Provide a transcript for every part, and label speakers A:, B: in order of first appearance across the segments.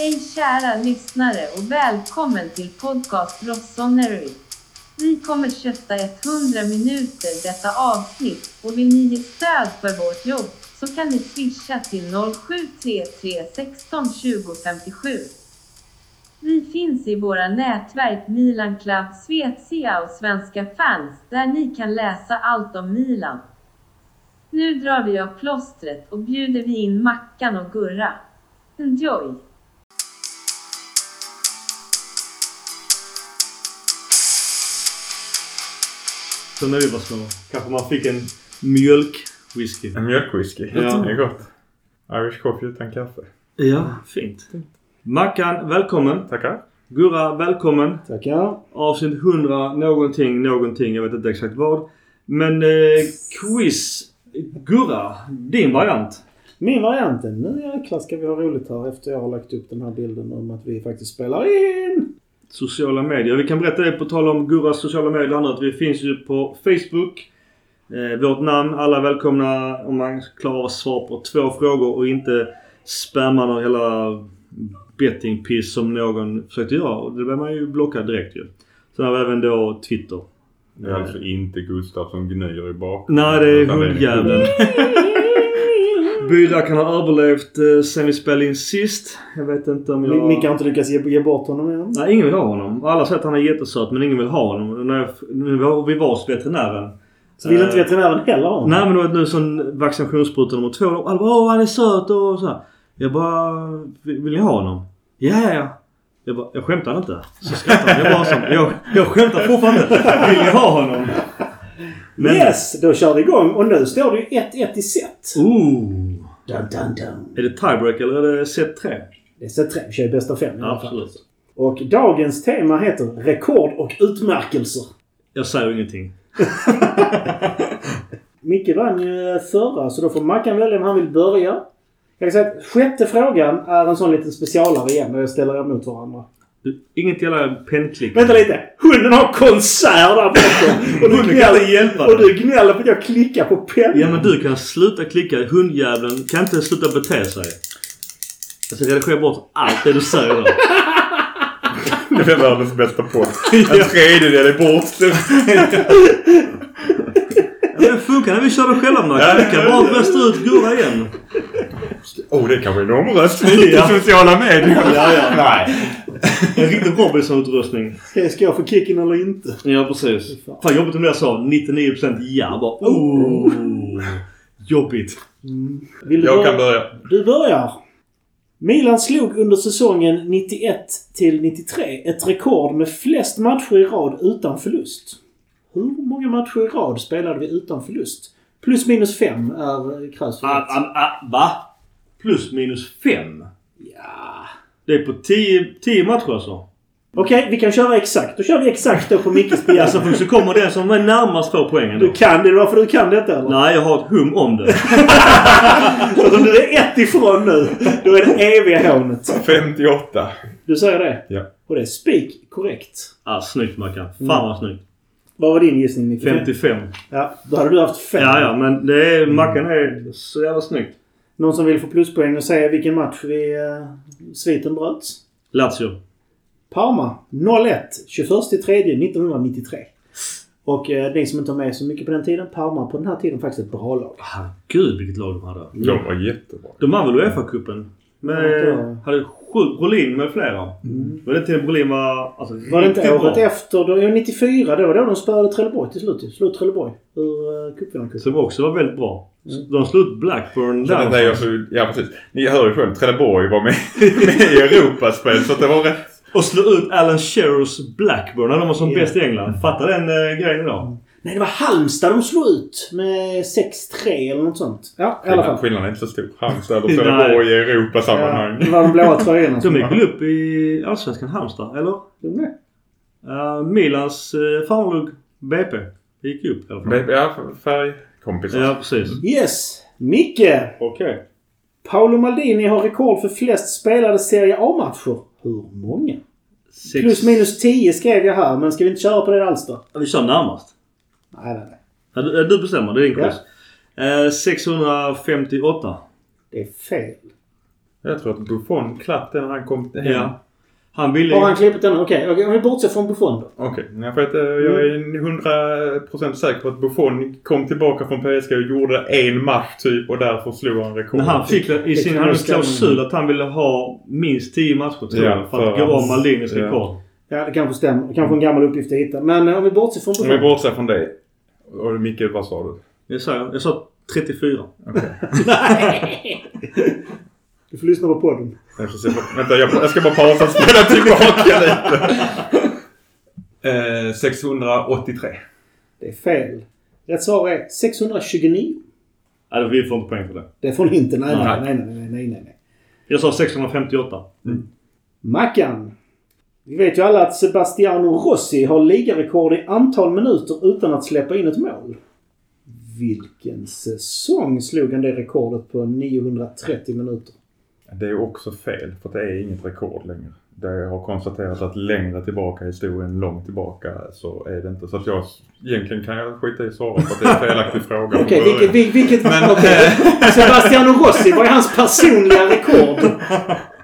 A: Hej kära lyssnare och välkommen till podcast Rossoneri. Vi kommer kötta 100 minuter detta avsnitt och vill ni ge stöd för vårt jobb så kan ni swisha till 0733 16 20 57. Vi finns i våra nätverk Milan Club Svezia och Svenska fans där ni kan läsa allt om Milan. Nu drar vi av plåstret och bjuder vi in Mackan och Gurra. Enjoy!
B: Så när vi var små kanske man fick en mjölkwhisky.
C: En mjölkwhisky.
B: Ja.
C: Det är gott. Irish coffee utan kaffe.
B: Ja, fint. Mackan, välkommen.
C: Tackar.
B: Gurra, välkommen.
D: Tackar.
B: Avsnitt 100 någonting, någonting. Jag vet inte exakt vad. Men eh, quiz. Gurra, din variant.
D: Min variant är nu jäklar ska vi ha roligt här efter jag har lagt upp den här bilden om att vi faktiskt spelar in.
B: Sociala medier. Vi kan berätta det på tal om Gurras sociala medier nu att vi finns ju på Facebook. Eh, vårt namn. Alla är välkomna om man klarar av att svara på två frågor och inte spamma någon hela bettingpiss som någon försökte göra. Och det blir man ju blockad direkt ju. Sen har vi även då Twitter.
C: Det är alltså inte Gustav som gnyr i bakgrunden.
B: Nej, det är hundjäveln. Byra kan ha överlevt eh, sen vi spelade in sist. Jag vet inte om jag...
D: Mi- Micke har inte lyckats ge, ge bort honom än.
B: Nej, ingen vill ha honom. Alla säger att han är jättesöt men ingen vill ha honom. När var vi var hos veterinären.
D: Så vill inte
B: Eh,
D: veterinären heller ha honom.
B: Nej men det var nu sån vaccinationsspruta nummer två. Alla bara åh han är söt och så här. Jag bara vill ni ha honom? Ja ja ja. Jag bara, jag skämtar inte. Så skrattade han. Jag bara som, jag, jag skämtar fortfarande. Vill ni ha honom? Men,
D: Yes! Då kör vi igång och nu står det ju 1-1 i set.
B: Ooh.
D: Dun, dun, dun.
B: Är det tiebreak eller är det set 3?
D: Det är set 3. Vi kör ju bästa fem i alla fall.
B: Absolut.
D: Och dagens tema heter Rekord och utmärkelser.
B: Jag säger ingenting.
D: Micke vann ju förra så då får Mackan välja om han vill börja. Jag kan säga att sjätte frågan är en sån liten specialare igen där jag ställer er mot varandra.
B: Inget jävla pennklick.
D: Vänta lite! Hunden har konsert där borta! Och du
B: Hunden kan inte
D: gnäller,
B: hjälpa
D: och du gnäller på att jag klickar på pennan.
B: Ja men du kan sluta klicka. Hundjäveln kan inte sluta bete sig. Jag ska redigera bort allt det du säger då.
C: Det är världens bästa podd. En tredjedel är.
B: Ja, men det funkar när vi kör det själva Max. Kan bara ut Gurra igen.
C: Oh, det kanske är en omröstning på sociala medier.
B: Ja, ja.
C: Nej.
B: En riktig Robinson-utrustning.
D: Ska ska jag få kicken eller inte?
B: Ja precis. Fan jobbigt om jag sa 99% ja. Bara oh. Jobbigt.
D: Vill du
C: Jag
D: börja?
C: kan börja.
D: Du börjar. Milan slog under säsongen 91 till 93 ett rekord med flest matcher i rad utan förlust. Hur många matcher i rad spelade vi utan förlust? Plus minus fem är krävs för
B: Ah,
D: rätt.
B: ah, ah, va? Plus minus 5? Det är på 10 matcher alltså?
D: Okej, vi kan köra exakt. Då kör vi exakt då på Mickes begäran.
B: Alltså så kommer den som är närmast få poängen då.
D: Du kan det. Varför du kan detta eller?
B: Nej, jag har ett hum om det.
D: Så om du är ett ifrån nu, då är det eviga hånet.
C: 58.
D: Du säger det?
C: Ja.
D: Och det är spik korrekt.
B: Ah, snyggt Mackan. Fan vad snyggt.
D: Vad var din gissning Micke?
B: 55.
D: Ja, då hade du haft fem.
B: Ja, ja, men det är, Mackan är så jävla snyggt.
D: Någon som vill få pluspoäng och säga vilken match vi uh, sviten bröts?
B: Lazio.
D: Parma 0-1 21 3 1993. Och eh, ni som inte har med så mycket på den tiden. Parma på den här tiden faktiskt ett bra lag.
B: Herregud vilket lag de hade.
C: De var jättebra.
B: De vann väl Uefa-cupen? Med...
D: Ja,
B: Hade Brolin med flera. Var det tiden Brolin var... Alltså,
D: Var det inte året
B: bra?
D: efter? Då, ja, 94. Det var då de spöade Trelleborg till slut. Slog Trelleborg ur uh, cupfinalcupen.
B: Som också var väldigt bra. De slog ut Blackburn
C: det
B: där.
C: där är så, ja precis. Ni hör ju själv. Trelleborg var med, med i Europaspel så att det var rätt.
B: Och slog ut Alan Shearers Blackburn när de var som
D: Ja.
B: bäst i England. Fatta den uh, grejen då.
D: Nej, det var Halmstad de slog ut med 6-3 eller något sånt. Ja, i alla fall.
C: Skillnaden, är inte så stor. Halmstad och Trelleborg i
D: Ja,
C: Europasammanhang.
D: det var de blåa tröjorna.
B: De gick väl upp i Allsvenskan Halmstad, eller?
D: Med.
B: Uh, Milans uh, farlug BP. Gick upp i alla fall.
C: Ja, färgkompisar.
B: Ja, precis.
D: Yes. Micke.
B: Okej.
D: Paolo Maldini har rekord för flest spelade Serie A-matcher. Hur många?
B: Sex...
D: Plus minus 10 skrev jag här, men ska vi inte köra på det alls då?
B: Ja, Vi kör närmast.
D: Nej, nej, nej.
B: Ja, Du, du bestämmer. Det är din
D: Ja.
B: quiz. Eh, 658.
D: Det är fel.
C: Jag tror att Buffon klapp den när han kom hem.
B: Ja. Han ville
D: Har han klippt den? Okej, okej, om vi bortser från Buffon då.
C: Okej, okay. för att eh, jag är 100% säker på att Buffon kom tillbaka från PSG och gjorde en match typ och därför slog han rekord.
B: Men han fick i sin han klausul att han ville ha minst 10 matcher tror
C: Ja,
B: jag. För att
C: för
B: gå om
C: ja.
B: rekord.
D: Ja, det kanske stämmer. Det kanske en gammal uppgift att hitta. Men eh, om vi bortser från
C: Om vi
D: Buffon.
C: bortser från det. Och Micke, vad sa du?
B: Jag sa, jag sa 34.
D: Nej! Du får lyssna på podden.
C: Jag, får se, vänta, jag, jag ska bara pausa och spela tillbaka lite. Eh, 683.
D: Det är fel. Rätt svar är 629.
B: Nej, vi får inte poäng för det.
D: Det får ni inte. Nej, nej,
C: Nej.
D: nej, nej, nej, nej.
B: Jag sa 658.
D: Mackan. Vi vet ju alla att Sebastiano Rossi har ligarekord i antal minuter utan att släppa in ett mål. Vilken säsong slog han det rekordet på 930 minuter?
C: Det är också fel för det är inget rekord längre. Det jag har konstaterat att längre tillbaka i historien, långt tillbaka, så är det inte. Så att jag, egentligen kan jag skita i svara för att det är en felaktig fråga.
D: Okej,
C: början.
D: vilket... vil- vilket
C: Men-
D: okej. Sebastiano Rossi, vad är hans personliga rekord?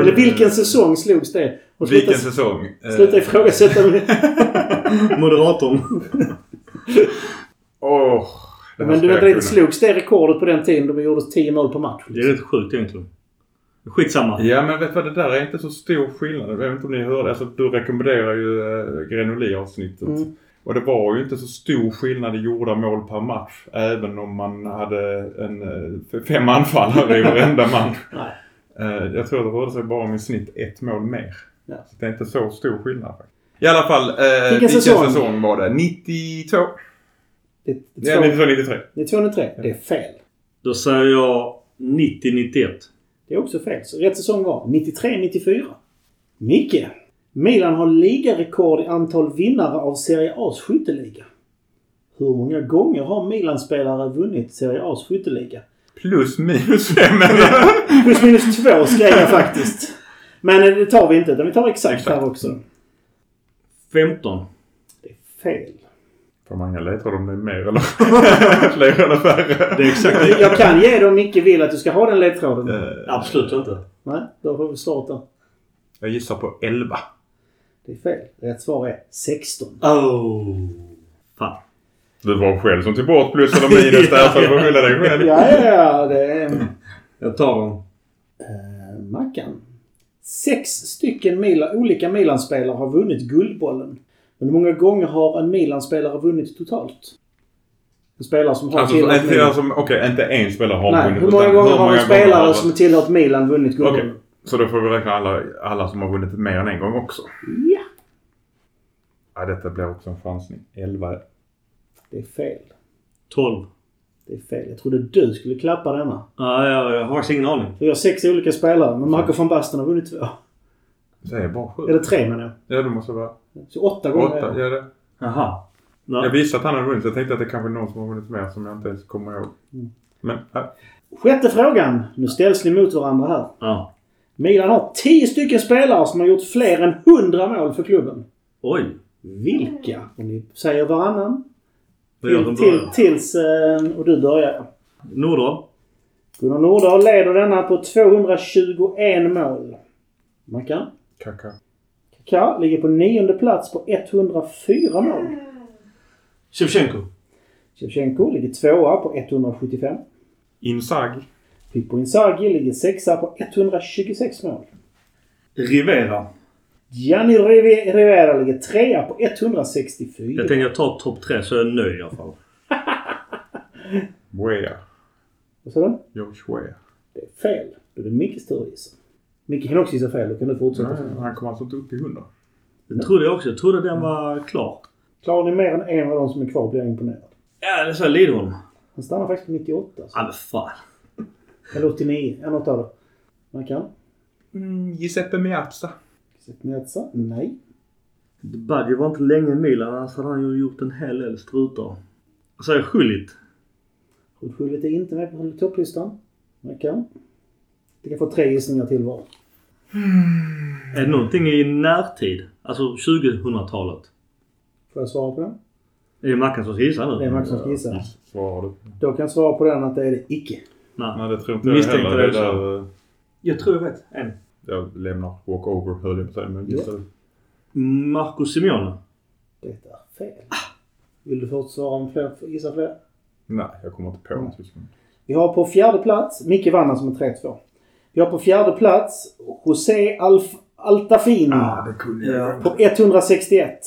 D: Eller vilken säsong slogs det? Och sluta,
C: Vilken säsong? Eh,
D: sluta ifrågasätta mig.
B: Moderatorn.
C: Åh, det här
D: Men du vet inte,
C: kunna.
D: slogs det rekordet på den tiden då vi gjorde 10 mål på match?
B: Det är rätt sjukt egentligen. Skitsamma.
C: Ja men vet du vad, det där är inte så stor skillnad. Jag vet inte om ni hörde. Alltså, du rekommenderar ju äh, Grenoli-avsnittet.
D: Mm.
C: Och det var ju inte så stor skillnad i gjorda mål per match. Även om man hade en, eh, fem anfallare i varenda match.
D: Nej.
C: Eh, jag tror det rörde sig bara om i snitt ett mål mer.
D: Ja.
C: Så det är inte så stor skillnad. faktiskt. I alla fall, eh, vilken,
D: säsong?
C: säsong? var det? 92?
D: Det, det,
C: Ja, 92, 93.
D: det är 203. Det är fel.
B: Då säger jag 90-91.
D: Det är också fel. Så rätt säsong var 93-94. Micke. Milan har ligarekord i antal vinnare av Serie A's skytteliga. Hur många gånger har Milan-spelare vunnit Serie A's skytteliga?
C: Plus minus fem eller?
D: Plus minus två skrev jag faktiskt. Men eh, det tar vi inte. utan Vi tar exakt,
C: Exakt.
D: här också.
B: 15.
D: Det är fel.
C: Får man inga ledtrådar om det är mer eller fler eller färre?
B: Det är exakt
D: Jag kan ge dig om Micke vill att du ska ha den ledtråden.
C: Eh,
B: Absolut inte.
D: Nej, då får vi svaret där.
C: Jag gissar på 11.
D: Det är fel. Rätt svar är 16.
B: Oh. Fan.
C: Du var själv som tog bort plus eller minus där så du får skylla dig själv.
D: Ja, ja. Det är...
B: Jag tar den.
D: Eh, Mackan. Sex stycken Mila, olika Milan-spelare har vunnit Guldbollen. Men hur många gånger har en Milan-spelare vunnit totalt? En spelare som har
C: Alltså,
D: tillhört Milan.
C: alltså, okej, inte en spelare har
D: Nej,
C: vunnit.
D: hur många gånger har en spelare
C: gånger
D: som tillhört Milan vunnit Guldbollen?
C: Okej. Så då får vi räkna alla, alla som har vunnit mer än en gång också.
D: Ja.
C: Ja, detta blir också en chansning. 11.
D: Det är fel.
B: 12.
D: Det är fel. Jag trodde du skulle klappa denna.
B: Ja, jag, jag har faktiskt ingen aning.
D: Vi har sex olika spelare, men Marco van Basten har vunnit två.
C: Det är bara sju.
D: Eller tre menar jag.
C: Ja, det måste vara
D: Så åtta gånger.
C: åtta. Ja, det.
B: Jaha.
C: Jag
B: Ja.
C: visste att han hade vunnit. Jag tänkte att det kanske är någon som har vunnit mer som jag inte ens kommer ihåg.
D: Mm.
C: Men, ja.
D: Sjätte frågan. Nu ställs ni mot varandra här.
B: ja.
D: Milan har tio stycken spelare som har gjort fler än 100 mål för klubben.
B: Oj.
D: Vilka? Och ni säger varannan. Till, till, tills... Eh, och du börjar.
B: Nordahl.
D: Gunnar Nordahl leder denna på 221 mål. Mackan?
C: Kaka.
D: Kaká ligger på nionde plats på 104 mål.
B: Shevchenko.
D: Shevchenko ligger tvåa på 175.
C: Inzaghi.
D: Pippo Inzaghi ligger sexa på 126 mål.
B: Rivera.
D: Gianni Rive- Rivera ligger trea på 164.
B: Jag tänkte jag tar topp tre så är jag nöjd i alla fall.
C: Wea.
D: Vad sa du?
C: George Wea.
D: Det är fel. Då är det Mickes tur att gissa. Micke kan också gissa fel. Då kan du fortsätta.
C: Nej, han kommer alltså inte upp i 100.
B: Den trodde jag också. Jag trodde den var klar.
D: Klarar ni mer än en av de som är kvar blir jag imponerad.
B: Ja, det sa Lidholm.
D: Han stannar faktiskt på 98. Så.
B: Ja, men fan.
D: Eller 89. En något av det. Man kan.
C: Mm, Giuseppe
D: Zetmiatsa? Nej.
B: Badji var inte länge i Milan. Annars hade han ju gjort en hel del strutar. Jag säger Schullit.
D: Skyddet är inte med på topplistan. Man kan. Du kan få tre gissningar till var.
B: Är det någonting i närtid? Alltså 2000-talet?
D: Får jag svara på den?
B: Är det Mackan som ska gissa nu?
D: Det är ska gissa.
C: Svarar du?
D: Då kan jag svara på den att det är det icke.
B: Nej.
C: Nej, det tror inte jag heller. Det
B: det Jag tror jag vet. En.
C: Jag lämnar walkover höll jag på att säga. Men
D: Ja.
C: det.
B: Marco Simeone.
D: Det är fel. Vill du först svara om fler, gissa fler?
C: Nej, jag kommer inte på
D: Mm.
C: något.
D: Vi har på fjärde plats, Micke vann alltså med 3-2. Vi har på fjärde plats José Alf Altafini
C: det kunde
B: jag.
D: på 161.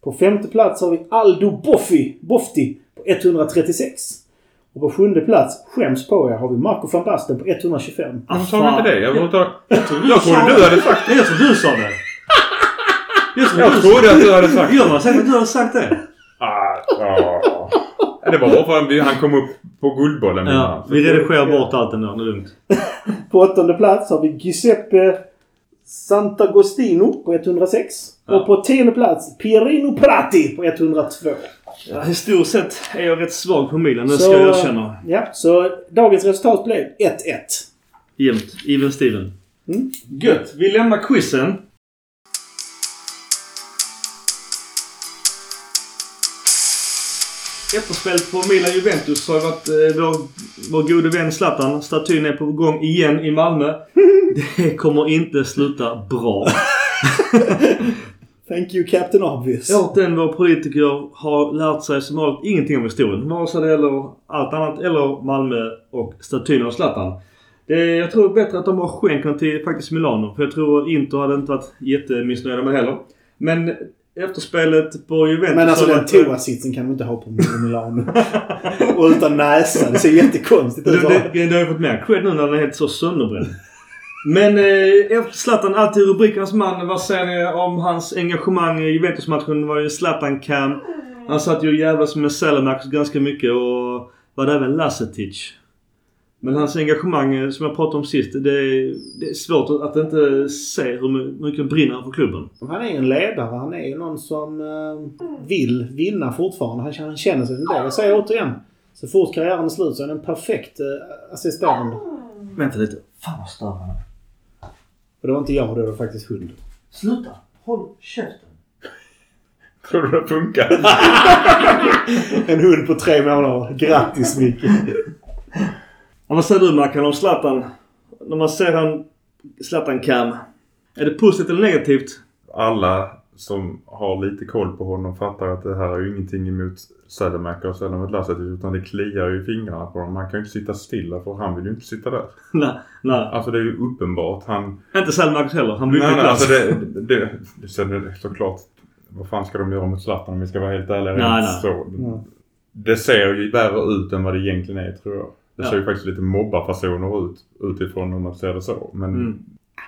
D: På femte plats har vi Aldo Boffi, Bofti på 136. Och på sjunde plats, skäms på er, har vi Marco van Basten på 125.
C: Varför sa vi inte det? Jag,
B: Jag,
C: jag,
B: jag trodde
C: jag trodde du hade sagt
B: Jag trodde du sa det. Jag trodde,
C: Jag
B: du
C: trodde att du hade sagt
B: Jag var säker att du hade sagt det.
C: Ah, ja. Det var bara för att han kom upp på Guldbollen
B: Ja, vi redigerar bort allt ändå. Det är lugnt.
D: På åttonde plats har vi Giuseppe Sant'Agostino på 106.
B: Ja.
D: Och på tionde plats Pierino Prati på 102.
B: Ja, historiskt sett är jag rätt svag på milen. Det ska jag erkänna.
D: Ja, så dagens resultat blev 1-1.
B: Jämnt. Even Steven.
D: Mm.
B: Gött. Vi lämnar quizen. Efterspelet på Milan-Juventus har varit eh, vår, vår gode vän Zlatan. Statyn är på gång igen i Malmö. Det kommer inte sluta bra.
D: Thank you Captain Obvious.
B: Jag den vår politiker har lärt sig som vanligt ingenting om historien. Vare sig det gäller allt annat eller Malmö och statyn av Zlatan. Det, jag tror bättre att de bara skänker den till faktiskt Milano. För jag tror Inter hade inte varit jättemissnöjda med heller. Men efterspelet på Juventus
D: Men alltså
B: har
D: den toasitsen kan du inte ha på Milano. och utan näsa. Det ser jättekonstigt ut.
B: det, det, det har ju fått mer cred nu när den är helt så sönderbränd. Men eh, efter Zlatan alltid rubrikernas man. Vad säger ni om hans engagemang i Juventus-matchen? var ju Zlatan Cam. Han satt ju och jävlas med Selemax ganska mycket och var det även Lasetic. Men hans engagemang eh, som jag pratade om sist. Det är, det är svårt att inte se hur my- mycket han brinner för klubben.
D: Han är ju en ledare. Han är ju någon som eh, vill vinna fortfarande. Han, han känner sig som det. Jag säger återigen. Så fort karriären är slut så är han en perfekt eh, assisterande.
B: Vänta lite. Fan vad stör han.
D: Och det var inte jag, det var faktiskt hund.
B: Sluta! Håll käften!
C: Tror du det funkar?
D: En hund på tre månader. Grattis Micke!
B: Ja, vad säger du Mackan om Zlatan? När man ser han Zlatan Cam. Är det positivt eller negativt?
C: Alla som har lite koll på honom fattar att det här är ju ingenting emot Sädemäkar eller mot Lasetic utan det kliar ju i fingrarna på honom. Han kan ju inte sitta stilla för han vill ju inte sitta där.
B: nej, nej.
C: Alltså det är ju uppenbart. Han...
B: Inte Selmax heller. Han byggde
C: Nej, nej,
B: klass.
C: alltså det, det, det, sen är det såklart. Vad fan ska de göra mot Zlatan om vi ska vara helt ärliga?
B: Nej, nej.
C: Så. Det ser ju värre ut än vad det egentligen är tror jag. Det
B: Ja.
C: ser ju faktiskt lite mobbarfasoner ut utifrån om man ser det så. Men
B: Mm.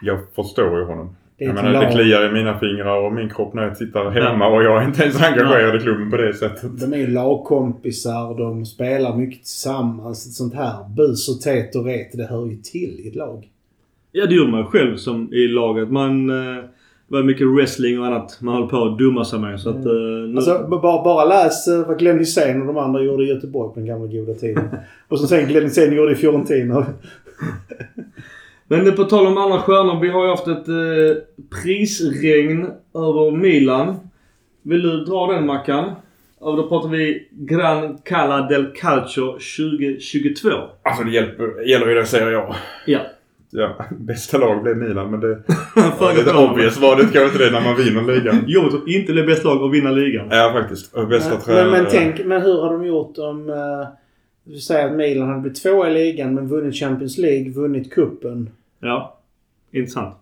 C: jag förstår ju honom.
D: Det
C: Jag menar, det kliar i mina fingrar och min kropp när jag tittar hemma och jag är inte ens engagerad i klubben på det sättet.
D: De är ju lagkompisar, de spelar mycket tillsammans. Ett sånt här bus och tät och ret, det hör ju till i ett lag.
B: Ja, det gjorde man själv som i laget. Man... Eh, det var mycket wrestling och annat man höll på att dumma sig med. Så att... Eh, nu,
D: Alltså bara, bara läs eh, vad Glenn Hysén och de andra gjorde i Göteborg på den gamla goda tiden. och så sen Glenn Hysén gjorde i Fiorentina.
B: Men på tal om andra stjärnor. Vi har ju haft ett eh, prisregn över Milan. Vill du dra den Mackan? Och då pratar vi Gran Cala del Calcio 2022.
C: Alltså det hjälper, gäller ju det säger jag.
B: Ja.
C: Ja, bästa lag blev Milan men det...
B: Föga
C: lite obvious var det kanske inte det när man vinner ligan.
B: Att inte bli bäst lag och vinna ligan.
C: Ja faktiskt. Och bästa
D: men,
C: tränare.
D: men, men tänk, men hur har de gjort om... Uh, säger att Milan hade blivit tvåa i ligan men vunnit Champions League, vunnit kuppen.
B: Ja. Intressant.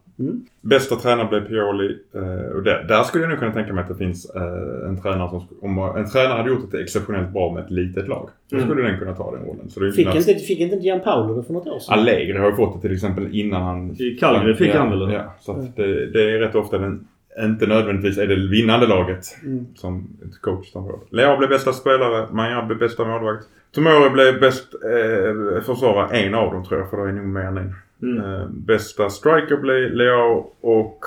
C: Bästa tränare blev Pioli. eh, och där, där skulle jag nog kunna tänka mig att det finns eh, en tränare som... Om en tränare hade gjort det exceptionellt bra med ett litet lag. Då
B: Mm.
C: skulle den kunna ta den rollen. Så det
D: Fick
C: inte...
D: fick inte Gianpaolo det för något år sedan?
C: Allegri har ju fått det till exempel innan han...
B: I Calgary fick han väl?
C: Ja, så att det, det är rätt ofta den... Inte nödvändigtvis är det vinnande laget
D: Mm.
C: som ett coach tar på. Leo blev bästa spelare, Maja blev bästa målvakt. Tomori blev bäst eh, försvarare, en av dem tror jag, för det är nog mer än en.
B: Mm.
C: Eh, bästa striker blev Leo och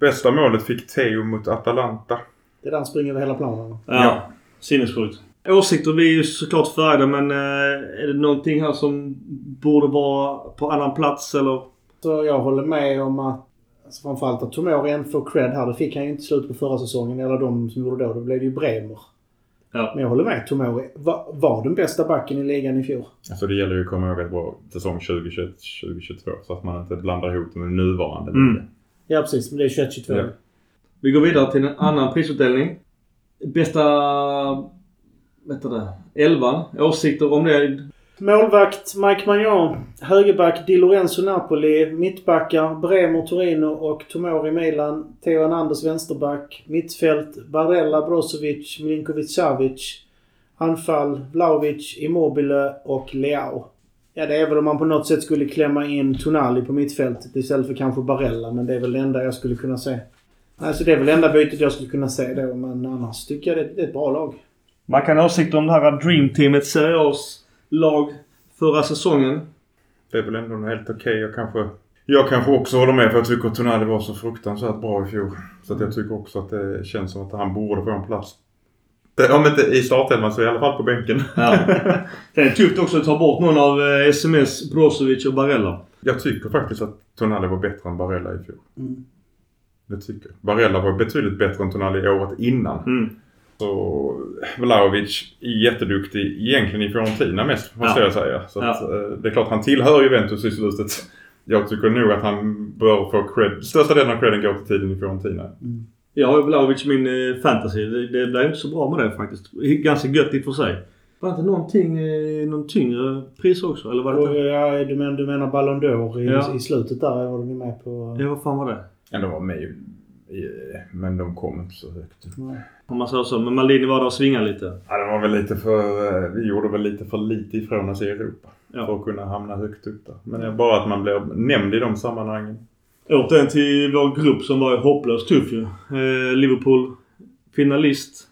C: bästa målet fick Theo mot Atalanta.
D: Det är där han springer över hela planen.
B: Ja.
C: Ja.
B: Sinnessjukt. Åsikter, vi är ju såklart färgade men eh, är det någonting här som borde vara på annan plats eller?
D: Så jag håller med om att alltså framförallt att Tomori ändå får cred här. Det fick han ju inte i slutet på förra säsongen. Eller de som gjorde då. Då blev det ju Bremer.
B: Ja.
D: Men jag håller med. Tomori var, var den bästa backen i ligan i fjol.
C: Alltså det gäller ju att komma ihåg att det var säsong 2021-2022 så att man inte blandar ihop det med nuvarande
B: Mm.
C: liga.
D: Ja, precis. Men det är 21-22.
C: Ja.
B: Vi går vidare till en annan prisutdelning. Bästa... Vet du det? Elvan. Åsikter om det?
D: Målvakt Mike Magnan. Högerback Di Lorenzo Napoli. Mittbackar Bremer Torino och Tomori Milan. Theo Anders vänsterback. Mittfält Barella Brozovic Milinkovic Savic. Anfall Vlaovic, Immobile och Leao. Ja, det är väl om man på något sätt skulle klämma in Tonali på mittfältet istället för kanske Barella. Men det är väl det enda jag skulle kunna se. Alltså det är väl det enda bytet jag skulle kunna se då. Men annars tycker jag det det är ett bra lag.
B: Man kan ha åsikter om det här Dream Teamet lag förra säsongen.
C: Det är väl ändå helt okej. Jag kanske... Jag kanske också håller med för jag tycker att Tonali var så fruktansvärt bra i fjol. Så att jag tycker också att det känns som att han borde få en plats. Om inte i startelvan så i alla fall på bänken.
B: Ja. det är tufft också att ta bort någon av eh, SMS, Brozovic och Barella.
C: Jag tycker faktiskt att Tonali var bättre än Barella i fjol.
D: Mm.
C: Det tycker jag. Barella var betydligt bättre än Tonali året innan.
B: Mm.
C: Så Vlahovic är jätteduktig egentligen i Fiorentina mest måste
B: Ja.
C: jag säga. Så att,
B: Ja.
C: eh, det är klart han tillhör Juventus i slutet. Jag tycker nog att han bör få cred. Största delen av credden går till tiden i Fiorentina.
B: Jag har ju Vlahovic i min eh, fantasy. Det, det blev inte så bra med det faktiskt. Ganska gött i och för sig. Var det inte någonting, eh, någon tyngre pris också? Eller var det
D: Och,
B: inte?
D: ja, du, menar, du menar Ballon d'Or i,
B: Ja.
D: i slutet där var de ju med på...
B: Ja, vad fan var det?
C: Ja, de var med Men de kom inte så högt.
D: Nej.
B: Om man säger så. Men Maldini var där och svingade lite.
C: Ja, det var väl lite för... eh, Vi gjorde väl lite för lite ifrån oss i Europa.
B: Ja.
C: För att kunna hamna högt upp där. Men det är bara att man blir nämnd i de sammanhangen.
B: Återigen till vår grupp som var hopplöst tuff ju. Eh, Liverpool finalist.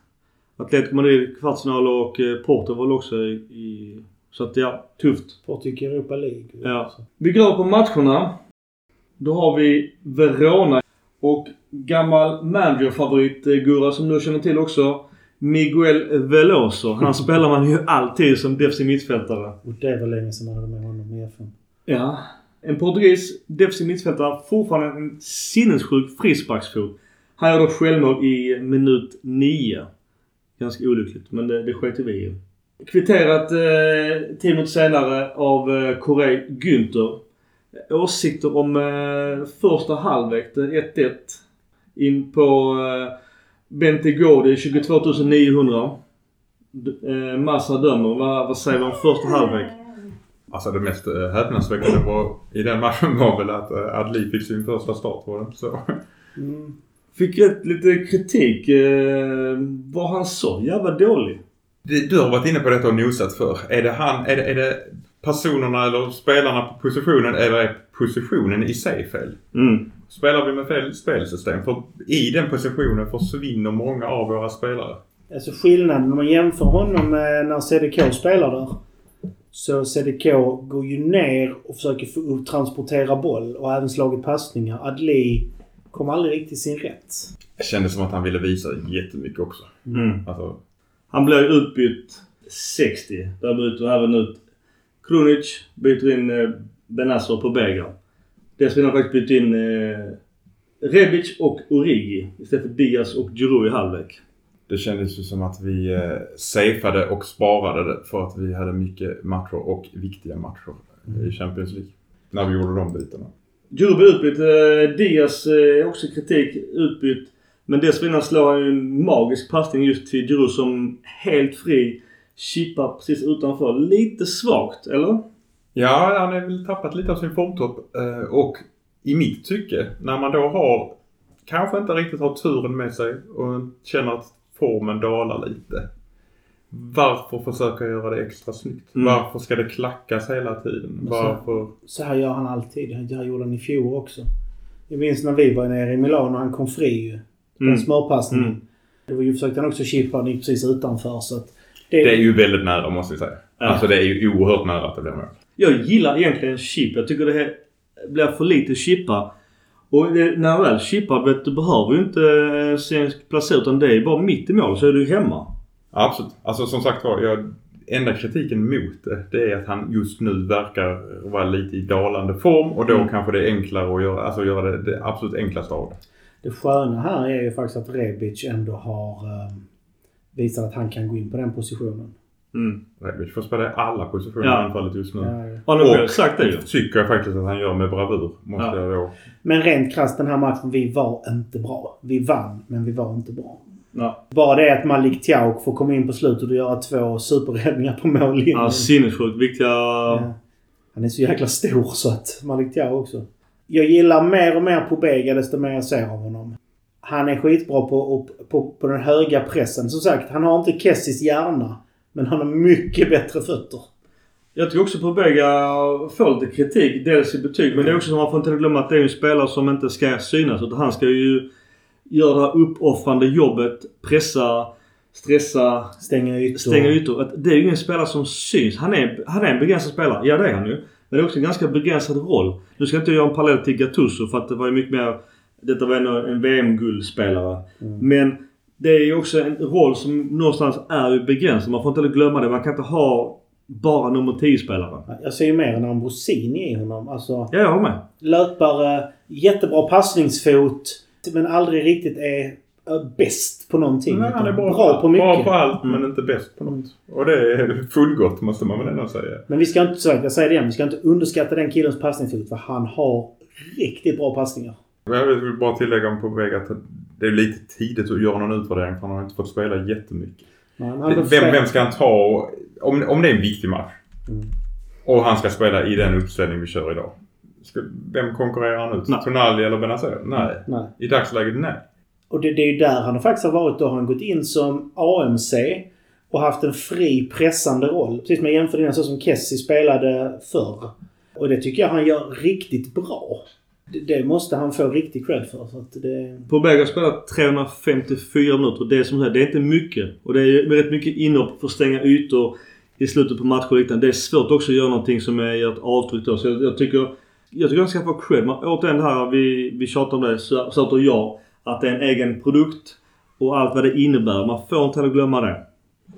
B: Atletico Madrid kvartsfinal och eh, Porto var också i, i... Så att ja, tufft.
D: Portugal Europa League.
B: Ja. Vi går på matcherna. Då har vi Verona och gammal managerfavorit eh, Gurra som du känner till också. Miguel Veloso. Han spelar man ju alltid som defensiv mittfältare.
D: Och det var länge sedan man hade med honom i FN.
B: Ja. En portugis defensiv mittfältare. Fortfarande en sinnessjuk frisparksfot. Han gör då självmål i minut 9. Ganska olyckligt, men det, det sket vi i. Kvitterat eh, 10 minuter senare av eh, Corey Günther. Åsikter om eh, första halvlek, det är 1-1. In på eh, Bentegodi, 22 900. D- Eh, Massa dömer. Vad, vad säger vi om första halvlek?
C: Alltså det mest eh, häpnadsväckande var i den matchen var väl att eh, Adli fick sin första start på den. Så.
D: Mm.
B: Fick rätt lite kritik. Eh, var han så jävla dålig?
C: Du, du har varit inne på detta och nosat för. Är det han, är det, är det personerna eller spelarna på positionen eller är positionen i sig fel?
B: Mm.
C: Spelar vi med fel spelsystem? För i den positionen försvinner många av våra spelare.
D: Alltså skillnaden om man jämför honom med när CDK spelar där. Så CDK går ju ner och försöker få upp, transportera boll och även slagit passningar. Adli kom aldrig riktigt sin rätt.
C: Det kändes som att han ville visa jättemycket också.
B: Mm.
C: Alltså,
B: Han blev utbytt 60. Där byter även ut Krunic. Byter in eh, på Bega. Dessförinnan har han faktiskt bytt in eh, Rebic och Origi istället för Diaz och Giroud i halvlek.
C: det kändes ju som att vi eh, safeade och sparade det för att vi hade mycket matcher och viktiga matcher i Champions League. När vi gjorde de bitarna.
B: Giroud blev utbytt. Eh, Diaz eh, också kritik utbytt. Men dessförinnan slår han ju en magisk passning just till Giroud som helt fri chippar precis utanför. Lite svagt, eller?
C: Ja, han har väl tappat lite av sin formtopp. Eh, och i mitt tycke, när man då har kanske inte riktigt har turen med sig och känner att formen dalar lite. Varför försöka göra det extra snyggt?
B: Mm.
C: Varför ska det klackas hela tiden?
D: Så-
C: Varför?
D: Så här gör han alltid. Det här gjorde han i fjol också. Jag minns när vi var nere i Milano och han kom fri ju. Den
B: Mm.
D: smörpassningen.
B: Mm.
D: Det var ju försökte han också chippa. Han gick precis utanför så att... Det,
C: Det är ju väldigt nära måste vi säga.
B: Ja.
C: Alltså det är ju oerhört nära att det blir mål.
B: Jag gillar egentligen chip. Jag tycker det här blir för lite chippa. Och det, när väl chippar, vet du, behöver ju inte eh, se en placering utan det är bara mitt i mål så är du hemma.
C: Absolut. Alltså som sagt var, jag, enda kritiken mot det, det är att han just nu verkar vara lite i dalande form och då
B: Mm.
C: kanske det är enklare att göra, alltså göra det, det absolut enklaste av det.
D: det sköna här är ju faktiskt att Rebic ändå har... eh, visar att han kan gå in på den positionen.
B: Mm.
C: Rebic får spela i alla positioner
B: Ja.
C: i anfallet just nu.
D: Ja, ja.
B: Har
C: Och-
B: själv sagt det ju?
C: Tycker jag faktiskt att han gör med bravur. Måste
B: Ja.
C: jag då.
D: Men rent krasst den här matchen, vi var inte bra. Vi vann, men vi var inte bra.
B: Ja.
D: Bara det att Malik Tiauk får komma in på slutet och göra två superräddningar på mållinjen.
B: Ja, sinnessjukt viktiga...
D: Ja. Han är så jäkla stor så att Malik Tiauk också. Jag gillar mer och mer Pobega desto mer jag ser av honom. Han är skitbra på, på, på den höga pressen. Som sagt, han har inte Kessis hjärna. Men han har mycket bättre fötter.
B: Jag tycker också på Vega får lite kritik. Dels i betyg men det är också som man får inte glömma att det är en spelare som inte ska synas. Utan han ska ju göra det här uppoffrande jobbet. Pressa, stressa,
D: Stänga ytor.
B: stänga ytor. Att Det är ju ingen spelare som syns. Han är, han är en begränsad spelare. Ja det är han ju. Men det är också en ganska begränsad roll. Nu ska jag inte göra en parallell till Gattuso för att det var ju mycket mer... Detta var ändå en VM-guldspelare.
D: Mm.
B: Men det är ju också en roll som någonstans är begränsad. Man får inte glömma det. Man kan inte ha bara nummer 10-spelare.
D: Jag ser ju mer en Ambrosini i honom. Alltså
B: Ja, jag håller med.
D: löpare, jättebra passningsfot. Men aldrig riktigt är äh, bäst på någonting.
C: Nej, han är
D: utan
C: bra,
D: på mycket.
C: Bra på allt
B: Mm.
C: men inte bäst på något. Och det är fullgott måste man väl ändå säga.
D: Men vi ska inte, så jag säger det igen, vi ska inte underskatta den killens passningsfot för han har riktigt bra passningar.
C: Jag vill bara tillägga på väg att det är lite tidigt att göra någon utvärdering för han har inte fått spela jättemycket. Vem, vem ska han ta? Om, om det är en viktig match.
D: Mm.
C: Och han ska spela i den uppställning vi kör idag. Ska, vem konkurrerar han ut?
B: Nej.
C: Tonali eller Benazer? Nej.
D: Nej.
C: I dagsläget nej.
D: Och det, det är ju där han faktiskt har varit. Då har han gått in som AMC och haft en fri pressande roll. Precis som jag jämförde innan så som Kessie spelade förr. Och det tycker jag han gör riktigt bra. Det, måste han få riktig cred för. Så att det,
B: Pobega har spelat 354 minuter. Det är som sagt, det är inte mycket. Och det är rätt mycket inhopp för att stänga ytor i slutet på matcher och liknande. Det är svårt också att göra någonting som är ett avtryck då. Så jag, jag tycker... Jag tycker han ska få cred. Men återigen det här, vi, vi tjatar om det, så och jag. Att det är en egen produkt. Och allt vad det innebär. Man får inte heller glömma det.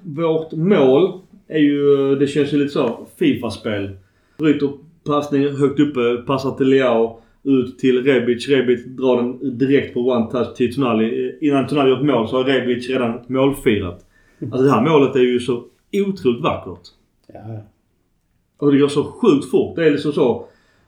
B: Vårt mål är ju... Det känns ju lite så Fifa-spel. Bryter passning högt uppe, passar till Leao. Ut till Rebic. Rebic drar den direkt på one-touch till Tonali. Innan Tonali gjort mål så har Rebic redan målfirat. Alltså det här målet är ju så otroligt vackert.
D: ja,
B: Och det går så sjukt fort. Det är liksom så...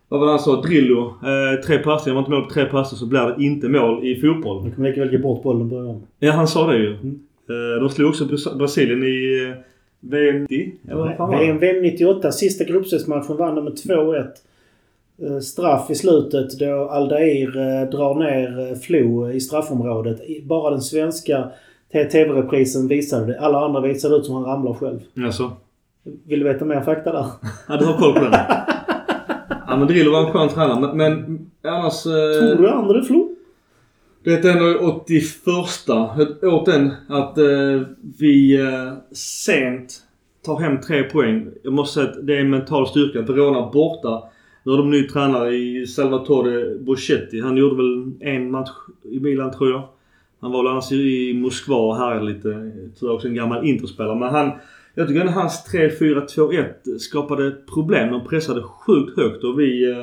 B: Vad var det han sa? Drillo. Eh, tre passningar. Var inte mål på tre passningar så blir det inte mål i fotboll.
D: nu kommer lika väl ge bort bollen och börja om.
B: Ja, han sa det ju.
D: Mm.
B: Eh, de slog också Bras- Brasilien i eh, VM 90. Eller vad fan var
D: VM,
B: det?
D: VM 98, sista gruppspelsmatchen vann de med 2-1. Eh, Straff i slutet då Aldair eh, drar ner eh, Flo i straffområdet. Bara den svenska TV-reprisen visade det. Alla andra visade ut som han ramlar själv.
B: Jaså?
D: Vill du veta mer fakta där?
B: Ja, du har koll på den. ja, men Drillo var en skön tränare. Men, annars... Eh,
D: Tror du andra Flo?
B: Det är ändå 81. Återigen att eh, vi eh, sent tar hem tre poäng. Jag måste säga att det är en mental styrka. Verona borta. Nu har de ny tränare i Salvatore Boschetti. Han gjorde väl en match i Milan tror jag. Han var väl annars i Moskva och härjade lite. Tror också en gammal interspelare. Men han... Jag tycker att hans 3-4-2-1 skapade problem. De pressade sjukt högt och vi eh,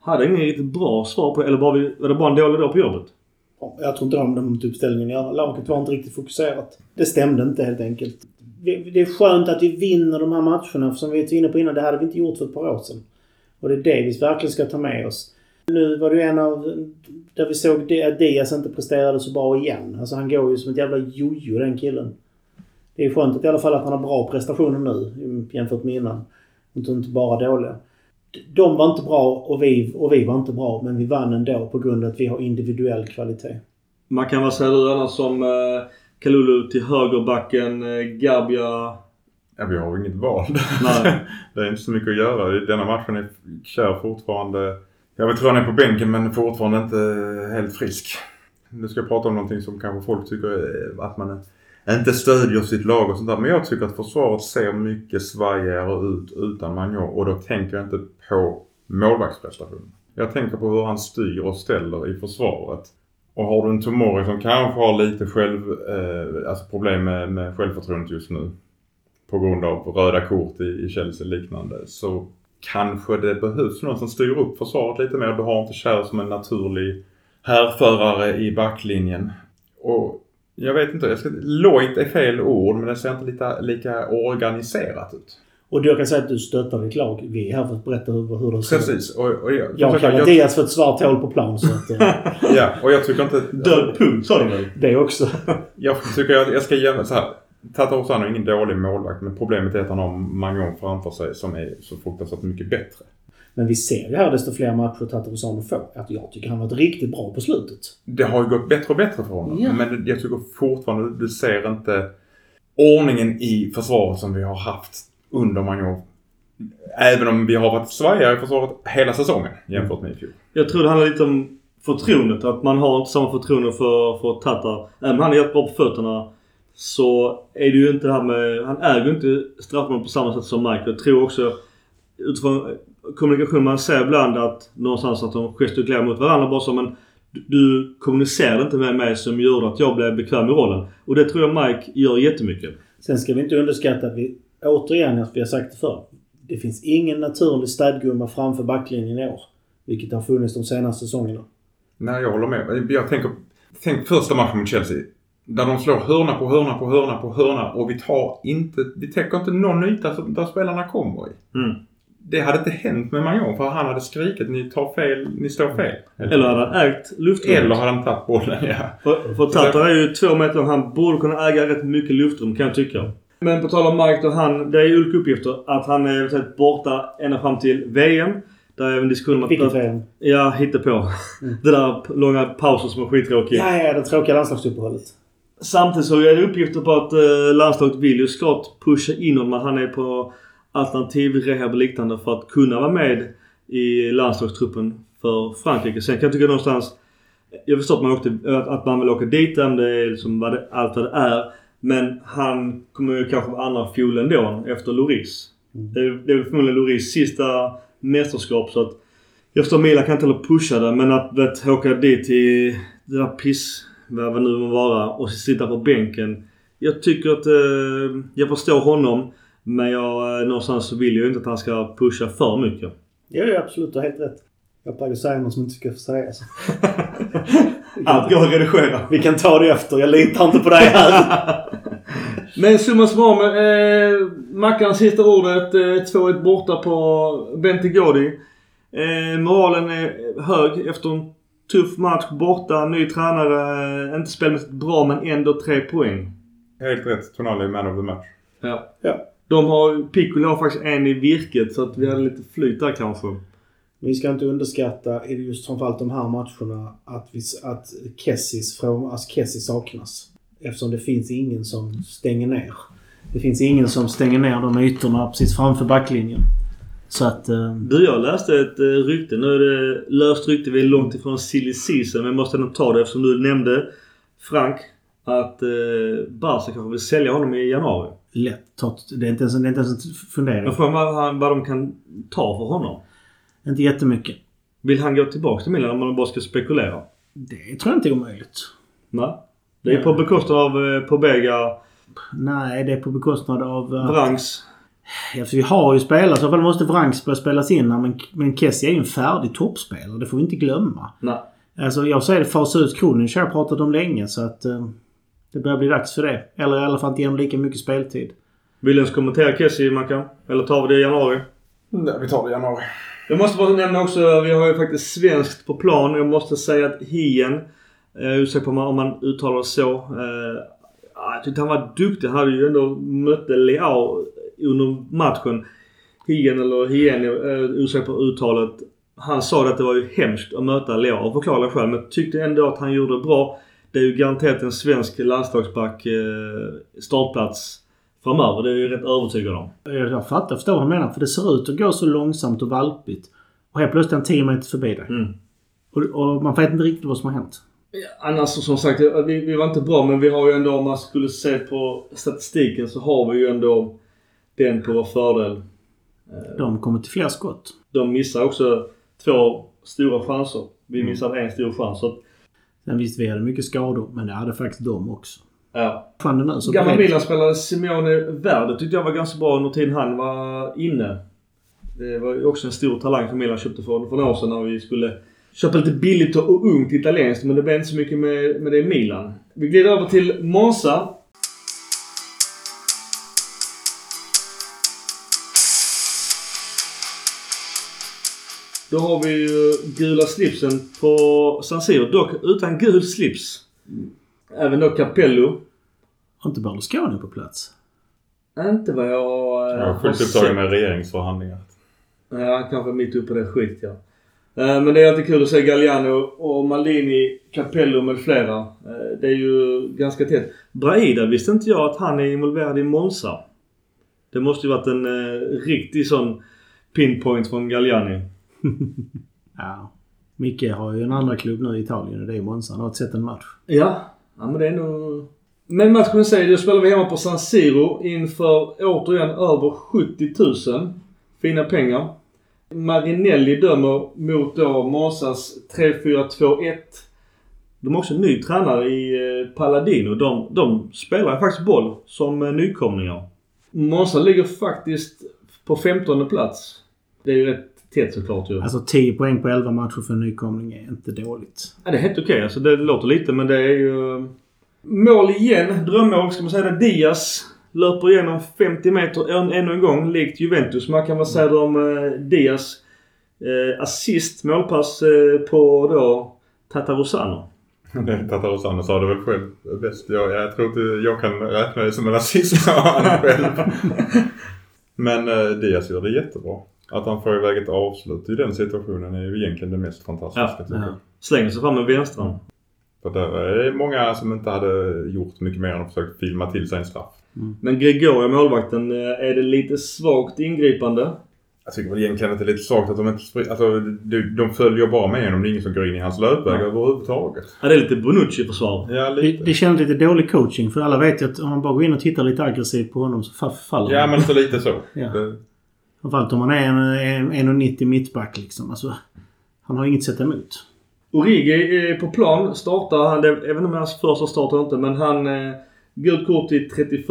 B: hade inget riktigt bra svar på det. Eller var, vi, var det bara en dålig dag på jobbet?
D: Jag tror inte det har med den uppställningen att göra. Laget var inte riktigt fokuserat. Det stämde inte helt enkelt. Det är skönt att vi vinner de här matcherna. För som vi var inne på innan, det hade vi inte gjort för ett par år sedan. Och det är det vi verkligen ska ta med oss. Nu var det ju en av... Där vi såg att Diaz inte presterade så bra igen. Alltså han går ju som ett jävla jojo den killen. Det är skönt att i alla fall att han har bra prestationer nu jämfört med innan. Inte inte bara dåliga. De var inte bra och vi, och vi var inte bra. Men vi vann ändå på grund av att vi har individuell kvalitet.
B: Man kan väl säga du annars som eh, Kalulu till högerbacken, eh, Gabia...
C: Ja, vi har inget val.
B: Nej.
C: det är inte så mycket att göra. I Denna matchen är Kjär fortfarande... Jag vet tror han är på bänken men fortfarande inte helt frisk. Nu ska jag prata om någonting som kanske folk tycker att man inte stödjer sitt lag och sånt där. Men jag tycker att försvaret ser mycket svajigare ut utan Magnon. Och då tänker jag inte på målvaktsprestationen. Jag tänker på hur han styr och ställer i försvaret. Och har du en Tomori som kanske har lite själv, eh, alltså problem med, med självförtroendet just nu. På grund av röda kort i, i Chelsea liknande. Så kanske det behövs någon som styr upp försvaret lite mer. Du har inte Kjär som en naturlig härförare i backlinjen. Och Jag vet inte. Jag ska, lojt är fel ord men det ser inte lika, lika organiserat ut.
D: Och du kan säga att du stöttar ditt lag. Vi är här för att berätta hur, hur det ser ut.
C: Precis. Och, och jag,
D: Jag kallar
C: jag,
D: Diaz för ett svart hål på plan. Så att, eh,
C: Ja, och jag tycker inte...
B: Död punkt sa de väl?
D: det också.
C: Jag tycker jag, jag ska jämföra så här. Tata Osano är ingen dålig målvakt men problemet är att han har Mangon framför sig som är så fruktansvärt mycket bättre.
D: Men vi ser ju här desto fler matcher Tatarusano får. Att jag tycker han varit riktigt bra på slutet.
C: Det har ju gått bättre och bättre för honom.
D: Ja.
C: Men jag tycker fortfarande du ser inte ordningen i försvaret som vi har haft under Mangon. Även om vi har varit svajigare i försvaret hela säsongen jämfört med i fjol.
B: Jag tror det handlar lite om förtroendet. Att man har inte samma förtroende för, för Tatar. Även om han är jättebra på fötterna så är det ju inte det här med... Han äger ju inte straffmål på samma sätt som Mike. Jag tror också utifrån kommunikation man ser ibland att någonstans att de gestikulerar mot varandra bara som en... du- Du kommunicerade inte med mig som gjorde att jag blev bekväm i rollen. Och det tror jag Mike gör jättemycket.
D: Sen ska vi inte underskatta att vi, återigen, att vi har sagt det förr. Det finns ingen naturlig städgumma framför backlinjen i år. Vilket har funnits de senaste säsongerna.
C: Nej, jag håller med. Jag tänker... Tänk första matchen mot Chelsea. Där de slår hörna på hörna på hörna på hörna och vi tar inte... Vi täcker inte någon yta som- där spelarna kommer i.
B: Mm.
C: Det hade inte hänt med Mangon för han hade skrikit ni tar fel, ni står fel.
B: Eller hade han ägt luftrummet.
C: Eller hade han tagit bollen, ja.
B: För, för Tatar är ju två meter lång. Han borde kunna äga rätt mycket luftrum kan jag tycka. Men på tal om Mike då. Han, det är ju olika uppgifter. Att han är eventuellt borta ända fram till VM. Där är en diskussion om att...
D: Vilket VM?
B: Ja, på. Det där långa pausen som är skittråkig.
D: Ja, ja, det tråkiga landslagsuppehållet.
B: Samtidigt så är det uppgifter på att eh, landslaget vill ju såklart pusha in honom. Han är på alternativ rehab och liknande för att kunna vara med i landslagstruppen för Frankrike. Sen kan jag tycka någonstans... Jag förstår att man, åkte, att, man vill åka dit om det är liksom vad det, allt vad det är. Men han kommer ju kanske vara andra fjol ändå efter Loris. Det, är- det är väl förmodligen Loris sista mästerskap så att... Jag förstår Milan kan inte heller pusha det men att vet, åka dit till det där piss... Vad nu må vara och sitta på bänken. Jag tycker att... Eh, jag förstår honom. Men jag, eh, någonstans så vill jag ju inte att han ska pusha för mycket.
D: Ja, ja absolut. Du har helt rätt. Jag plaggar säga något som inte ska få sägas.
B: Allt går att redigera.
D: Vi kan ta det efter. Jag litar inte på dig här.
B: Men summa summarum. Eh, Mackan sista ordet. Eh, 2-1 borta på Bentegodi. Eh, moralen är hög efter en tuff match borta. Ny tränare. Inte spelmässigt bra men ändå tre poäng.
C: Helt rätt. Tonali är man of the match.
B: Ja.
D: Ja.
B: De har, Piccolo har faktiskt en i virket så att vi hade lite flyt där kanske.
D: Vi ska inte underskatta i just framförallt de här matcherna att, vi, att Kessis, från, alltså saknas. Eftersom det finns ingen som stänger ner. Det finns ingen som stänger ner de ytorna precis framför backlinjen. Så att... Eh,
B: Du, jag läste ett eh, rykte. Nu är det löst rykte. Vi är långt ifrån silly season. Men jag måste ändå ta det eftersom du nämnde Frank. Att eh, Barca kanske vill sälja honom i januari.
D: lätt. Det, är inte ens, det är inte ens en fundering.
B: Jag frågar vad, vad de kan ta för honom.
D: Inte jättemycket.
B: Vill han gå tillbaka till Milan om man bara ska spekulera?
D: Det tror jag inte är omöjligt.
B: Nej. Det är på bekostnad av eh, Pobega,
D: Nej, det är på bekostnad av... eh, För vi har ju spelare. Så fall måste Vranks börja spelas in här. Men, men Kessie är ju en färdig toppspelare. Det får vi inte glömma.
B: Nej.
D: Alltså jag säger det, fasa ut Kronic har jag pratat om länge. Så att eh, det börjar bli dags för det. Eller i alla fall inte ge lika mycket speltid.
B: Vill du ens kommentera Kessie, Mackan? Eller tar vi det i januari?
C: Nej, vi tar det i januari.
B: Jag måste bara nämna också, vi har ju faktiskt svenskt på plan. Jag måste säga att Hien, eh, jag är osäker på om man, om man uttalar det så. Eh, jag tyckte han var duktig. Han hade ju ändå mötte Leao under matchen. Hien eller Hien, jag är osäker på uttalet. Han sa att det var ju hemskt att möta Leao och förklarade själv. Men tyckte ändå att han gjorde det bra. Det är ju garanterat en svensk landslagsback eh, startplats framöver. Det är jag ju rätt övertygad om.
D: Jag, fattar, förstår vad han menar. För det ser ut att gå så långsamt och valpigt. Och helt plötsligt är han 10 meter förbi dig.
B: Mm.
D: Och, och man vet inte riktigt vad som har hänt.
B: Annars som sagt, vi, vi var inte bra men vi har ju ändå om man skulle se på statistiken så har vi ju ändå den på vår fördel.
D: De kommer till fler skott.
B: De missar också två stora chanser. Vi
C: Mm.
B: missade en stor chans. Så att,
D: Sen visst, vi hade mycket skador. Men det hade faktiskt de också.
B: ja. Gamla. Milan-spelare Simeone Verde tyckte jag var ganska bra under tiden han var inne. Det var ju också en stor talang som Milan köpte för, för några år sedan när vi skulle köpa lite billigt och ungt italienskt. Men det blev inte så mycket med, med det i Milan. Vi glider över till Monza. Då har vi ju gula slipsen på San Siro. Dock utan gul slips. Även då Capello.
D: Har inte Berlusconi på plats?
B: Inte vad jag eh,
C: Jag har fullt upptagen med regeringsförhandlingar.
B: Ja, han kanske är mitt uppe i det skit ja. Eh, Men det är alltid kul att se Galliano och Maldini, Capello med flera. Eh, Det är ju ganska tätt. Braida visste inte jag att han är involverad i Monza. Det måste ju varit en eh, riktig sån pinpoint från Galliani.
D: Ja. Micke har ju en andra klubb nu i Italien och det är Monza. Han har inte sett en match.
B: Ja, ja men det är nog... Men matchen säger då spelar vi hemma på San Siro inför återigen över 70 000. Fina pengar. Marinelli dömer mot då Monzas 3-4-2-1. De har också en ny tränare i Paladino. Palladino. De, de spelar faktiskt boll som eh, nykomlingar. Monza ligger faktiskt på 15 plats. Det är ju rätt tätt såklart ju.
D: Alltså 10 poäng på 11 matcher för en nykomling är inte dåligt.
B: Ja, det är helt okej. Alltså, det låter lite men det är ju... Mål igen. Drömmål ska man säga det. Diaz löper igenom 50 meter än, ännu en gång likt Juventus. Man kan väl säga det om eh, Diaz eh, assist, målpass eh, på då Tatarusano.
C: Tatarosano sa det väl själv bäst. Jag, jag tror inte jag kan räkna det som en rasist sa han själv. Men eh, Diaz gör det jättebra. Att han får iväg ett avslut i den situationen är ju egentligen det mest fantastiska
B: Ja,
C: tycker jag.
D: ja.
B: Slänger sig fram med vänstran.
C: För där är många som inte hade gjort mycket mer än att försöka filma till sig en straff.
B: Men Gregoria, målvakten, eh, är det lite svagt ingripande?
C: Jag tycker väl egentligen att det är lite svagt att de inte spri- Alltså de, de följer bara med honom. Det är ingen som går in i hans löpväg
B: Ja.
C: överhuvudtaget.
B: Ja, det är lite Bonucci-försvar.
C: Ja,
D: Det,
C: lite.
D: det känns lite dålig coaching för alla vet ju att om man bara går in och tittar lite aggressivt på honom så fa- faller
C: Ja,
D: han.
C: men så lite så.
D: Ja.
C: Det,
D: Framförallt om man är en, en 1,90 mittback liksom. Alltså, han har inget att sätta emot.
B: Origi är på plan. Startar. Han, det- jag vet inte om det är hans första start eller inte men han... Eh, gult kort i 31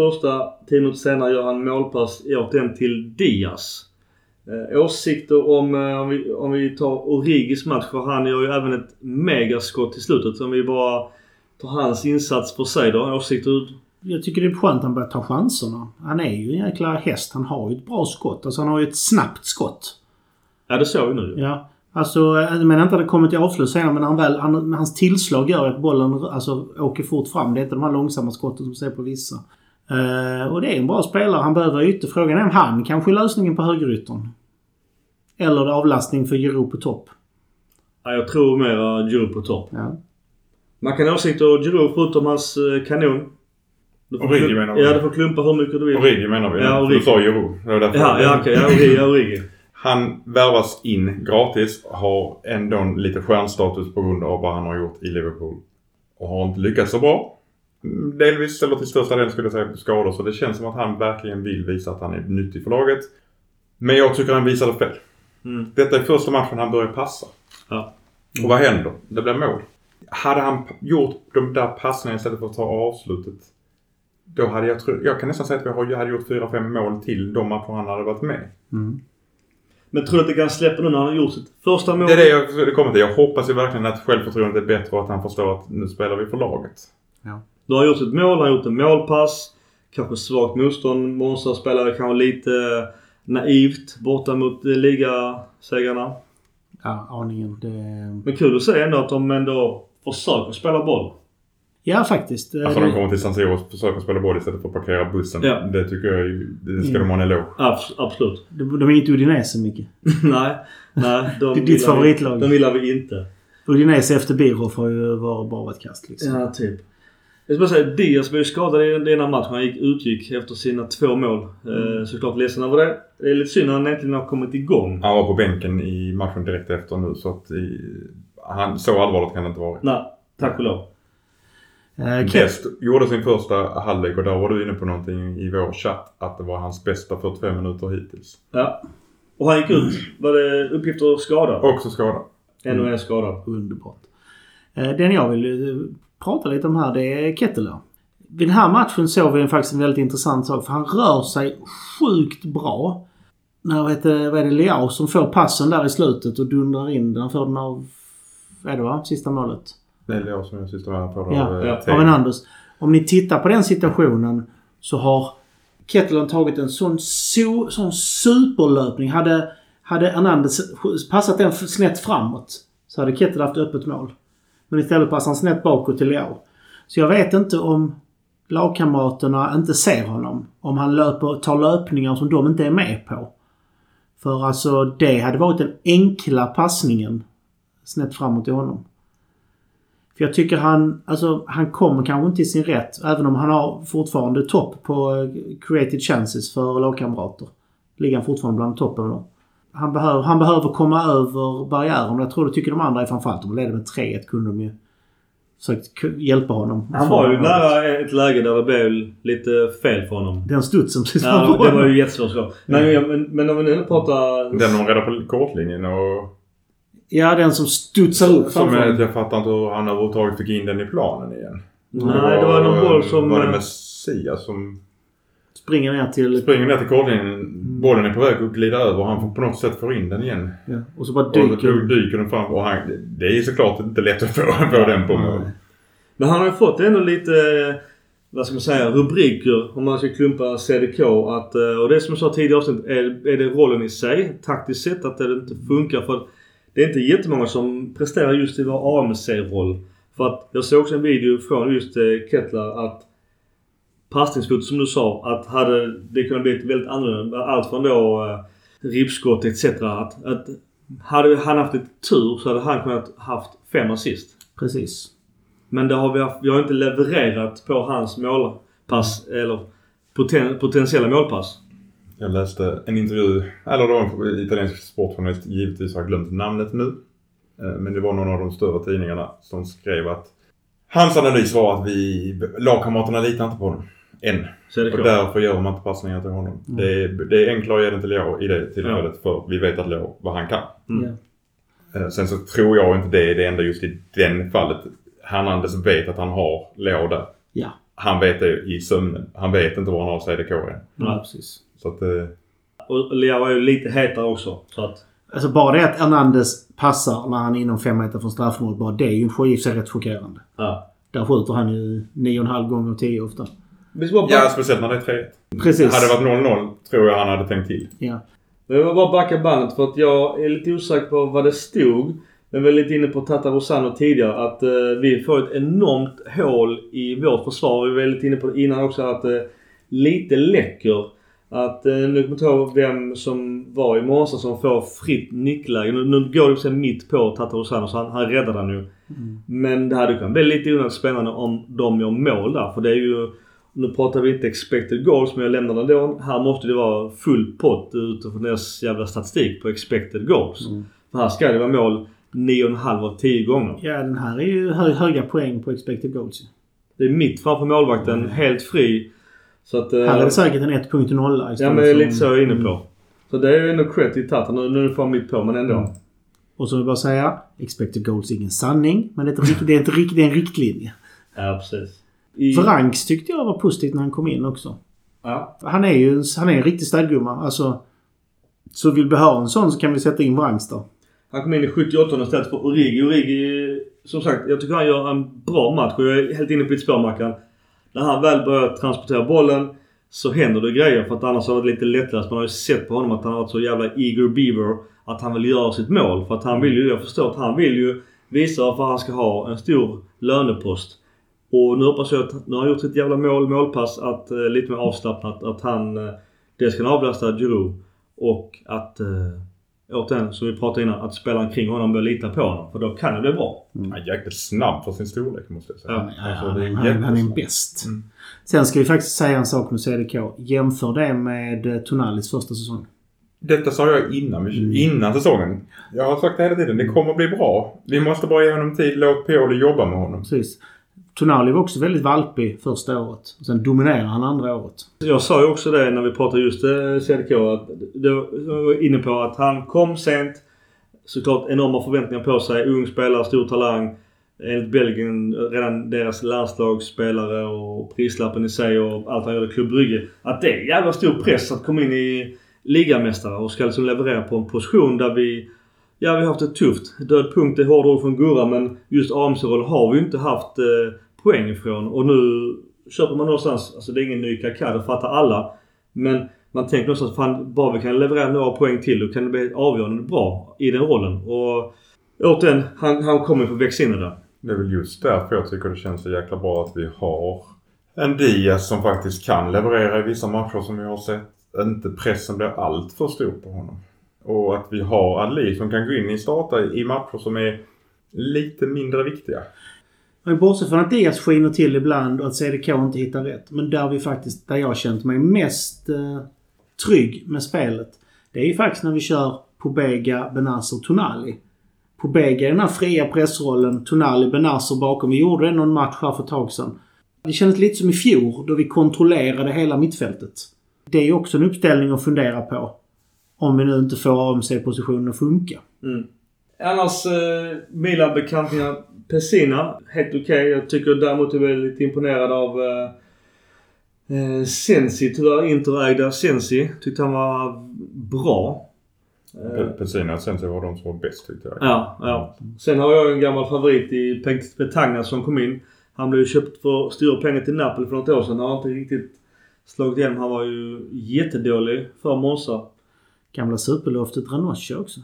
B: 10 minuter senare gör han målpass återigen till Diaz. Eh, åsikter om, eh, om, vi, om vi tar Origis match för han gör ju även ett megaskott i slutet. Om vi bara tar hans insats för sig då. Åsikter?
D: Jag tycker det är skönt att han börjar ta chanserna. Han är ju en jäkla häst. Han har ju ett bra skott. Alltså han har ju ett snabbt skott.
B: Ja det såg vi nu.
D: Ja. Alltså, jag menar inte att det kommer till avslut senare men han väl, han, hans tillslag gör att bollen alltså, åker fort fram. Det är inte de här långsamma skotten som ser på vissa. Eh, och det är en bra spelare. Han behöver ytor. Frågan är om han kanske är lösningen på högeryttern. Eller avlastning för Giroud på topp.
B: Ja, jag tror mera Giroud på topp.
D: Ja.
B: Man kan ha åsikter om Giroud förutom hans eh, kanon. Du får
C: Origi menar du?
B: Ja, du får klumpa hur mycket du vill.
C: Origi menar vi.
B: Ja, Origi.
C: Du sa Giroud. Det var därför
B: Ja, ja okej. Ja, Origi. Origi.
C: Han värvas in gratis. Har ändå lite stjärnstatus på grund av vad han har gjort i Liverpool. Och har inte lyckats så bra. Mm, Delvis, eller till största delen skulle jag säga, på skador. Så det känns som att han verkligen vill visa att han är nyttig för laget. Men jag tycker han visade fel.
B: Mm.
C: Detta är första matchen han börjar passa.
B: Ja.
C: Och vad händer? Det blir mål. Hade han gjort de där passningarna istället för att ta avslutet. Då hade jag. Jag kan nästan säga att vi hade gjort 4-5 mål till de matcher han hade varit med.
D: Mm.
B: Men tror du att det kan släppa nu när han har gjort sitt första mål?
C: Det är det jag det kommer till. Jag hoppas ju verkligen att självförtroendet är bättre och att han förstår att nu spelar vi för laget.
B: Du har gjort ett mål, han har gjort en målpass. Kanske svagt motstånd. Monza spelade kanske lite eh, naivt borta mot eh, ligasegrarna.
D: Ja, aningen. Det...
B: Men kul att se ändå att de ändå försöker spela boll.
D: Ja, faktiskt.
C: Alltså
D: Det-
C: de kommer till San Siro och försöker spela boll istället för att parkera bussen.
B: Ja.
C: Det tycker jag det ska
D: Mm.
C: de ha en eloge.
B: Abs- absolut.
D: de, de är inte Udinese, Micke.
B: nej. Nej. De
D: Det är ditt
B: gillar vi-
D: favoritlag.
B: De gillar vi inte.
D: Udinese efter Birhoff har ju varit bara ett kast liksom.
B: Ja, typ. Jag ska bara säga, Diaz ju skadad i den ena matchen. Han gick, utgick efter sina två mål. Eh, såklart ledsen över det. Det är lite synd att han äntligen har kommit igång.
C: Han var på bänken i matchen direkt efter nu så att i, han, så allvarligt kan det inte vara.
B: Nej, tack och lov.
D: Eh,
C: Best gjorde sin första halvlek och där var du inne på någonting i vår chatt att det var hans bästa 45 minuter hittills.
B: Ja. Och han gick ut. Var det uppgifter skadad?
C: Också skadad.
B: Ännu en skadad.
D: Underbart. Eh, Den jag vill eh, prata lite om här det är Ketteler. Vid den här matchen såg vi faktiskt en väldigt intressant sak för han rör sig sjukt bra. När, vad heter, vad är det, Leao som får passen där i slutet och dundrar in den. Han får den av, vad är det va? Sista målet.
C: Det är jag som sista värden på.
D: Ja,
C: av, eh,
B: ja,
D: av Hernandez. Om ni tittar på den situationen så har Kettler tagit en sån, so, sån superlöpning. Hade, hade Hernandez passat den snett framåt så hade Kettler haft öppet mål. Men istället passar han snett bakåt till Leao. Så jag vet inte om lagkamraterna inte ser honom. Om han löper, tar löpningar som de inte är med på. För alltså det hade varit den enkla passningen snett framåt till honom. För jag tycker han, alltså han kommer kanske inte till sin rätt. Även om han har fortfarande topp på eh, created chances för lagkamrater. Ligger han fortfarande bland toppen då. Han behöver, han behöver komma över barriären. Jag tror det tycker de andra är framförallt. De ledde med 3-1 kunde de ju försökt hjälpa honom.
B: Han var ju nära ett läge där det blev lite fel för honom.
D: Den studsen precis
B: Ja, det var ju jättesvårt. Men, men, men om vi nu pratar...
C: Den de räddade på kortlinjen och...
D: Ja, den som studsar upp
C: Som
D: framför
C: är,
D: honom.
C: jag fattar inte hur han överhuvudtaget fick in den i planen igen.
B: Nej, det var någon boll som...
C: Var det
B: eh,
C: Messias som
D: Springer ner till...
C: springer ner till kortlinjen. Bollen är på väg att glida över och han får på något sätt få in den igen.
D: Ja, och så bara
C: Och då
D: dyker...
C: dyker den fram och han... Det är såklart inte lätt att få, få den på mål.
B: Men han har ju fått ändå lite, vad ska man säga, rubriker om man ska klumpa CDK. Att, eh, och det som jag sa tidigare avsnitt, är, är det rollen i sig, taktiskt sett, att det inte funkar. För att det är inte jättemånga som presterar just i vår AMC-roll. För att jag såg också en video från just eh, Kettler att passningsfotot som du sa, att hade det kunnat bli väldigt annorlunda. Allt från då eh, ribbskott etc. Att, att hade han haft ett tur så hade han kunnat haft fem assist.
D: Precis.
B: Men det har vi, haft, vi har inte levererat på hans målpass eller poten, potentiella målpass.
C: Jag läste en intervju, eller det var en italiensk sportjournalist, givetvis har jag glömt namnet nu. Eh, Men det var någon av de större tidningarna som skrev att hans analys var att vi, lagkamraterna litar inte på honom. Än.
B: Så
C: Och
B: klart.
C: därför gör man inte passningar till honom.
D: Mm.
C: Det, är, det är enklare att ge den till Leo i det tillfället för vi vet att Leo, vad han kan.
B: Mm.
D: Ja.
C: Eh, Sen så tror jag inte det är det enda just i den fallet. Hernandez vet att han har Leo där.
D: Ja.
C: Han vet det i sömnen. Han vet inte var han har CDK än.
D: Ja, precis.
C: Så att eh,
B: Och Leo är ju lite hetare också. Så att,
D: Alltså bara det att Hernandez passar när han är inom fem meter från straffområdet. Bara det är ju i sig rätt chockerande.
B: ja.
D: Där skjuter han ju nio och en halv gånger av tio ofta.
B: Vi ska bara
C: Ja, speciellt när det är 3-1.
D: Precis.
C: Hade det varit 0-0 tror jag han hade tänkt till.
D: Ja.
B: men jag vill bara backa bandet för att jag är lite osäker på vad det stod. Men vi är lite inne på Tata Rosano tidigare att eh, vi får ett enormt hål i vårt försvar. Vi var lite inne på det innan också att eh, lite läcker. Att eh, nu kommer jag inte ihåg vem som var i Monza som får fritt nickläge. Nu, nu går det liksom mitt på Tata Rosano så han, han räddar den nu. Men det hade kunnat bli lite onödigt spännande om de gör mål där. För det är ju... Nu pratar vi inte expected goals men jag lämnar den då. Här måste det vara full pott utifrån deras jävla statistik på expected goals.
D: Mm.
B: För här ska det vara mål 9,5 av 10 gånger.
D: Ja, den här är ju hö höga poäng på expected goals. ju.
B: Det är mitt framför målvakten, helt fri. Så att... eh,
D: Här är det säkert en 1.0
B: Ja men det är lite så jag är inne
D: Mm.
B: på. Så det är ju ändå cred till Tata. Nu, nu får han mitt på men ändå.
D: Mm. Och vill jag bara säga, expected goals är ingen sanning. Men det är, rikt- det är, ett, rikt- det är en riktlinje.
B: Ja precis. I,
D: Franks tyckte jag var positivt när han kom in också.
B: ja.
D: Han är ju han är en riktig städgumma. Alltså, så vill vi ha en sån så kan vi sätta in Vrangs där.
B: Han kom in i 78 istället för Origi. Origi, som sagt, jag tycker han gör en bra match och jag är helt inne på ditt spår Mackan. När han väl börjar transportera bollen så händer det grejer. För att annars har det varit lite lättläst. Man har ju sett på honom att han har varit så jävla eager beaver. Att han vill göra sitt mål. För att han vill ju, jag förstår att han vill ju visa varför han ska ha en stor lönepost. Och nu hoppas jag att, nu har han gjort sitt jävla mål, målpass, att eh, lite mer avslappnat. Att han eh, dels kan avlasta Giroud och att eh, återigen, som vi pratade innan, att spelaren kring honom bör lita på honom. För då kan det bli bra.
C: Han är jäkligt snabb för sin storlek måste jag säga.
B: Ja,
D: Ja,
C: Alltså,
D: han,
C: det är
D: han, han är bäst.
C: Mm.
D: Sen ska vi faktiskt säga en sak med CDK. Jämför det med eh, Tonalis första säsong.
C: Detta sa jag innan,
D: Mm.
C: innan säsongen. Jag har sagt det hela tiden. Det kommer bli bra. Vi måste bara ge honom tid. Låt Pioli jobba med honom.
D: Precis. Tonali var också väldigt valpig första året. Sen dominerade han andra året.
B: Jag sa ju också det när vi pratade just eh, CDK. Att det, jag var inne på att han kom sent. Såklart enorma förväntningar på sig. Ung spelare, stor talang. Enligt Belgien redan deras landslagsspelare och prislappen i sig och allt han gjorde i Klubb Brygge. Att det är jävla stor press att komma in i ligamästare och ska liksom leverera på en position där vi Ja, vi har haft det tufft. Död punkt är hårda ord från Gurra men just AMC-rollen har vi ju inte haft eh, poäng ifrån. Och nu köper man någonstans, alltså det är ingen ny kaka, det fattar alla. Men man tänker någonstans fan bara vi kan leverera några poäng till då kan det bli avgörande bra i den rollen. Och återigen, han, han kommer få växa in i det.
C: Det är väl just därför jag tycker det känns så jäkla bra att vi har en Diaz som faktiskt kan leverera i vissa matcher som vi har sett. Inte pressen blir allt för stor på honom. Och att vi har Ali som kan gå in i starta i matcher som är lite mindre viktiga.
D: Men bortsett från att Diaz skiner till ibland och att CDK inte hittar rätt. Men där vi faktiskt, där jag känt mig mest eh, trygg med spelet. Det är ju faktiskt när vi kör Pobega, Benazer, Tonali. Pobega i den här fria pressrollen, Tonali, Benazer bakom. Vi gjorde det någon match här för ett tag sedan. Det kändes lite som i fjol då vi kontrollerade hela mittfältet. Det är ju också en uppställning att fundera på. Om vi nu inte får AMC-positionen att funka.
B: Mm. Annars eh, Milan-bekantingar Pessina, helt okej. Okay. Jag tycker däremot jag är lite imponerad av eh, eh, Sensi, tyvärr interägda Sensi. Tyckte han var bra.
C: Pessina och Sensi var de som var bäst tyckte jag.
B: Ja, ja. Sen har jag en gammal favorit i Petagna som kom in. Han blev köpt för stora pengar till Napoli för något år sedan. Han har inte riktigt slagit igenom. Han var ju jättedålig för Monza.
D: Gamla superloftet Ranocchio också.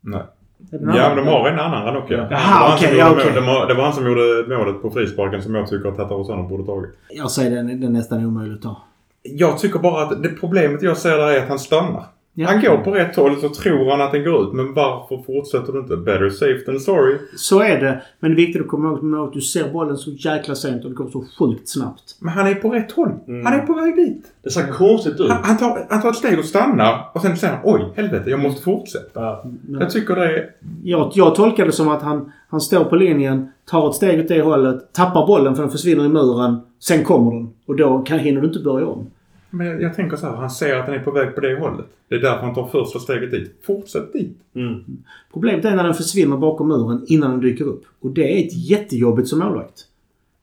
C: Nej. Ja, men de har en annan Ranocchia.
D: Ja. Jaha, okej. Okay, ja, okay.
C: det, var, det var han som gjorde målet på frisparken som jag tycker att Tatarosano borde tagit.
D: Jag säger den, den är nästan omöjlig att ta.
C: Jag tycker bara att det problemet jag ser där är att han stannar. Ja. Han går på rätt håll så tror han att den går ut. Men varför fortsätter du inte? Better safe than sorry.
D: Så är det. Men det är viktigt att komma ihåg att du ser bollen så jäkla sent och det går så sjukt snabbt.
C: Men han är på rätt håll. Mm. Han är på väg dit.
B: Det ser konstigt ut.
C: Han, han, tar, han tar ett steg och stannar och sen säger han oj helvete jag måste fortsätta. Ja. Jag tycker det är...
D: Jag, jag tolkar det som att han, han står på linjen, tar ett steg åt det hållet, tappar bollen för den försvinner i muren. Sen kommer den. Och då kan, hinner du inte börja om.
C: Men jag, jag, tänker så här, han ser att den är på väg på det hållet. Det är därför han tar första steget dit. Fortsätt dit.
B: Mm.
D: Problemet är när den försvinner bakom muren innan den dyker upp. Och det är ett jättejobbigt som målvakt.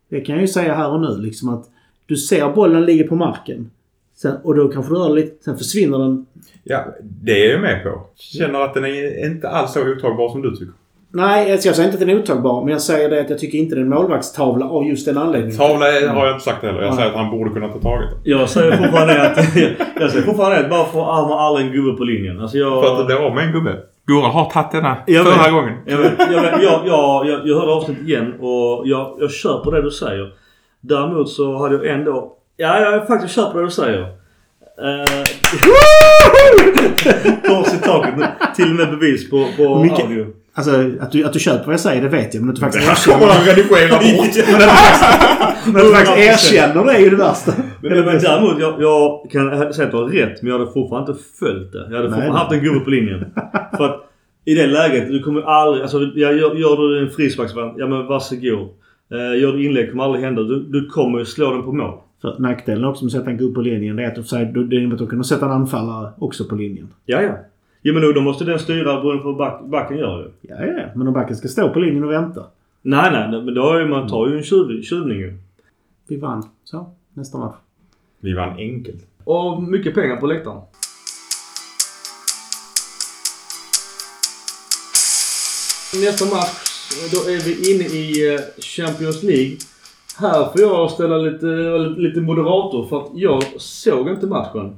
D: Det kan jag ju säga här och nu liksom att du ser bollen ligger på marken. Sen, och då kanske du rör lite, sen försvinner den.
C: Ja, det är jag med på. Känner att den är inte alls så ottagbar som du tycker.
D: Nej, jag säger inte att den är otagbar. Men jag säger det att jag tycker inte det är en målvaktstavla av just den anledningen.
C: Tavla har jag inte sagt heller. Jag säger att han borde kunna ta taget
B: Jag säger fortfarande att... jag säger fortfarande att varför har man aldrig en gubbe på linjen? Alltså jag...
C: För att det blir av med en gubbe. Gurra har tagit denna jag förra vet, gången.
B: Jag, vet, jag, vet, jag, jag, jag, jag hörde avsnittet igen och jag, jag köper det du säger. Däremot så hade jag ändå... Ja, jag faktiskt köper det du säger. Uh, Kors i taket. Till och med bevis på, på
D: Mycket, audio. Alltså att du, att du köper vad jag säga det vet jag. Men att du faktiskt erkänner... Det
C: han redigera bort.
D: men att du faktiskt erkänner det är ju det värsta.
B: Men, men däremot, jag, jag kan säga att du har rätt. Men jag hade fortfarande inte följt det. Jag hade fortfarande haft en gubbe på linjen. För att i det läget, du kommer aldrig... Alltså jag, gör, gör du en frisparksvariant, ja men varsågod. Uh, gör du inlägg kommer aldrig hända. Du, du kommer slå den på mål.
D: För nackdelen också med att sätta en gubbe på linjen det är att du, det innebär att du kan sätta en anfallare också på linjen.
B: Ja, ja. Ja men då måste den styra beroende på vad back, backen gör ju.
D: Ja, ja. Men om backen ska stå på linjen och vänta.
B: Nej, nej. Men då är man tar ju en tjuv, tjuvning ju.
D: Vi vann. Så. Nästa match.
C: Vi vann enkelt.
B: Och mycket pengar på läktaren. Nästa match, då är vi inne i eh, Champions League. Här får jag ställa lite, lite moderator för att jag såg inte matchen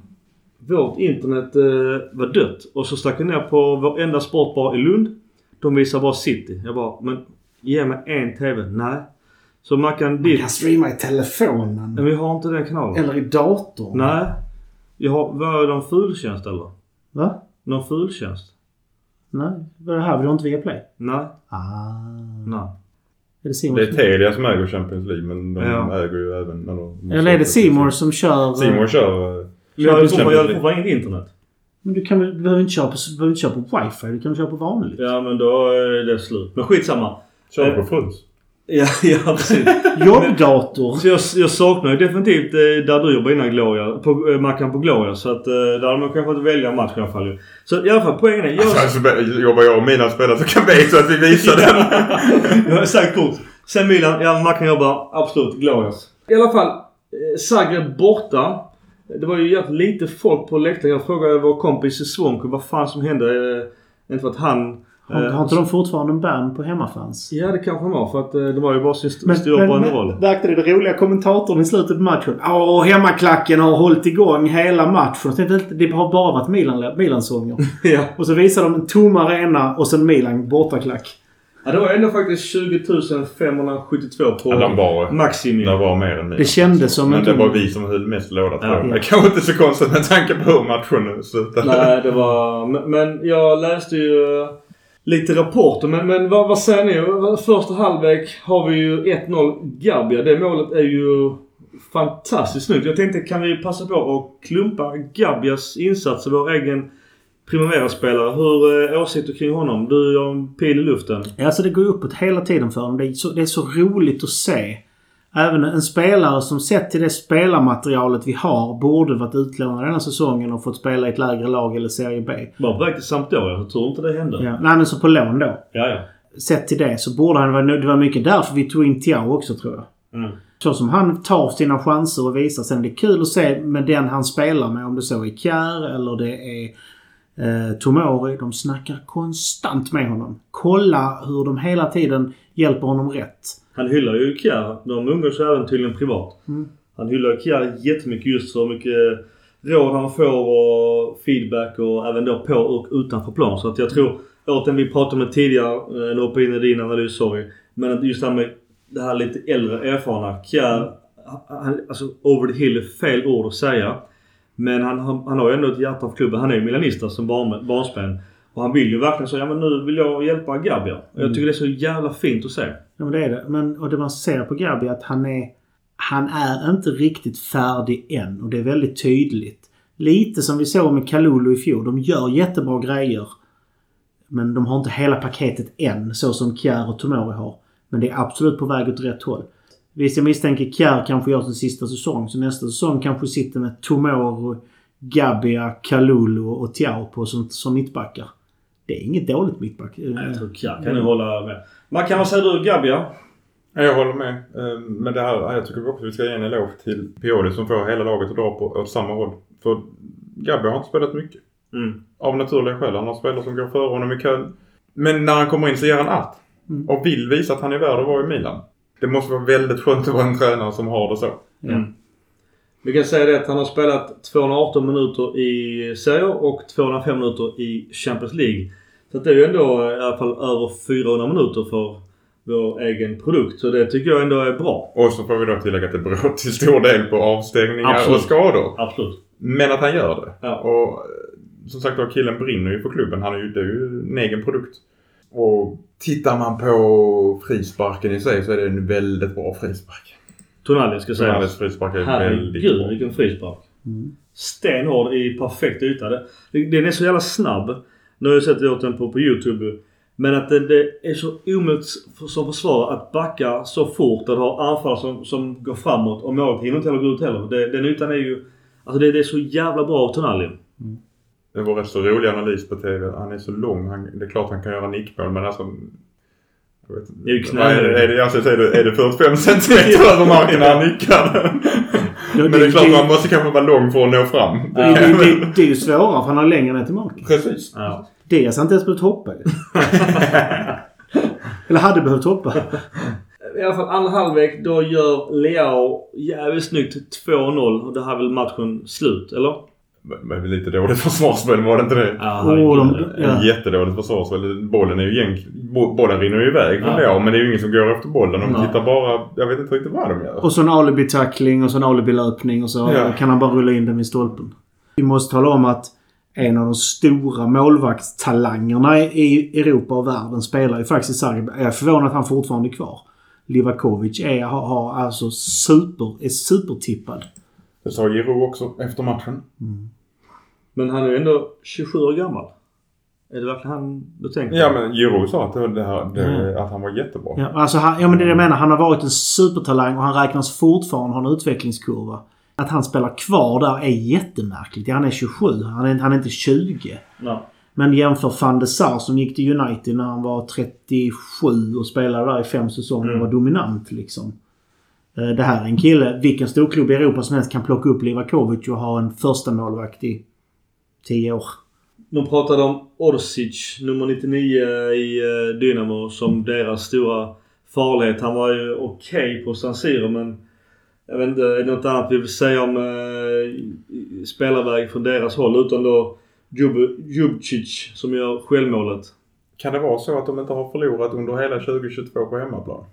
B: vårt internet eh, var dött. Och så stack jag ner på vår enda sportbar i Lund. De visar bara City. Jag bara, men ge mig en TV. Nej. Så Mackan,
D: ditt... Man kan streama i telefonen.
B: Men vi har inte den kanalen.
D: Eller i datorn.
B: Nej. Jag har, vad är det, en fultjänst eller?
D: Va?
B: Någon fultjänst?
D: Nej. Vad är det här? Vi har inte Viaplay?
B: Nej.
D: Ah.
B: Nej.
C: Är det, det är Telia som äger Champions League men de ja. äger ju även...
D: Eller, eller är det Simor som kör...
C: Simor kör
B: jag har fortfarande inget internet.
D: Men du, kan, du behöver inte köra på, behöver inte köra på wifi. Du kan köra på vanligt.
B: Ja men då är det slut. Men skitsamma.
C: Kör du på fruns?
B: Ja, ja precis.
D: Jobbdator.
B: Så jag, jag saknar ju definitivt eh, där du jobbar innan Gloria. På, eh, Mackan på Gloria. Så att eh, där hade man kanske fått välja match i alla fall Så i alla fall poängen är... Jag...
C: Alltså, alltså, jobbar jag och mina spelare så kan vi så att vi visar den.
B: jag har sagt kort. Sen Milan, ja Mackan jobbar absolut Glorias. I alla fall. Zagreb borta. Det var ju jävligt lite folk på läktaren. Jag frågade vår kompis Svånko vad fan som hände. Eh, inte för att han
D: Har,
B: Eh,
D: har inte de fortfarande en ban på hemmafans?
B: Ja, det kanske de har. För att eh, de har ju bara sin st- stora roll.
D: verkade det roliga kommentatorn i slutet på matchen? Åh, hemmaklacken har hållit igång hela matchen. Det det har bara varit Milan, Milan-sånger.
B: ja.
D: och så visar de en tom arena och sen Milan bortaklack.
B: Ja, det var ändå faktiskt 20 572 på
C: Ja, var,
B: Maximi.
C: det var mer än
D: Det kändes som
C: Men
D: en
C: det var vi som höll mest låda tror jag.
B: Ja.
C: Det kanske inte så konstigt med tanke på hur matchen slutade.
B: Nej, det var... men- jag läste ju lite rapporter. Men, men vad, vad säger ni? Första halvlek har vi ju 1-0 Gabia. Det målet är ju fantastiskt snyggt. Jag tänkte kan vi passa på att klumpa Gabias insatser, vår egen Primavera-spelare. Hur eh, åsikter kring honom? Du har en pil i luften.
D: Ja, Alltså det går uppåt hela tiden för dem. Det är, så, det är så roligt att se. Även en spelare som sett till det spelarmaterialet vi har borde varit utlånad denna säsongen och fått spela i ett lägre lag eller Serie B.
B: Var på väg till Sampdoria. Jag tror inte det hände.
D: Ja. Nej men så på lån då.
B: Ja, ja.
D: Sett till det så borde han vara Det var mycket därför vi tog in Tiao också tror jag.
B: Mm.
D: Så som han tar sina chanser och visar. Sen det är kul att se med den han spelar med. Om det så är Kjär eller det är eh, Tomori. De snackar konstant med honom. Kolla hur de hela tiden hjälper honom rätt.
B: Han hyllar ju Kjär. De umgås ju även tydligen privat.
D: Mm.
B: Han hyllar Kjär jättemycket just för mycket råd han får och feedback och även då på och utanför plan. Så att jag tror, återigen vi pratade om tidigare, eh, nu hoppar in i din analys, sorry. Men just det här med det här lite äldre erfarna. Kjär, han, alltså over the hill är fel ord att säga. Men han, han, han har ju ändå ett hjärta för klubben. Han är ju milanista som barn. Och han vill ju verkligen säga, ja men nu vill jag hjälpa Gabia. Och jag tycker det är så jävla fint att se.
D: Ja men det är det. Men, och det man ser på Gabi att han är... Han är inte riktigt färdig än och det är väldigt tydligt. Lite som vi såg med Kalulu i fjol. De gör jättebra grejer. Men de har inte hela paketet än så som Kjär och Tomori har. Men det är absolut på väg åt rätt håll. Visst, jag misstänker Kjär kanske gör sin sista säsong. Så nästa säsong kanske sitter med Tomori, Gabia, Kalulu och Tiao på som, som mittbackar. Det är inget dåligt mittback.
B: Jag tror Kjär kan du hålla med. Man kan vad säger du Gabia?
C: Ja, Jag håller med. Eh, Men det här, jag tycker också vi ska ge en eloge till Pioli som får hela laget att dra på, åt samma håll. För Gabby har inte spelat mycket.
B: Mm.
C: Av naturliga skäl. Han har spelare som går före honom i kön. Men när han kommer in så gör han allt.
D: Mm.
C: Och vill visa att han är värd att vara i Milan. Det måste vara väldigt skönt att vara en tränare som har det så.
B: Mm. Vi kan säga det att han har spelat 218 minuter i Serie A och 205 minuter i Champions League. Så det är ju ändå i alla fall över 400 minuter för vår egen produkt. Så det tycker jag ändå är bra.
C: Och så får vi då tillägga att det beror till stor del på avstängningar
B: Absolut.
C: och skador.
B: Absolut.
C: Men att han gör det.
B: Ja.
C: Och eh, som sagt då, killen brinner ju för klubben. Han är ju, det är ju en egen produkt. Och tittar man på frisparken i sig så är det en väldigt bra frispark.
B: Tonali ska sägas.
C: Tonales frispark är väldigt
B: Herregud
C: bra.
B: vilken frispark.
D: Mm.
B: Stenhård i perfekt yta. Det- Den är så jävla snabb. Nu har jag sett åt den på, på Youtube. Men att det, det är så omöjligt som försvarare att backa så fort. Att ha anfall som, som går framåt och målet hinner inte heller gå ut heller. Det, den ytan är ju... Alltså det, det är så jävla bra av Tonali.
C: Det var rätt så rolig analys på TV. Han är så lång. Han, det är klart han kan göra nickmål men alltså... Jag vet,
B: är
C: är, det, är, det, alltså, är, det, är det 45 centimeter över marken när han nickar?
D: Ja,
C: men det är klart man måste kanske vara lång för att nå fram.
D: Det, det, det, det är ju svårare för han har längre ner till marken.
C: Precis.
B: Ja.
D: Diaz har inte ens behövt hoppa. Eller hade behövt hoppa.
B: I alla fall andra halvlek då gör Leao jävligt snyggt 2-0. Och det här är väl matchen slut, eller?
C: Men lite dåligt försvarsspel var det inte det?
B: Ja,
D: de, ja.
C: Jättedåligt försvarsspel. Bollen är ju bo- Bollen rinner ju iväg från
B: Ja.
C: ja. men det är ju ingen som går efter bollen. De
B: Nej.
C: tittar bara... Jag vet inte riktigt vad de gör.
D: Och så en alibi-tackling och så en alibi-löpning och så
C: Ja.
D: kan han bara rulla in den vid stolpen. Vi måste tala om att en av de stora målvaktstalangerna i Europa och världen spelar ju faktiskt i Zagreb. Jag är förvånad att han fortfarande är kvar. Livakovic är, har, har alltså super, är supertippad.
C: Det sa Giroud också efter matchen.
B: Men han är ju ändå 27 år gammal. Är det verkligen han du tänker
C: Ja men Giroud sa att, det, här, det,
D: Mm.
C: att han var jättebra.
D: Ja, alltså han, ja men det är det jag menar. Han har varit en supertalang och han räknas fortfarande ha en utvecklingskurva. Att han spelar kvar där är jättemärkligt. Ja, han är 27. Han är, han är inte 20.
B: Ja.
D: Men jämför van de Sar som gick till United när han var 37 och spelade där i fem säsonger och
B: Mm.
D: var dominant liksom. Eh, Det här är en kille, vilken storklubb i Europa som helst kan plocka upp Livakovic och ha en första målvakt i 10 år.
B: De pratade om Orsic, nummer 99 i eh, Dynamo, som deras stora farlighet. Han var ju okej på San Siro men jag vet inte, är det något annat vi vill säga om eh, spelarväg från deras håll utan då Jub- Jubcic som gör självmålet.
C: Kan det vara så att de inte har förlorat under hela 2022 på hemmaplan?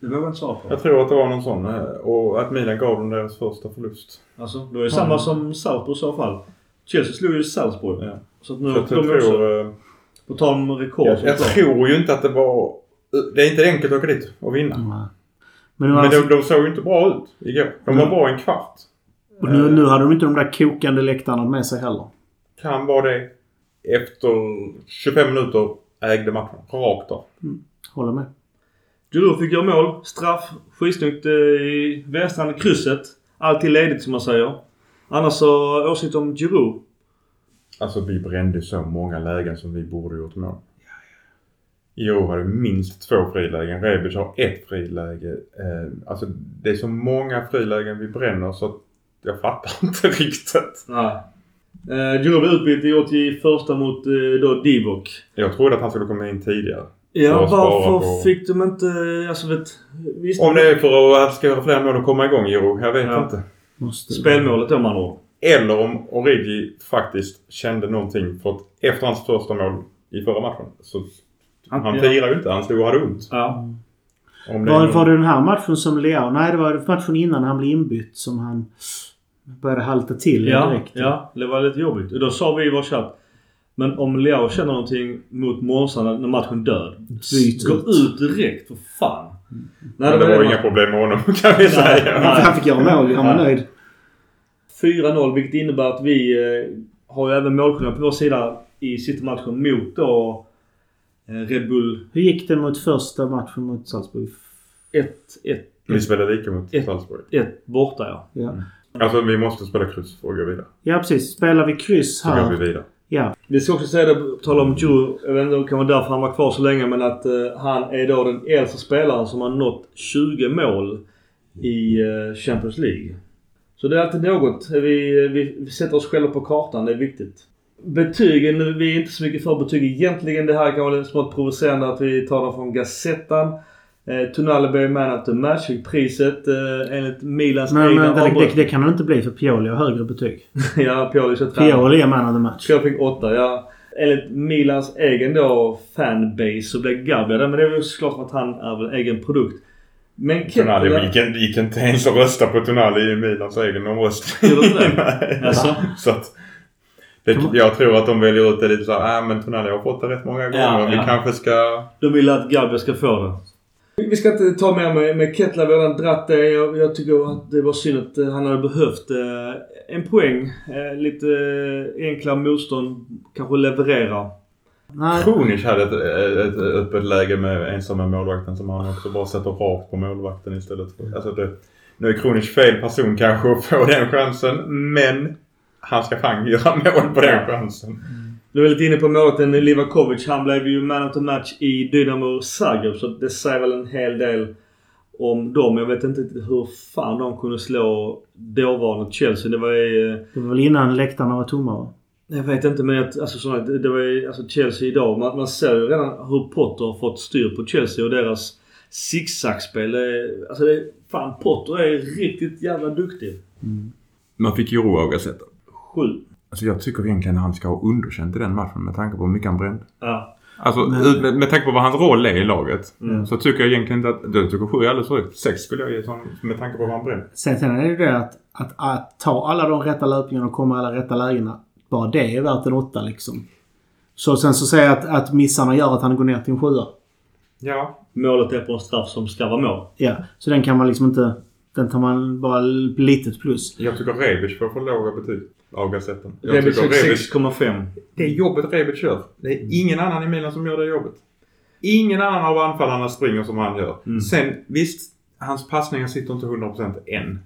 B: Det vågar jag inte svara på.
C: Jag tror att det var någon sån. eh, Och att Milan gav dem deras första förlust.
B: Alltså, då är det samma som Salzburg i så fall. Chelsea slog ju Salzburg.
C: Ja.
B: Så att nu
C: Så att jag
B: de också,
C: tror... eh,
B: på tal om rekord
C: Jag, jag tror ju inte att det var... Det är inte enkelt att åka dit och vinna.
D: Nej. Men,
C: Men
D: alltså,
C: de, de såg ju inte bra ut igår. De var
D: Mm.
C: bra en kvart.
D: och nu, nu hade de inte de där kokande läktarna med sig heller.
C: Kan vara det. Efter 25 minuter ägde matchen. Rakt av.
D: Håller med.
B: Giroud fick göra mål. Straff. Skitsnyggt eh, i vänstra krysset. Alltid ledigt som man säger. Annars så åsikt om Giroud.
C: Alltså vi brände så många lägen som vi borde gjort mål. I år har det minst två frilägen. Rebic har ett friläge. Eh, alltså det är så många frilägen vi bränner så jag fattar inte riktigt.
B: Nej. Eh, Giroud blev utbytt i år till första mot eh, då Divock.
C: Jag trodde att han skulle komma in tidigare.
B: Ja, varför fick de inte... Alltså vet... Visst,
C: Om det är för att han ska göra fler mål och komma igång Jiro, jag vet
B: Ja.
C: inte.
D: Måste.
B: Spelmålet med andra ord.
C: Eller om Origi faktiskt kände någonting för att efter hans första mål i förra matchen så han
B: Ja.
C: firade ju inte. Han stod och hade ont.
B: Ja.
C: Om det
D: Var, var det den här matchen som Leao... Nej, det var matchen innan han blev inbytt som han började halta till
B: Ja,
D: direkt.
B: ja, det var lite jobbigt. Och Då sa vi i vår chatt. Men om Leao känner någonting mot Månsarna när matchen dör.
D: Byt
B: Gå
D: ut.
B: ut direkt för fan. Nej,
C: Men det var
B: det
C: inga problem med honom kan vi säga.
B: Nej.
D: Han fick göra mål. Han var
B: Ja.
D: nöjd.
B: 4-0 vilket innebär att vi eh, har ju även målskillnad på vår sida i City-matchen mot då eh, Red Bull
D: Hur gick det mot första matchen mot Salzburg?
B: 1-1.
C: Vi spelade lika mot
B: Ett.
C: Salzburg.
B: 1 borta ja.
D: Ja.
C: Alltså vi måste spela kryss för att gå vidare.
D: ja, precis. Spelar vi kryss
C: Så går vi
D: här...
C: vidare.
D: Ja.
B: Vi ska också säga det, på tal om Joe, jag vet inte om det kan vara därför han var kvar så länge men att eh, han är då den äldsta spelaren som har nått 20 mål i eh, Champions League. Så det är alltid något. Vi, eh, vi, vi sätter oss själva på kartan, det är viktigt. Betygen, vi är inte så mycket för betyg egentligen. Det här kan vara lite smått provocerande att vi tar dem från Gazettan. Eh, Tonali blev man of the match, fick priset eh, enligt Milans
D: Men,
B: egna
D: men det, det, det kan det inte bli för Pioli har högre betyg.
B: ja, Pioli så tränare.
D: Pioli är man of the match.
B: Jag fick åtta, ja. Enligt Milans egen då fanbase så blev Gabriel det. Men det är väl såklart för att han är väl egen produkt. Men
C: Tonali gick, inte- gick inte ens att rösta på Tonali i Milans egen omröstning.
B: Gjorde du det?
C: Nej.
B: Alltså?
C: Så att, det, jag tror att de väljer ut det lite såhär, äh, men Tonali har fått det rätt många gånger.
B: Ja,
C: vi
B: ja.
C: kanske ska...
B: De vill att Gabriel ska få det. Vi ska inte ta mer med, med Kettler. Vi har redan dratt det. Jag, jag tycker att det var synd att eh, han hade behövt eh, en poäng. Eh, lite eh, enklare motstånd. Kanske leverera.
D: Nej,
C: Kronic hade ett, ett, ett öppet läge med ensamma målvakten som han också bara sätter rakt på målvakten istället för... Alltså det, nu är Kronic fel person kanske att få den chansen, men han ska fan göra mål på den chansen.
B: Du är lite inne på målvakten Livakovic. Han blev ju man of the match i Dynamo Zagreb. Så det säger väl en hel del om dem. Jag vet inte hur fan de kunde slå dåvarande Chelsea. Det var ju...
D: det var väl innan läktarna var tomma va?
B: Jag vet inte men att, alltså, sådana, det det var ju alltså Chelsea idag. Man, man ser ju redan hur Potter har fått styr på Chelsea och deras zigzagspel. Det är- Alltså det, fan Potter är riktigt jävla duktig.
C: Man fick ju ro av Gazetta.
B: Sju.
C: Alltså jag tycker egentligen att han ska ha underkänt i den matchen med tanke på hur mycket han brände.
B: Ja.
C: Alltså
D: Men-
C: med, med tanke på vad hans roll är i laget.
B: Mm.
C: Så tycker jag egentligen inte att... Jag tycker sju är alldeles för högt. Sex skulle jag ge som, med tanke på vad han brände.
D: Sen, sen är det ju det att, att, att ta alla de rätta löpningarna och komma i alla rätta lägena. Bara det är värt en åtta liksom. Så sen så säger jag att, att missarna gör att han går ner till en sjua.
C: Ja.
B: Målet är på en straff som ska vara mål.
D: Ja, så den kan man liksom inte... Den tar man bara litet plus.
C: Jag tycker Rebic får för låga betyg av Gazetten. Jag
B: Rebic
C: tycker
B: fick
C: Rebic...
B: 6,5.
C: Det jobbet Rebic gör. Det är ingen annan i Milan som gör det jobbet. Ingen annan av anfallarna springer som han gör.
B: Mm.
C: Sen visst, hans passningar sitter inte 100% än.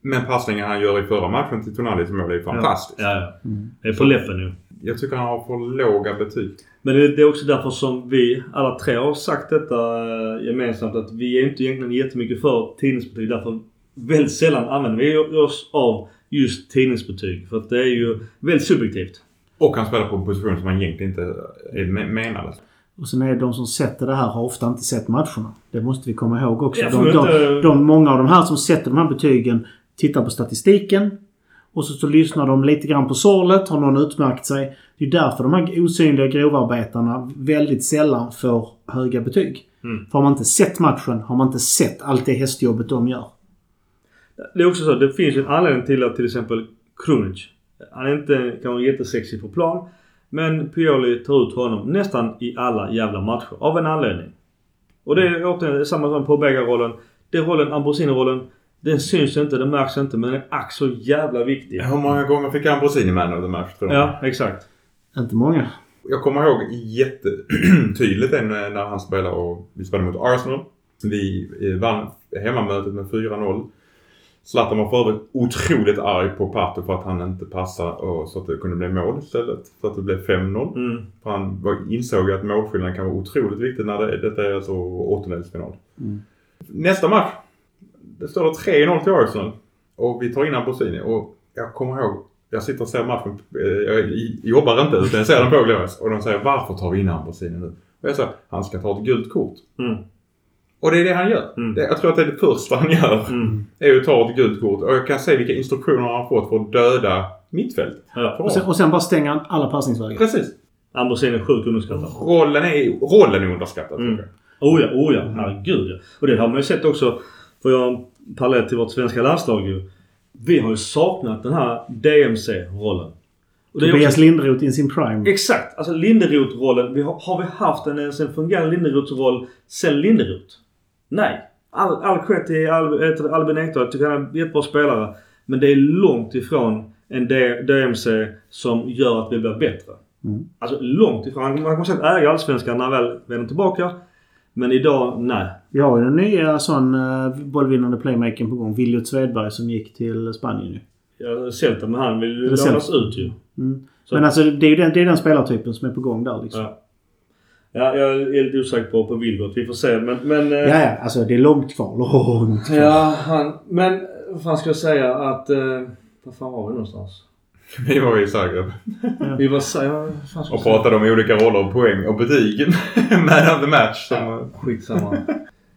C: Men passningen han gör i förra matchen till Tonalis mål är ju fantastiskt.
B: Ja, ja.
D: Mm.
B: Det är på läppen nu.
C: Jag tycker han har för låga betyg.
B: Men det är också därför som vi alla tre har sagt detta eh, gemensamt att vi är inte egentligen jättemycket för tidningsbetyg. Därför väldigt sällan använder vi oss av just tidningsbetyg. För att det är ju väldigt subjektivt.
C: Och han spelar på en position som han egentligen inte är me- menad.
D: Och sen är det de som sätter det här har ofta inte sett matcherna. Det måste vi komma ihåg också. De, de, de, många av de här som sätter de här betygen tittar på statistiken. Och så, så lyssnar de lite grann på sorlet. Har någon utmärkt sig? Det är därför de här osynliga grovarbetarna väldigt sällan får höga betyg.
B: Mm.
D: För har man inte sett matchen har man inte sett allt det hästjobbet de gör.
B: Det är också så. Det finns en anledning till att till exempel Krunic. Han är inte kanske jättesexig på plan. Men Pioli tar ut honom nästan i alla jävla matcher. Av en anledning. Och det är återigen samma som på rollen Den rollen, Ambrosini-rollen. Den syns inte, den märks inte. Men den är ack så jävla viktig.
C: Hur många gånger fick Ambrosini man of the match tror du?
B: Ja, exakt.
D: Inte många.
C: Jag kommer ihåg jättetydligt eh, när han spelade och vi spelade mot Arsenal. Vi eh, vann hemmamötet med 4-0. Zlatan var för övrigt otroligt arg på Pato för att han inte passade och så att det kunde bli mål istället. Så att det blev 5-0.
B: Mm.
C: För han var, insåg att målskillnaden kan vara otroligt viktig när det, detta är alltså åttondelsfinal.
D: Mm.
C: Nästa match. Det står det 3-0 till Arsenal. Och vi tar in Ambrosini och jag kommer ihåg jag sitter och ser matchen. eh, Jag jobbar inte utan jag ser den på Glorious. Och de säger varför tar vi in Ambrosini nu? Och jag säger han ska ta ett gult kort.
B: Mm.
C: Och det är det han gör.
B: Mm.
C: Det, jag tror att det är det första han gör.
B: Mm.
C: Är att ta ett gult kort. Och jag kan se vilka instruktioner han har fått för att döda mittfältet.
B: Ja.
D: Och sen, och sen bara stänger han alla passningsvägar.
C: Precis.
B: Ambrosini är sjukt underskattad.
C: Rollen är, rollen är underskattad
B: Mm.
C: tycker jag.
B: Oh ja, oh ja. Herregud ja. Och det har man ju sett också. För jag parallell till vårt svenska landslag ju. Vi har ju saknat den här DMC-rollen.
D: Tobias
B: också-
D: Lindroth in sin prime.
B: Exakt! Alltså Linderoth-rollen. Vi har, har vi haft en, ens en fungerande Linderoth-roll sen Linderoth? Nej. All, all cred till Al, Albin Ekdal. Jag tycker han är en jättebra spelare. Men det är långt ifrån en D, DMC som gör att vi blir bättre.
D: Mm.
B: Alltså långt ifrån. Han, han kommer säkert äga Allsvenskan när han väl vänder tillbaka. Men idag, nej.
D: Vi har ju den nya sån uh, bollvinnande playmakern på gång. Viljot Svedberg som gick till Spanien ju.
B: Har sett det, men han vill ju lånas ut ju.
D: Mm. Men alltså det är ju den, det är den spelartypen som är på gång där liksom.
B: Ja. Ja, jag är lite osäker på, på Vilgot. Vi får se. Men... men eh,
D: Ja, ja. Alltså det är långt kvar. Långt kvar.
B: Ja, han... Men vad fan ska jag säga att... Eh, vad fan var vi någonstans?
C: Vi var i Zagreb
B: Vi var... Ja, jag
C: och pratade om olika roller och poäng och betyg. Man of the match. Som,
B: Skitsamma.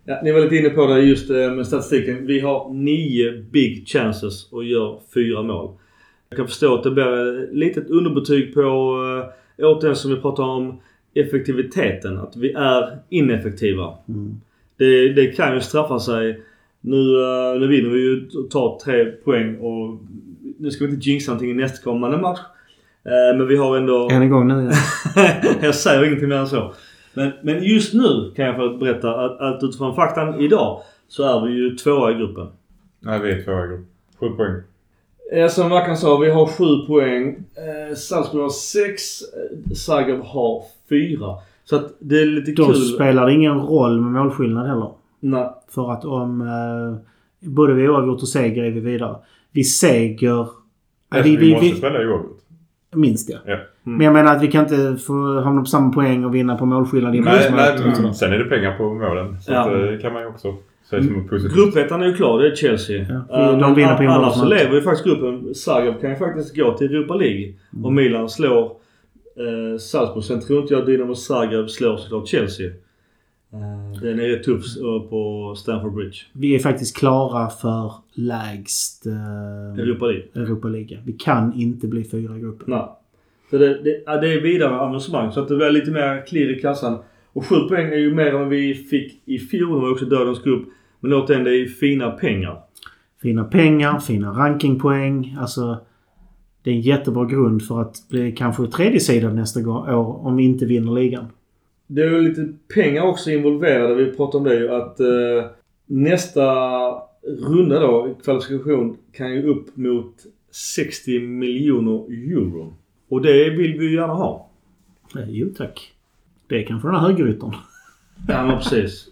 B: ja, ni var lite inne på det just eh, med statistiken. Vi har nio big chances och gör fyra mål. Jag kan förstå att det blir ett litet underbetyg på, eh, återigen som vi pratar om, effektiviteten. Att vi är ineffektiva.
D: Mm.
B: Det, det kan ju straffa sig. Nu, eh, nu vinner vi ju och tar tre poäng och nu ska vi inte jinxa någonting i nästkommande match. Eh, Men vi har ändå...
D: Än en gång nu. ja.
B: jag säger ingenting mer än så. Men, men just nu kan jag få berätta att, att utifrån faktan idag så är vi ju tvåa i gruppen.
C: nej, vi är tvåa i grupp. Sju poäng.
B: Eh, Som Mackan sa, vi har sju poäng. Eh, Salzburg har sex. Eh, Zagreb har fyra. Så att det är lite
D: Då
B: kul.
D: spelar det ingen roll med målskillnad heller.
B: Nej.
D: För att om eh, både vi oavgjort och seger är vi vidare. Vi seger... Ja, vi,
C: vi, måste
D: vi,
C: spela oavgjort.
D: minst ja.
C: Ja.
B: Mm.
D: Men jag menar att vi kan inte få hamna på samma poäng och vinna på målskillnad i
C: Nej, nej, men sen är det pengar på målen. Så
B: Ja.
C: att, det kan man ju också se som en positiv.
B: Gruppettan är ju klar. Det är Chelsea.
D: Ja,
B: Eh,
D: de
B: men
D: vinner på
B: Annars så lever ju faktiskt gruppen. Zagreb kan ju faktiskt gå till Europa League.
D: Mm.
B: Och Milan slår eh, Salzburg. Sen tror inte jag Dynamo Zagreb slår såklart Chelsea. Eh, den är rätt tuff på Stamford Bridge.
D: Vi är faktiskt klara för lägst eh,
B: Europa League.
D: Europa League. Vi kan inte bli fyra i gruppen.
B: Nej. Så det, det, ja, det är vidare avancemang. Så att det blir lite mer klirr i kassan. Och 7 poäng är ju mer än vad vi fick i fjol. Det var också dödens grupp. Men återigen, det är ju fina pengar.
D: Fina pengar, fina rankingpoäng. Alltså, det är en jättebra grund för att bli kanske tredje sidan nästa år om vi inte vinner ligan.
B: Det är ju lite pengar också involverade. Vi pratade om det ju att eh, nästa runda då, kvalifikation, kan ju upp mot 60 miljoner euro. Och det vill vi ju gärna ha.
D: Eh, Jo tack. Det är kanske den här högeryttern.
B: Ja men precis.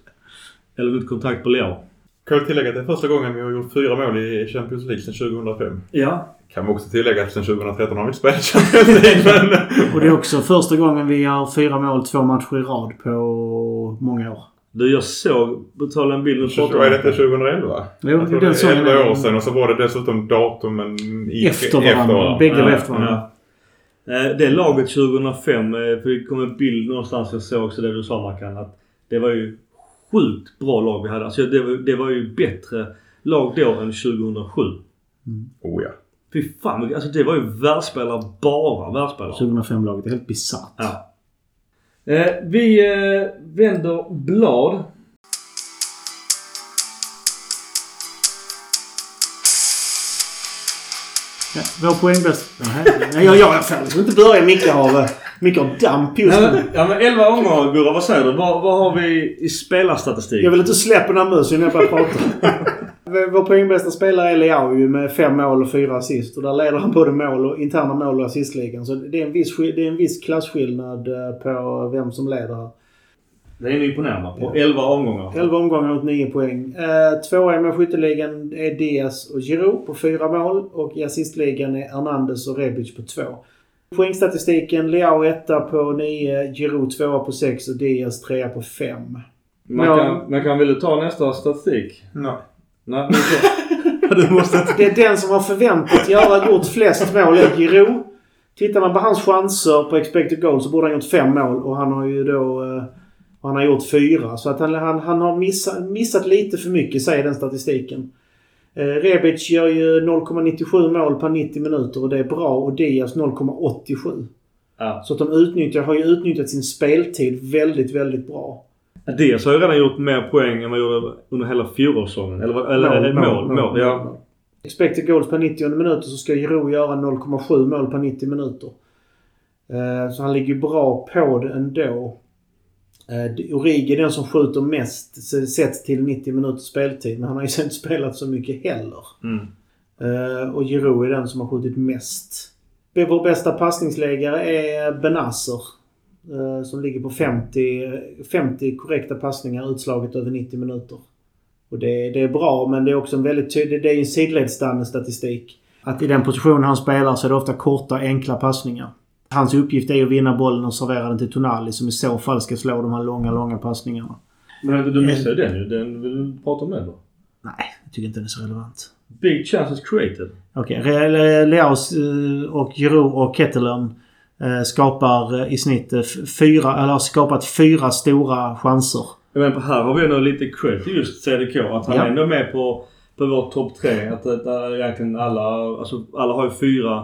B: Eller ut kontrakt på Leo.
C: Kan jag tillägga att det är första gången vi har gjort fyra mål i Champions League sedan 2005.
B: Ja.
C: Kan man också tillägga att sedan 2013 har vi inte spelat Champions League. Men...
D: Och det är också första gången vi har fyra mål två matcher i rad på många år.
B: Du, jag såg, på tal om bilden du
C: Vad
B: pratade
C: är
B: om.
C: detta? 2011?
D: Jo,
C: jag tror
D: den
C: det
D: såg
C: är
D: jag.
C: 11 år sedan och så var det dessutom datumen i,
D: Efter varandra. Bägge var efter varandra.
B: Ja. Eh, Det laget 2005, eh, för det kom en bild någonstans jag såg också det du sa Mackan. Att det var ju sjukt bra lag vi hade. Alltså det, var- det var ju bättre lag då än 2007.
C: Oh ja.
B: Fy fan alltså det var ju världsspelare, bara världsspelare.
D: 2005-laget är helt bisarrt.
B: Ja. Eh, vi eh, vänder blad.
D: Ja, vår poängbäst... Nej, jag, jag, jag får inte börja. Micke har, Micke har damp just nu.
B: ja men 11 omgångar Gurra, vad säger du? Vad, vad har vi i spelarstatistik?
D: Jag vill inte släppa den här musen när jag börjar prata. Vår poängbästa spelare är Leao ju med fem mål och fyra assist. Och där leder han både mål och interna mål och assistligan. Så det är en viss, det är en viss klasskillnad eh, på vem som leder här.
B: Det är ni imponerande på 11 omgångar.
D: 11 omgångar och 9 poäng. Eh, tvåa med skytteligan är Diaz och Giroud på fyra mål. Och i assistligan är Hernandez och Rebic på två. Poängstatistiken Leao etta på 9, Giroud tvåa på 6 och Diaz trea på 5.
B: Man
D: Ja.
B: kan, man kan väl ta nästa statistik?
C: Nej.
B: Nej, du måste.
D: Det är den som har förväntat göra gjort flest mål är Giroud. Tittar man på hans chanser på expected goal så borde han gjort fem mål och han har ju då... eh, och han har gjort fyra. Så att han, han, han har missat, missat lite för mycket säger den statistiken. Eh, Rebic gör ju 0,97 mål per 90 minuter och det är bra. Och Diaz 0,87.
B: Ja.
D: Så att de utnyttjar, har ju utnyttjat sin speltid väldigt, väldigt bra.
B: Dels har ju redan gjort mer poäng än vad jag gjorde under hela fjolårssäsongen. Eller, eller, eller mål, mål, ja.
D: Expected goals per 90 minuter så ska Giroud göra 0,7 mål per 90 minuter. Eh, Så han ligger bra på det ändå. Eh, Origi är den som skjuter mest sett till 90 minuters speltid. Men han har ju inte spelat så mycket heller.
B: Mm.
D: Eh, Och Giroud är den som har skjutit mest. Vår bästa passningsläggare är Benazer. Eh, Som ligger på 50, 50 korrekta passningar utslaget över 90 minuter. Och det, det är bra men det är också en väldigt tydlig... Det är en sidledsstande statistik. Att i den positionen han spelar så är det ofta korta enkla passningar. Hans uppgift är att vinna bollen och servera den till Tonali som i så fall ska slå de här långa, långa passningarna.
B: Men du missade den ju. Den vill du prata om den då?
D: Nej, jag tycker inte den är så relevant.
B: Big chances created.
D: Okej. Okay. Leaus eh, och Giroud och Kettelön eh, skapar eh, i snitt eh, fyra, eller har skapat fyra stora chanser.
B: Men här har vi ändå lite cred till just CDK. Att han
D: Ja.
B: är ändå med på, på vår topp tre. Att det, där egentligen alla, alltså alla har ju fyra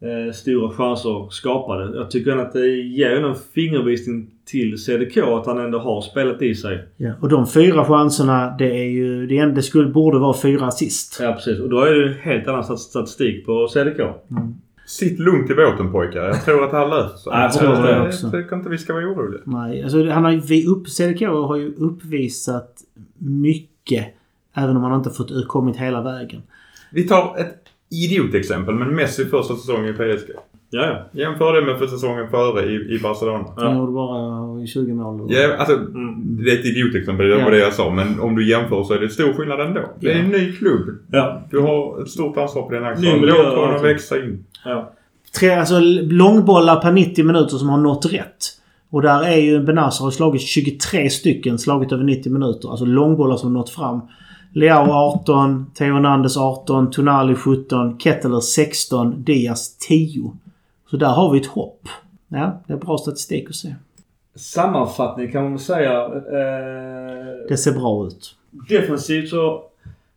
B: eh, stora chanser skapade. Jag tycker ändå att det ger en fingervisning till CDK att han ändå har spelat i sig.
D: Ja. Och de fyra chanserna, det är ju... Det, det skulle, borde vara fyra assist.
B: Ja precis. Och då är det en helt annan stat- statistik på CDK.
C: Sitt lugnt i båten pojkar. Jag tror att det här löser sig.
B: Jag
D: tror det
C: jag
D: också.
C: tycker inte vi ska vara oroliga.
D: Nej, alltså han har ju... vi Upp, CDK har ju uppvisat mycket. Även om han inte fått kommit hela vägen.
C: Vi tar ett idiotexempel men Messi första säsongen i PSG.
B: Ja, ja.
C: Jämför det med för säsongen före i, i Barcelona.
D: Han gjorde bara 20 mål.
C: Ja, alltså, det är ett idiotexempel, det var
D: Ja.
C: det jag sa. Men om du jämför så är det stor skillnad ändå. Det är en ny klubb.
B: Ja.
C: Du har ett stort ansvar på axeln.
B: miljö
C: Låt
B: och
C: honom växa in.
B: ja.
D: Tre, alltså långbollar per 90 minuter som har nått rätt. Och där är ju Benazer har slagit 23 stycken slagit över 90 minuter. Alltså långbollar som har nått fram. Leao 18, Theo Hernandez 18, Tonali 17, Ketteler 16, Diaz 10. Så där har vi ett hopp. Ja, det är bra statistik att se.
B: Sammanfattning kan man väl säga. Eh,
D: Det ser bra ut.
B: defensivt så,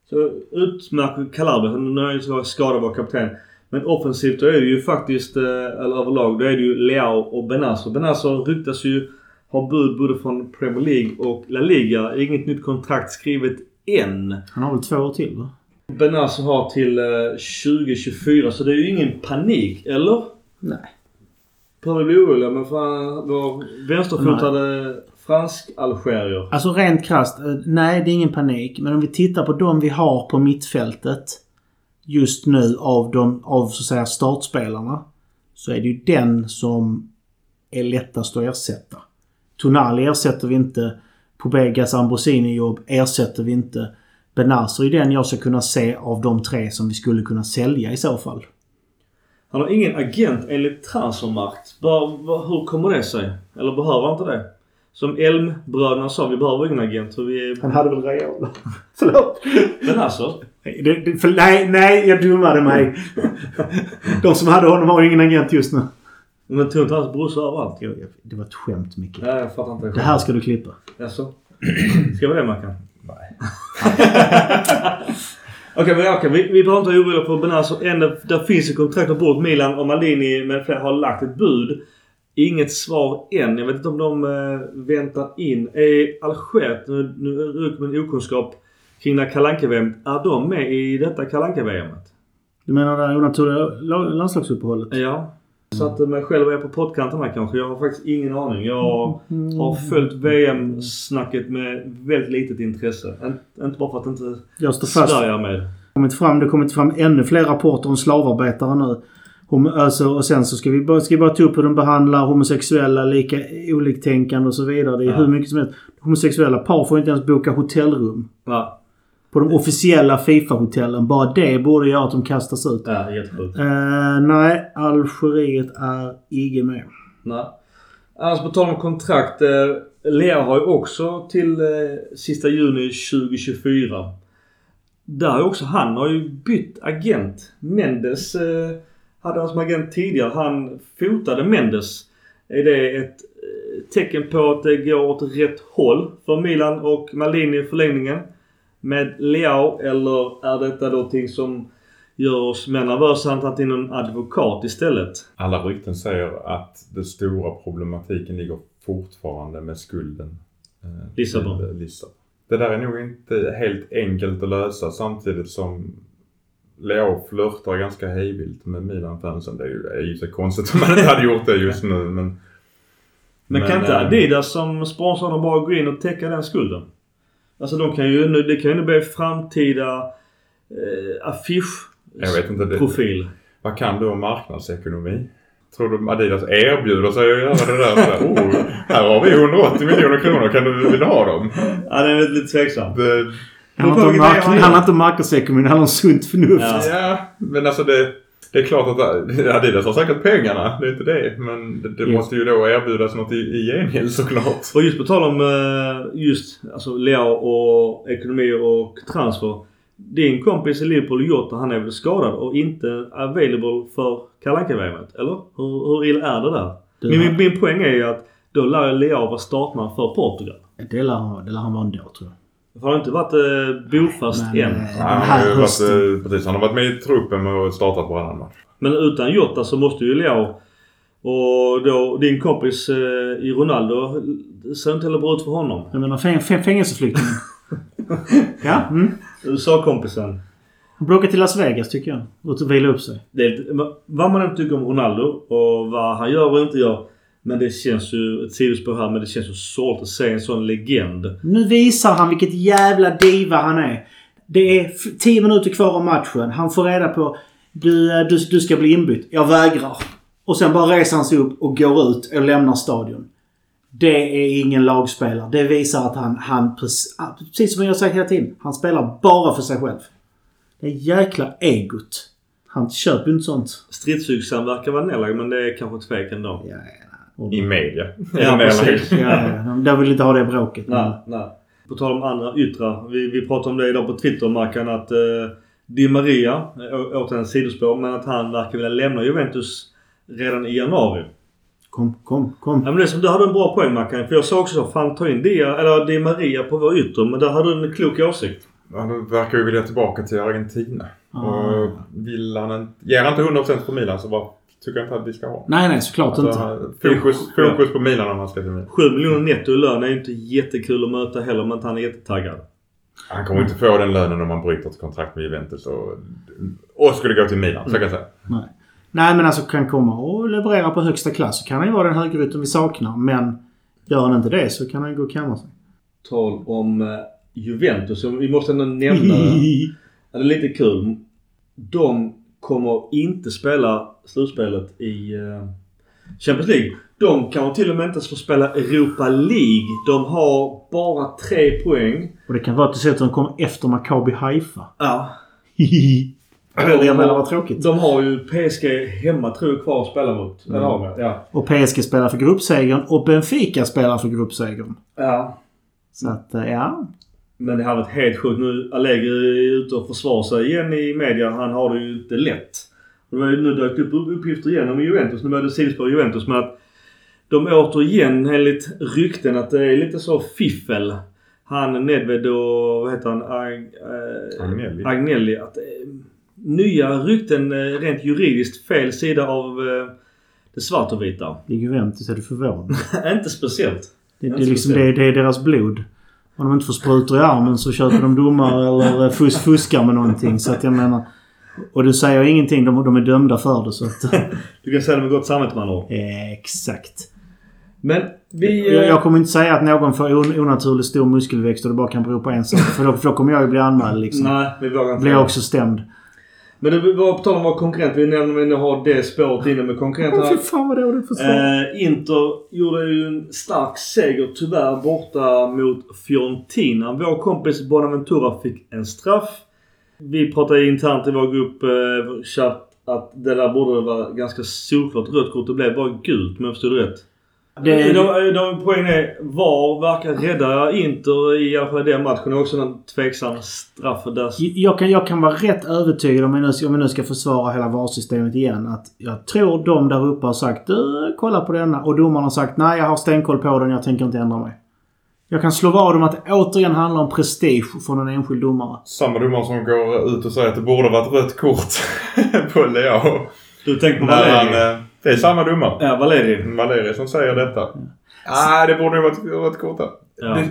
B: så utmärker Calabria. Nu är ju skadad vår kapten. Men offensivt då är det ju faktiskt, eh, eller överlag, då är det ju Leao och Benazer. Benazer ryktas ju ha bud både från Premier League och La Liga. Inget nytt kontrakt skrivet än.
D: Han har väl två år till va?
B: Benazer har till eh, 2024 så det är ju ingen panik, eller?
D: Nej.
B: Behöver bli oroliga men fan vår vänsterfotade fransk-algerier.
D: Alltså rent krasst, eh, nej det är ingen panik. Men om vi tittar på de vi har på mittfältet just nu av, de, av så att säga startspelarna. Så är det ju den som är lättast att ersätta. Tonali ersätter vi inte. Pobegas Ambrosini-jobb ersätter vi inte. Benazer är den jag ska kunna se av de tre som vi skulle kunna sälja i så fall.
B: Han har ingen agent enligt transfermarkt. Bara, hur kommer det sig? Eller behöver han inte det? Som Elmbröderna sa, vi behöver ingen agent. Vi är...
D: Han hade väl Real? Förlåt.
B: Men alltså.
D: Det, det, för, nej, nej, jag dummade mig. De som hade honom har ingen agent just nu.
B: Men tog inte hans brorsa överallt?
D: Jag- Det var ett skämt Micke.
B: Nej, jag fattar inte.
D: Det här ska du klippa.
B: Jaså? Ska vi det Mackan?
C: Nej.
B: Okej, men okej. Vi, vi behöver inte vara oroliga för Benazzo än. Där finns ett kontrakt på bordet. Milan och Maldini med flera har lagt ett bud. Inget svar än. Jag vet inte om de eh, väntar in. Är Algeriet, nu, nu rycker min okunskap kring det här vm Är de med i detta Kalle vmet
D: Du menar det onaturliga la- landslagsuppehållet?
B: Ja. Satte mig själv och är på poddkanten här kanske. Jag har faktiskt ingen aning. Jag har följt VM-snacket med väldigt litet intresse. In- Inte bara för att inte
D: Jag står fast.
B: Sverige är med.
D: kommit fram, det har kommit fram ännu fler rapporter om slavarbetare nu. Alltså, och sen så ska vi, bara, ska vi bara ta upp hur de behandlar homosexuella, lika oliktänkande och så vidare. Det är
B: Ja.
D: hur mycket som helst. Homosexuella par får inte ens boka hotellrum.
B: Ja,
D: På de officiella Fifa-hotellen. Bara det borde göra att de kastas ut.
B: ja jättesjukt.
D: Eh, nej, Algeriet är icke med.
B: Nej. Annars på tal om kontrakt. Eh, Lea har ju också till eh, sista juni 2024. Där har ju också han har ju bytt agent. Mendes eh, hade han som agent tidigare. Han fotade Mendes. Är det ett eh, tecken på att det går åt rätt håll för Milan och Maldini i förlängningen? Med Leao eller är detta någonting som gör oss mer nervösa att ta in en advokat istället?
C: Alla rykten säger att den stora problematiken ligger fortfarande med skulden. eh,
B: Lissabon.
C: eh, Lissabon. Det där är nog inte helt enkelt att lösa samtidigt som Leo flörtar ganska hejvilt med Milan-fansen. Det är ju, det är ju så konstigt om man inte hade gjort det just nu men...
B: Men, kan inte
C: eh,
B: Adidas som sponsrar dem bara gå in och täcka den skulden? Alltså de kan ju nu, det kan ju nu bli framtida eh, affischprofil.
C: vad kan du om marknadsekonomi? Tror du Adidas erbjuder sig att göra det där? Så där, oh, här har vi 180 miljoner kronor. Kan du, vill du ha dem?
B: Ja, det är lite.
C: Det,
D: inte mark- det handlar inte om marknadsekonomi, det handlar om sunt förnuft.
B: Ja.
C: Ja, men alltså det, det är klart att Adidas har säkert pengarna. Det är inte det. Men det, det måste ju då erbjudas något i, i gengäld såklart.
B: Och just på tal om eh, just alltså Leao och ekonomi och transfer. Din kompis i Liverpool, Jota, han är väl skadad och inte available för Kalle Anka-VMet? Eller? Hur, hur illa är det där?
D: Du
B: Min, min, min poäng är ju att då lär ju Leao vara startman för Portugal.
D: Det lär han, det lär han vara ändå tror jag.
B: För han har inte varit eh, bofast
D: Men,
B: än.
D: eh, Den
C: han,
D: här
C: har varit, eh, precis, han har varit med i truppen och startat varannan match.
B: Men utan Jota så måste ju Leao och då din kompis eh, i Ronaldo ser inte heller bra ut för honom.
D: Jag menar fäng, fäng, fängelseflyktingen. ja, mm.
B: USA-kompisen.
D: Han borde åka till Las Vegas tycker jag. Och vila upp sig.
B: Det vad man än tycker om Ronaldo och vad han gör och inte gör. Men det känns ju, ett sidospår här, men det känns ju sorgligt att se en sån legend.
D: Nu visar han vilket jävla diva han är. Det är f- 10 minuter kvar av matchen. Han får reda på du, eh, du, du ska bli inbytt. Jag vägrar. Och sen bara reser han sig upp och går ut och lämnar stadion. Det är ingen lagspelare. Det visar att han, han precis, precis som jag sagt hela tiden, han spelar bara för sig själv. Det är jäkla egot. Han köper ju inte sånt.
B: Stridsyxan verkar vara nedlagd, men det är kanske tvek ändå.
D: Ja, ja.
C: I media.
B: Ja, precis.
D: Ja, ja. De vill inte ha det bråket.
B: Nej, nej. På tal om andra yttrar. Vi, vi pratade om det idag på Twitter, Mackan, att eh, Di Maria, å- återigen sidospår, men att han verkar vilja lämna Juventus redan i januari.
D: Kom, kom, kom.
B: Ja men det som, du hade en bra poäng Mackan. För jag sa också så, fan ta in Dia, eller Di Maria på vår ytter. Men där hade du en klok åsikt.
C: Han verkar ju vilja tillbaka till Argentina.
D: Ah.
C: Och vill han inte... Ger han inte 100% på Milan så bara tycker jag inte att vi ska ha.
D: Nej, nej, såklart
C: Alltså,
D: inte.
C: fokus, fokus på Milan om han ska till Milan.
B: 7 miljoner netto i lön är ju inte jättekul att möta heller om inte han är jättetaggad.
C: Han kommer inte få den lönen om han bryter ett kontrakt med Juventus och, och skulle gå till Milan. Så kan jag säga.
D: Nej. Nej, men alltså kan komma och leverera på högsta klass så kan han ju vara den högerytten vi saknar. Men gör han inte det så kan han ju gå och kamma sig.
B: Tal om eh, Juventus. Vi måste ändå nämna det. Det är lite kul. De kommer inte spela slutspelet i eh, Champions League. De kan till och med inte ens få spela Europa League. De har bara tre poäng.
D: och det kan vara att du säger att de kommer efter Maccabi Haifa.
B: Ja.
D: Vad tråkigt.
B: De har ju PSG hemma tror jag kvar att spela mot. Har de? Ja.
D: Och PSG spelar för gruppsegern och Benfica spelar för gruppsegern.
B: ja.
D: Så att, eh, ja.
B: Men det här varit helt sjukt. Nu Allegri är ute och försvarar sig igen i media. Han har det ju inte lätt. Och nu dök det upp uppgifter igen om Juventus. Nu det sidospår Juventus med att de återigen enligt rykten att det är lite så fiffel. Han Nedved och vad heter han? Ag, eh,
C: Agnelli.
B: Agnelli. Att, eh, nya rykten eh, rent juridiskt fel sida av det svartvita.
D: I Juventus är du förvånad.
B: inte speciellt.
D: Det, det,
B: Inte
D: är liksom,
B: speciellt.
D: det, det är deras blod. Om de inte får sprutor i armen så köper de domare eller fus, fuskar med någonting. Så att jag menar... Och du säger ingenting. De, de är dömda för det. Så att,
B: Du kan säga det med gott samvete med andra ord.
D: exakt.
B: Men vi...
D: Jag,
B: eh,
D: jag kommer inte säga att någon får on, onaturligt stor muskelväxt och det bara kan bero på en sak. För då, för då kommer jag ju bli anmäld liksom.
B: Nej, vi vågar inte.
D: Blir jag också stämd.
B: Men det var på tal om att vara konkurrent. Vi nämner vi har det spåret inne med
D: Åh,
B: konkurrenterna.
D: fy fan vad dåligt försvar.
B: Eh, Inter gjorde ju en stark seger tyvärr borta mot Fiorentina. Vår kompis Bonaventura fick en straff. Vi pratade internt i vår grupp eh, chatt att det där borde vara ganska solklart rött kort. Det blev bara gult om jag förstod det rätt.
D: Det-
B: de, de, poängen är VAR verkar rädda Inter i alla fall i den matchen. Och också en tveksam straff där.
D: Jag kan, jag kan vara rätt övertygad om vi, nu, om vi nu ska försvara hela VAR-systemet igen. Att jag tror de där uppe har sagt du, kolla på denna. Och domaren har sagt nej, jag har stenkoll på den. Jag tänker inte ändra mig. Jag kan slå vad om att det återigen handlar om prestige från en enskild domare.
C: Samma domare som går ut och säger att det borde varit rött kort på Leao.
B: Du tänker på Valeri?
C: eh, det är samma domare.
B: Ja, Valeri.
C: Valeri som säger detta. Ah, det borde ju varit rött kort där.
B: Ja.
C: Det,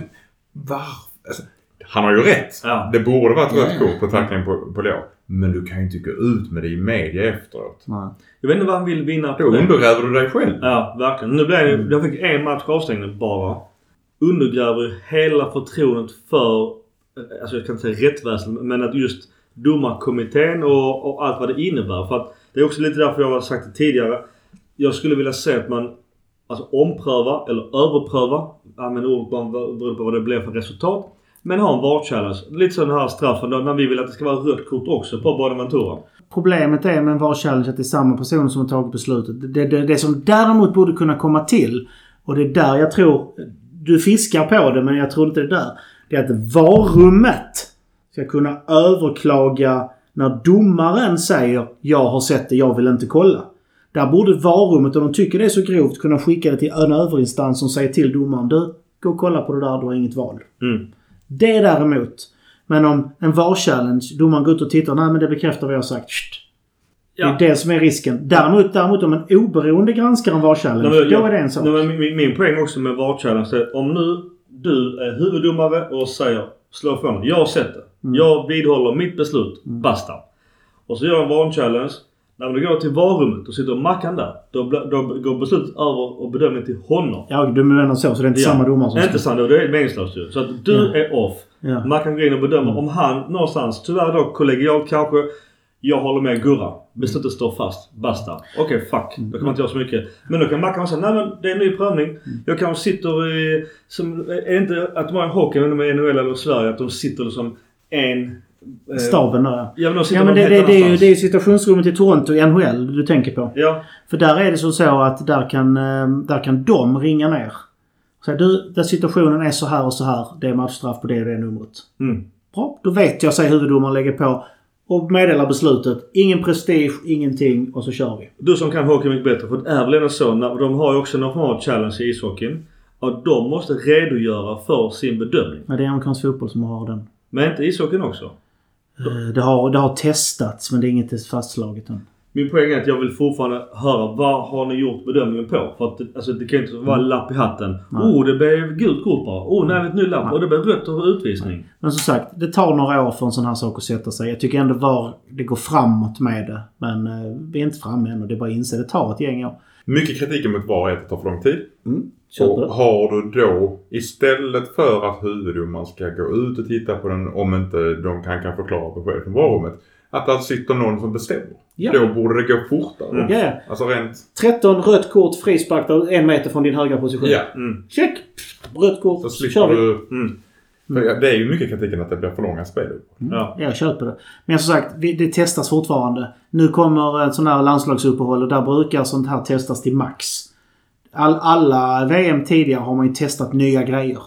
C: var, alltså, han har ju rätt.
B: Ja.
C: Det borde varit rött
D: Ja.
C: kort på tacklingen på, på Leao. Men du kan ju inte gå ut med det i media efteråt.
D: Nej.
B: Jag vet inte vad han vill vinna
C: Då undergräver du dig själv.
B: Ja, verkligen. Nu blev det, jag fick en match avstängning bara. Undergräver ju hela förtroendet för, alltså jag kan inte säga rättsväsendet, men att just domarkommittén och, och allt vad det innebär. För att det är också lite därför jag har sagt det tidigare. Jag skulle vilja se att man alltså omprövar eller överprövar, använder ordet bara beroende på vad det blir för resultat. Men ha en VAR-challenge. Lite så den här straffen då, när vi vill att det ska vara rött kort också på Bonaventura.
D: Problemet är med en VAR-challenge att det är samma person som har tagit beslutet. Det, det, det som däremot borde kunna komma till, och det är där jag tror... Du fiskar på det, men jag tror inte det är där. Det är att VAR-rummet ska kunna överklaga när domaren säger “Jag har sett det, jag vill inte kolla”. Där borde VAR-rummet, om de tycker det är så grovt, kunna skicka det till en överinstans som säger till domaren “Du, gå och kolla på det där, du har inget val”.
B: Mm.
D: Det däremot. Men om en VAR-challenge, domaren går ut och tittar. Nej men det bekräftar vad jag har sagt. Shht.
B: Ja.
D: Det är det som är risken. Däremot, däremot om en oberoende granskar en VAR-challenge, då
B: jag-
D: är det en sak.
B: Nej, min, min poäng också med VAR-challenge är om nu du är huvuddomare och säger slå ifrån Jag har sett det.
D: Mm.
B: Jag vidhåller mitt beslut. Basta. Och så gör jag en VAR-challenge. När du går till VAR-rummet och sitter Mackan där. Då, då går beslutet över och bedömningen till honom.
D: Ja, du menar så. Så det är inte
B: Ja.
D: samma domare som
B: inte sant. Det är meningslöst ju. Så att du
D: Ja.
B: är off.
D: Ja.
B: Mackan går in och bedömer om han någonstans, tyvärr då kollegialt kanske. Jag håller med Gurra. Beslutet står fast. Basta. Okej, fuck. Då kan man inte göra så mycket. Men då kan Mackan säga, nej men det är en ny prövning. Jag kanske sitter i... Som, är det inte att de har i hockey, det är NHL eller Sverige, att de sitter som en... eh,
D: Staben där ja.
B: Ja men de
D: Ja men det, det, det, är ju, det är ju situationsrummet i Toronto i NHL du tänker på.
B: Ja.
D: För där är det som så att där kan, eh, där kan de ringa ner. Så du, där situationen är så här och så här. Det är matchstraff på det och det numret.
B: Mm.
D: Bra, då vet jag, säger huvuddomaren lägger på. Och meddelar beslutet. Ingen prestige, ingenting och så kör vi.
B: Du som kan hockey mycket bättre. För det är väl ändå så, de har ju också någon form challenge i ishockeyn. Att de måste redogöra för sin bedömning.
D: Men det är amerikansk fotboll som har den.
B: Men inte ishockeyn också?
D: Eh, Det har, det har testats men det är inget fastslaget än.
B: Min poäng är att jag vill fortfarande höra vad har ni gjort bedömningen på? För att det, alltså, det kan ju inte vara lapp i hatten.
D: Nej.
B: Oh, det blev gult kort bara. Oh, nej, ett ny lapp.
D: Nej.
B: Och det blev rött och utvisning.
D: Men som sagt, det tar några år för en sån här sak att sätta sig. Jag tycker ändå var det går framåt med det. Men eh, vi är inte framme än och det är bara att inse det tar ett gäng år.
C: Mycket kritiken mot VAR är att det tar för lång tid.
D: Köper
C: Och har du då istället för att huvuddomaren ska gå ut och titta på den om inte de kan, kan förklara besked från varummet. Att där sitter någon som bestämmer.
D: Ja.
C: Då borde det gå fortare.
B: Mm.
D: Ja, ja.
C: Alltså rent...
D: 13 rött kort, frispark där en meter från din högra position.
C: Ja.
B: Mm.
D: Check! Rött kort,
C: Så
D: så
C: slipper
D: kör vi.
C: du...
B: Mm.
C: Jag- det är ju mycket kritiken att det blir för långa spel.
B: Ja.
D: Jag köper det. Men som sagt, det testas fortfarande. Nu kommer ett sånt här landslagsuppehåll och där brukar sånt här testas till max. All, alla VM tidigare har man ju testat nya grejer.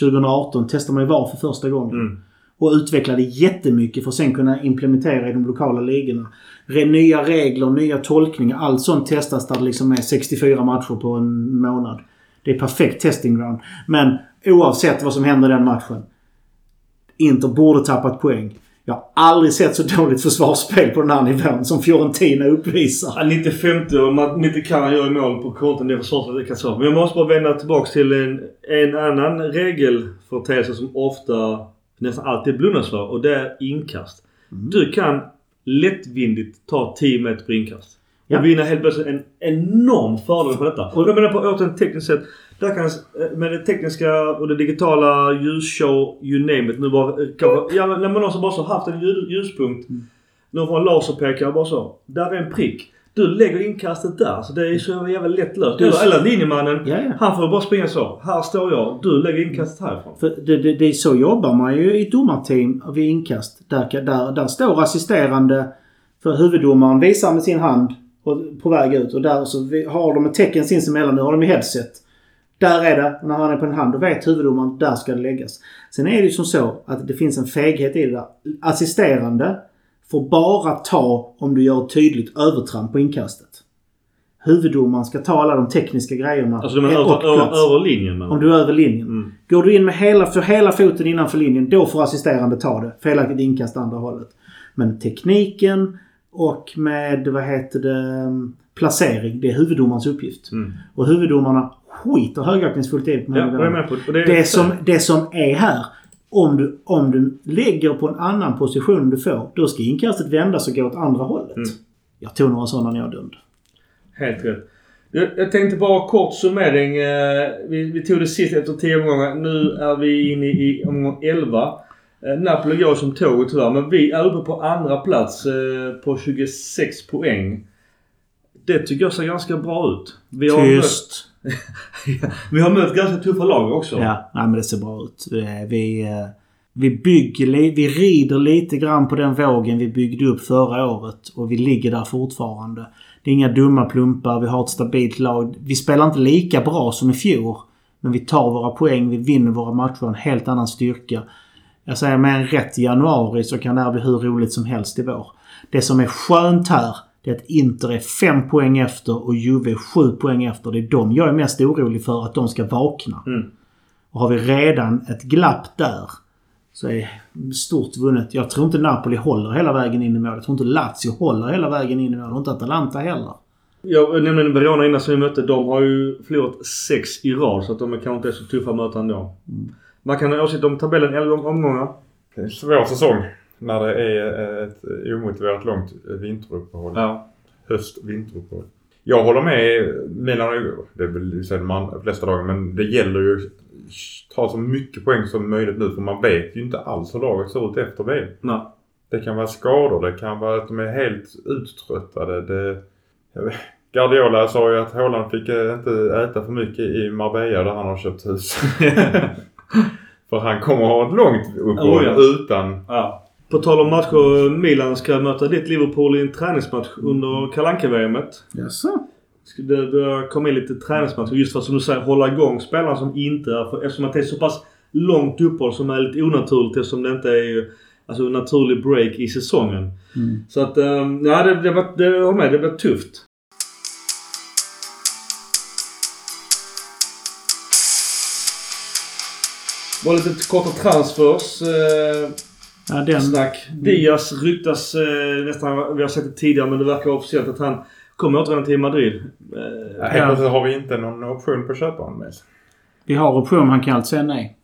D: 2018 testade man ju VAR för första gången.
B: Mm.
D: Och utvecklade jättemycket för att sen kunna implementera i de lokala ligorna. Nya regler, nya tolkningar. Allt sånt testas där det liksom är 64 matcher på en månad. Det är perfekt testing ground. Men oavsett vad som händer i den matchen. Inter borde tappat poäng. Jag har aldrig sett så dåligt försvarsspel på den här nivån som Fiorentina uppvisar.
B: Ja, 95 och man inte kan göra mål på korten. Det är försvarsligt. Det kan så. Men jag måste bara vända tillbaks till en, en annan regelföreteelse som ofta, nästan alltid blundas för. Och det är inkast. Du kan lättvindigt ta 10 meter på inkast.
D: Ja.
B: Och vinna helt plötsligt en enorm fördel på detta. Och jag menar på återigen tekniskt sett. Där kan, eh, med det tekniska och det digitala ljusshow, you name it. Nu bara, eh, kanske, ja men man också bara så haft en ljus, ljuspunkt. Någon form av laserpekare bara så. Där är en prick. Du lägger inkastet där. Så det är så jävla lätt löst.
D: Du-
B: Eller, eller linjemannen.
D: Ja, ja.
B: Han får bara springa så. Här står jag. Du lägger inkastet härifrån.
D: För det, det, det, så jobbar man ju i ett domarteam vid inkast. Där, där, där står assisterande för huvuddomaren visar med sin hand på väg ut. Och där så har de ett tecken sinsemellan. Nu har de i headset. Där är det. När han är på en hand, då vet huvuddomaren där ska det läggas. Sen är det ju som så att det finns en feghet i det där. Assisterande får bara ta om du gör ett tydligt övertramp på inkastet. Huvuddomaren ska ta alla de tekniska grejerna.
B: Alltså menar
D: och
B: över, över, linjen menar
D: Om du är över linjen.
B: Mm.
D: Går du in med hela, för hela foten innanför linjen, då får assisterande ta det. Felaktigt inkast andra hållet. Men tekniken och med, vad heter det, placering. Det är huvuddomarens uppgift.
B: Mm.
D: Och huvuddomarna skiter högaktningsfullt i det på
B: Ja, är med på. Det, är
D: det, som, det som är här. Om du, om du lägger på en annan position du får, då ska inkastet vändas och gå åt andra hållet.
B: Mm.
D: Jag tog några sådana när jag dömde.
B: Helt rätt. Jag, tänkte bara kort summering. Eh, vi, vi tog det sist efter 10 omgångar. Nu är vi inne i omgång 11. Eh, Napoli går som tåget tyvärr. Men vi är uppe på andra plats eh, på 26 poäng. Det tycker jag ser ganska bra ut. Vi
D: Tyst.
B: vi har mött ganska tuffa lag också.
D: Ja, nej, men det ser bra ut. Eh, vi, eh, vi bygger, vi rider lite grann på den vågen vi byggde upp förra året och vi ligger där fortfarande. Det är inga dumma plumpar, vi har ett stabilt lag. Vi spelar inte lika bra som i fjol. Men vi tar våra poäng, vi vinner våra matcher, en helt annan styrka. Jag säger med en rätt januari så kan det här bli hur roligt som helst i vår. Det som är skönt här, det är att Inter är fem poäng efter och Juve är sju poäng efter. Det är de jag är mest orolig för att de ska vakna.
B: Mm.
D: Och har vi redan ett glapp där så är stort vunnet. Jag tror inte Napoli håller hela vägen in i mål. Jag tror inte Lazio håller hela vägen in i mål. Och inte Atalanta heller.
B: Jag nämnde Verona innan som vi mötte. De har ju förlorat sex i rad. Så att de är kanske inte är så tuffa att möta ändå. Man kan ha åsikt om tabellen 11 omgångar.
C: Det är en svår säsong när det är ett omotiverat långt vinteruppehåll.
B: Ja.
C: Höst-vinteruppehåll. Jag håller med Milan det är väl så de flesta dagar, men det gäller ju att ta så mycket poäng som möjligt nu för man vet ju inte alls hur laget ser ut efter VM.
B: Nej.
C: Det kan vara skador, det kan vara att de är helt uttröttade. Det, Guardiola sa ju att Haaland fick eh, inte äta för mycket i Marbella där han har köpt hus. för han kommer ha ett långt uppehåll
B: Oh, ja.
C: utan...
B: Ja. På tal om matcher. Milan ska möta ditt Liverpool i en träningsmatch under kalanka vmet
D: Jaså?
B: Det börjar komma in lite träningsmatcher just för att som du säger hålla igång spelarna som inte är för, Eftersom att det är så pass långt uppehåll som är lite onaturligt eftersom det inte är ju, alltså en naturlig break i säsongen.
D: Mm.
B: Så att, um, ja det, det, var, det, håller med, det blir tufft. Bara lite korta transfers.
D: Ja, den...
B: snack. Diaz ryktas eh, nästan, vi har sett det tidigare men det verkar officiellt att han kommer återvända till Madrid. Eh,
C: Ja. Helt har vi inte någon option på köparen med.
D: Vi har option. Han kan alltid säga nej.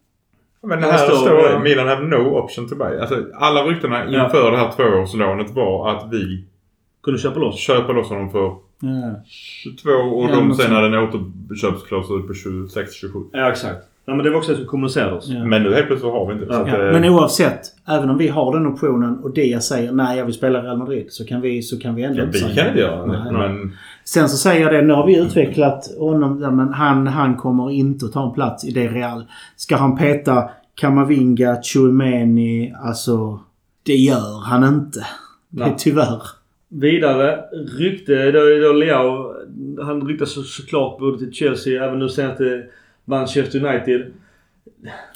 C: Men
B: Ja,
C: här
B: det står-
C: står det
B: ja.
C: Milan have no option to buy. Alltså, alla ryktena
B: Ja.
C: inför det här tvåårslånet var att vi
B: kunde köpa loss.
C: köper loss honom för
D: Ja.
C: 22 och
D: Ja,
C: de sen hade en återköpsklausul på 26-27.
B: Ja exakt. Ja, men det var också det som kommunicerades.
D: Ja.
C: Men nu helt plötsligt har vi inte.
B: Ja.
D: Ja,
C: eh,
D: men oavsett, även om vi har den optionen och Diaz säger nej jag vill spela Real Madrid så kan vi, så kan vi ändå
C: ja,
D: inte
C: vi
D: säga
C: kan
D: nej.
C: inte göra det.
D: Nej.
C: Men
D: Sen så säger jag det, nu har vi utvecklat honom, ja, men han, han kommer inte att ta en plats i det Real. Ska han peta Kamavinga, Chouameni. Alltså, det gör han inte.
B: Nej.
D: Tyvärr.
B: Vidare, rykte då, då Leo. Han ryktas så, såklart både till Chelsea, även nu senast till Manchester United.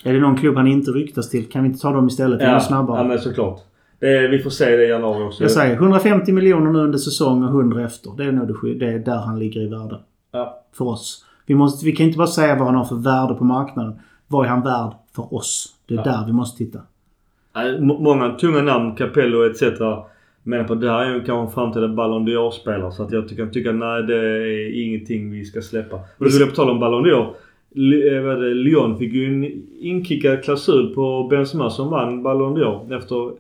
D: Är det någon klubb han inte ryktas till? Kan vi inte ta dem istället? Det nog snabbare.
B: ja, men såklart. Är- vi får se det i januari också.
D: Jag säger 150 miljoner nu under säsong och 100 efter. Det är nog det, det är där han ligger i värde.
B: Ja.
D: För oss. Vi, måste, vi kan inte bara säga vad han har för värde på marknaden. Vad är han värd för oss? Det är
B: Ja.
D: där vi måste titta.
B: Många tunga namn, Capello etc. Men på det här är ju kanske en framtida Ballon d'Or-spelare. Så att jag tycker, tycker nej det är ingenting vi ska släppa. Och då vill jag på tal om Ballon d'Or. Eh, Lyon fick ju en inkickad klausul på Benzema som vann Ballon d'Or efter...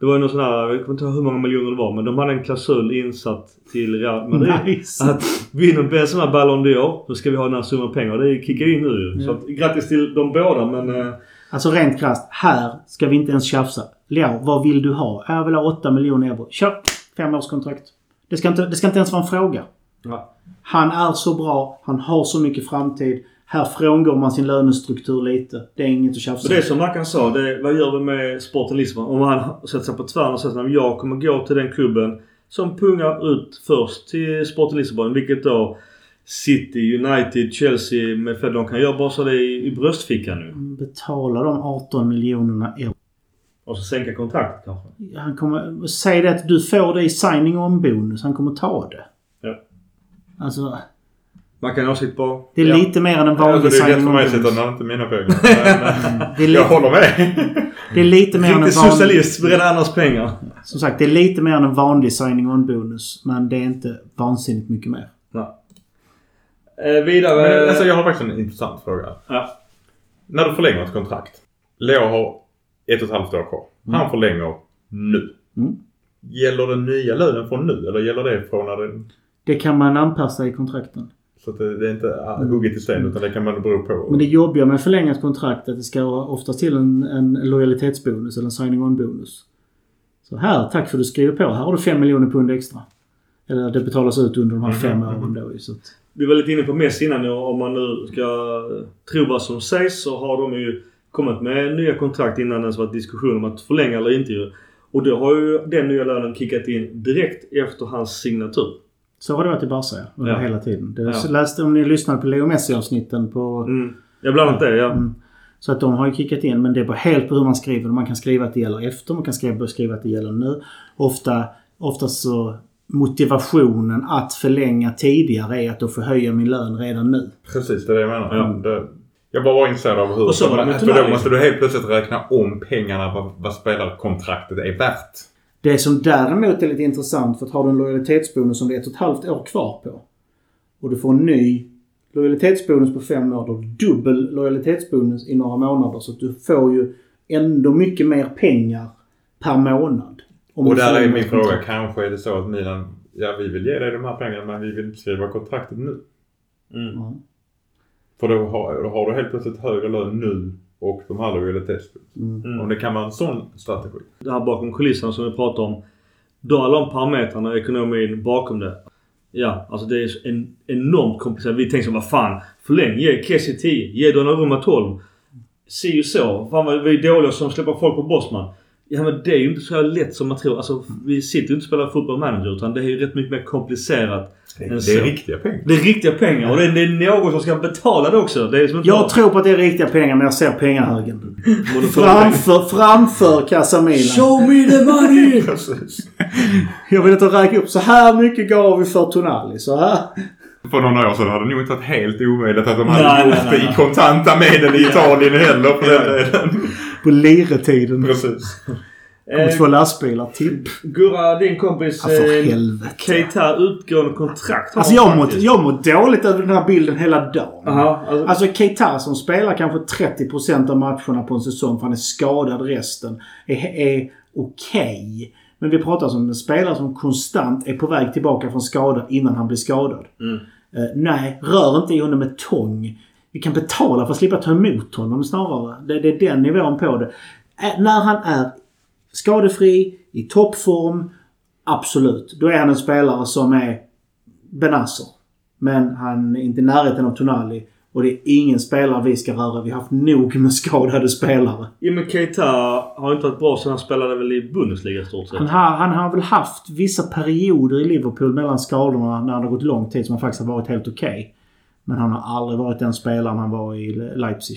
B: Det var ju någon sån här, jag kommer inte ihåg hur många miljoner det var men de hade en klausul insatt till Real Madrid.
D: Nice.
B: Att vinner Benzema Ballon d'Or då ska vi ha den här summan pengar. Det kickar in nu ju. Så att, grattis till de båda men... eh,
D: Alltså rent krasst. Här ska vi inte ens tjafsa. Leo, vad vill du ha? Jag vill ha 8 miljoner euro. Kör! Femårskontrakt. Det ska, inte, det ska inte ens vara en fråga.
B: Ja.
D: Han är så bra. Han har så mycket framtid. Här frångår man sin lönestruktur lite. Det är inget att tjafsa
B: Så det är som Mackan sa, det, vad gör vi med sporten Lissabon? Om han sätter sig på tvären och säger att jag kommer gå till den klubben som pungar ut först till sporten Lissabon. Vilket då City, United, Chelsea med flera. De kan göra bara så det i, i bröstfickan nu.
D: Betala de 18 miljonerna euro.
B: Och så sänka kontraktet kanske.
D: Han kommer... Säg det att du får det i signing on bonus. Han kommer ta det.
B: Ja.
D: Alltså,
B: Mackan har åsikt på?
D: det är
B: Ja.
D: lite mer än en vanlig
C: Alltså, det är lätt
D: signing
C: för mig att sätta
D: bonus.
C: namn till mina pengar. Men,
D: Det är,
C: jag håller med.
D: det är lite mer än en vanlig...
B: socialist, berätta andras pengar.
D: Som sagt, det är lite mer än en vanlig signing on bonus. Men det är inte vansinnigt mycket mer.
B: Nej. Eh, vidare...
C: Men, alltså, jag har faktiskt en intressant fråga.
B: ja.
C: När du förlänger ett kontrakt. Leo har ett och ett halvt år kvar. Han förlänger nu.
D: Mm.
C: Gäller den nya lönen från nu eller gäller det från när den...
D: Det kan man anpassa i kontrakten.
C: Så att det, det är inte ah, hugget i sten utan det kan man bero på.
D: Men det jobbiga med förlängat kontrakt är att det ska oftast till en, en lojalitetsbonus eller en signing on bonus. Så här, tack för att du skriver på. Här har du 5 miljoner pund extra. Eller det betalas ut under de här fem
C: Mhm,
D: åren då. ju, Så att,
B: Vi var lite inne på Messi innan. Om man nu ska tro vad som sägs så har de ju kommit med nya kontrakt innan det ens varit diskussion om att förlänga eller inte. Och då har ju den nya lönen kickat in direkt efter hans signatur.
D: Så har det varit i Barca ja, under
B: Ja.
D: hela tiden. Det
B: Ja.
D: läste om ni lyssnade på Leo Messi-avsnitten på...
B: Mm. Ja, bland annat det ja.
D: Mm. Så att de har ju kickat in. Men det beror helt på hur man skriver. Man kan skriva att det gäller efter. Man kan skriva, skriva att det gäller nu. Ofta, oftast så motivationen att förlänga tidigare är att då få höja min lön redan nu.
C: Precis, det är det jag menar.
B: Ja.
C: Det, jag bara var intresserad av hur...
B: Och så var det
C: för då måste du helt plötsligt räkna om pengarna vad, vad spelarkontraktet är värt.
D: Det som däremot är lite intressant för att har du en lojalitetsbonus som du är ett och ett halvt år kvar på och du får en ny lojalitetsbonus på fem år. Då dubbel lojalitetsbonus i några månader. Så att du får ju ändå mycket mer pengar per månad. Om
C: Och där är min fråga. Kanske är det så att Milan, ja vi vill ge dig de här pengarna men vi vill inte skriva kontraktet nu.
B: Mm.
D: Ja.
C: För då har, då har du helt plötsligt högre lön nu och de här lojalitetsbonus.
B: Mm.
C: Om det kan vara en sån strategi.
B: Det här bakom kulisserna som vi pratar om. Då alla de parametrarna, ekonomin bakom det. Ja, alltså det är en, enormt komplicerat. Vi tänker så vad fan. Förläng, ge Kessie 10, ge Donnarumma 12. Si och så. Fan vad vi är dåliga som släpper folk på Bosman. Ja men det är ju inte så lätt som man tror. Alltså vi sitter ju inte och spelar fotboll manager utan det är ju rätt mycket mer komplicerat.
C: Det, det är
B: så.
C: riktiga pengar.
B: Det är riktiga pengar och det är, det är någon som ska betala det också. Det är som inte
D: Jag
B: bara-
D: tror på att det är riktiga pengar men jag ser pengahögen. Framför, framför Casamilan.
B: Show me the money!
D: Jag vill inte räkna upp så här mycket gav vi för Tonali. Så här.
C: För några år sedan hade det nog inte varit helt omöjligt att de hade
B: Nej,
C: gjort
B: nej,
C: det i kontanta medel i Italien heller för den delen.
D: På liretiden.
C: Precis.
D: Kommer
B: Eh,
D: två lastbilar. Tipp.
B: Gurra, din kompis
D: Ja,
B: eh. Keita utgående kontrakt.
D: Alltså jag mår, jag mår dåligt över den här bilden hela dagen.
B: Aha, alltså,
D: Alltså Keita som spelar kanske 30% av matcherna på en säsong för han är skadad resten. Är, är okej. Men vi pratar alltså om en spelare som konstant är på väg tillbaka från skada innan han blir skadad.
B: Mm.
D: Eh, nej, rör inte i honom med tång. Vi kan betala för att slippa ta emot honom snarare. Det, det är den nivån på det. Ä, när han är skadefri, i toppform, absolut. Då är han en spelare som är Benasser. Men han är inte i närheten av Tonali. Och det är ingen spelare vi ska röra. Vi har haft nog med skadade spelare.
B: Ja men Keita har inte varit bra sen han spelade väl i Bundesliga i stort sett.
D: Han har, han har väl haft vissa perioder i Liverpool mellan skadorna när det har gått lång tid som han faktiskt har varit helt okej. Men han har aldrig varit den spelaren han var i Leipzig.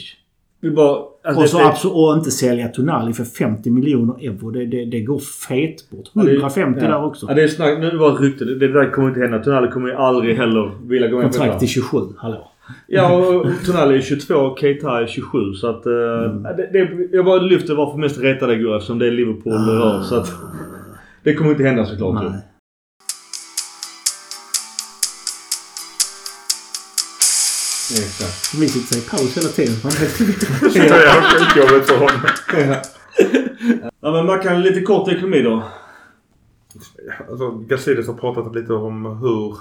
B: Bara, alltså,
D: Och, så
B: det-
D: absolut, och inte sälja Tonali för 50 miljoner euro. Det, det, det går fet bort.
B: Ja, det-
D: 150
B: ja.
D: där också.
B: Ja, det är snack, nu var det rykte. Det, det där kommer inte hända. Tonali kommer ju aldrig heller vilja gå på
D: Kontrakt
B: det.
D: till 27. Hallå.
B: Ja, och Tonali är 22 och Keita är 27. Så att... eh,
D: Mm.
B: det, det, jag bara lyfter varför mest retade går eftersom det är Liverpool det rör. Så att... Det kommer inte hända såklart.
D: Nej. Vi sitter i paus hela tiden. Man är helt
C: Så jag har skitjobbigt för honom.
B: Ja men man kan lite kort ekonomi då.
C: Alltså, Gazidis har pratat lite om hur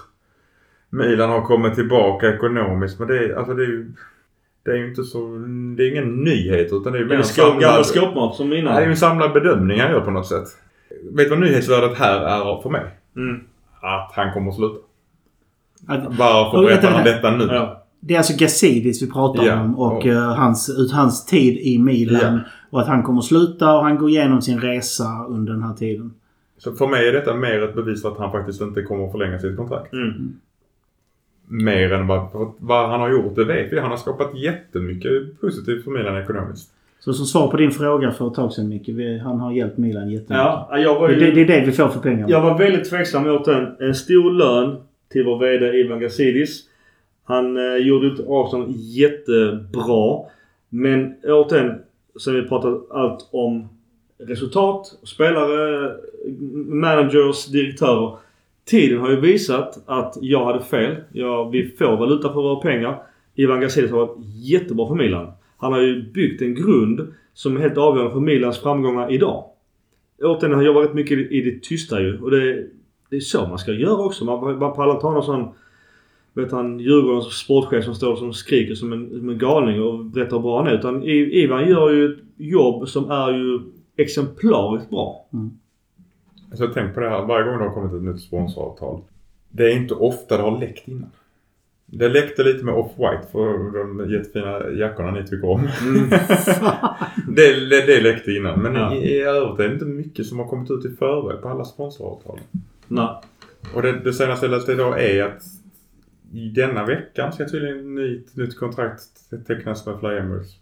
C: Milan har kommit tillbaka ekonomiskt. Men det är, alltså det är ju... Det är ju inte så... Det är ingen nyhet utan det är ju
B: Det
C: mer
B: är
C: en
B: skåp, gammal
C: samlad...
B: skåpmat som innan.
C: det är ju en samlad bedömning han gör på något sätt. Vet du vad nyhetsvärdet här är för mig?
B: Mm.
C: Att han kommer att sluta.
D: Att-
C: Varför berättar han detta nu?
B: Ja.
D: Det är alltså Gazidis vi pratar
C: Ja,
D: om och
C: och-
D: eh, hans, ut, hans tid i Milan.
C: Ja.
D: Och att han kommer att sluta och han går igenom sin resa under den här tiden.
C: Så för mig är detta mer ett bevis för att han faktiskt inte kommer att förlänga sitt kontrakt.
B: Mm.
C: Mer än vad, vad han har gjort, det vet vi. Han har skapat jättemycket positivt för Milan ekonomiskt.
D: Så som svar på din fråga för ett tag sedan Micke. Han har hjälpt Milan jättemycket.
B: Ja, jag var
D: Det,
B: ju...
D: det, det är det vi får för pengarna.
B: Jag var väldigt tveksam åt en, en stor lön till vår VD Ivan Gazidis. Han eh, gjorde inte Arsenal jättebra. Men återigen, sen vi pratat allt om resultat, spelare, managers, direktörer. Tiden har ju visat att jag hade fel. Ja, vi får valuta för våra pengar. Ivan Gazidis har varit jättebra för Milan. Han har ju byggt en grund som är helt avgörande för Milans framgångar idag. Återigen, han jobbar rätt mycket i det tysta ju. Och det, det är så man ska göra också. Man, man pallar inte ha någon sån... Vet han Djurgårdens sportchef som står som skriker som en, som en galning och berättar hur bra han är. Utan Ivan gör ju ett jobb som är ju exemplariskt bra.
C: Alltså tänk på det här, varje gång det har kommit ett nytt sponsoravtal. Det är inte ofta det har läckt innan. Det läckte lite med Off-White för de jättefina jackorna ni tycker om. det, det, det läckte innan. Men
B: Ja.
C: i, i övrigt är det inte mycket som har kommit ut i förväg på alla sponsoravtal.
B: Nej.
C: Och det, det senaste jag läste idag är att denna veckan ska tydligen ett nytt, nytt kontrakt tecknas med Fly Emirates.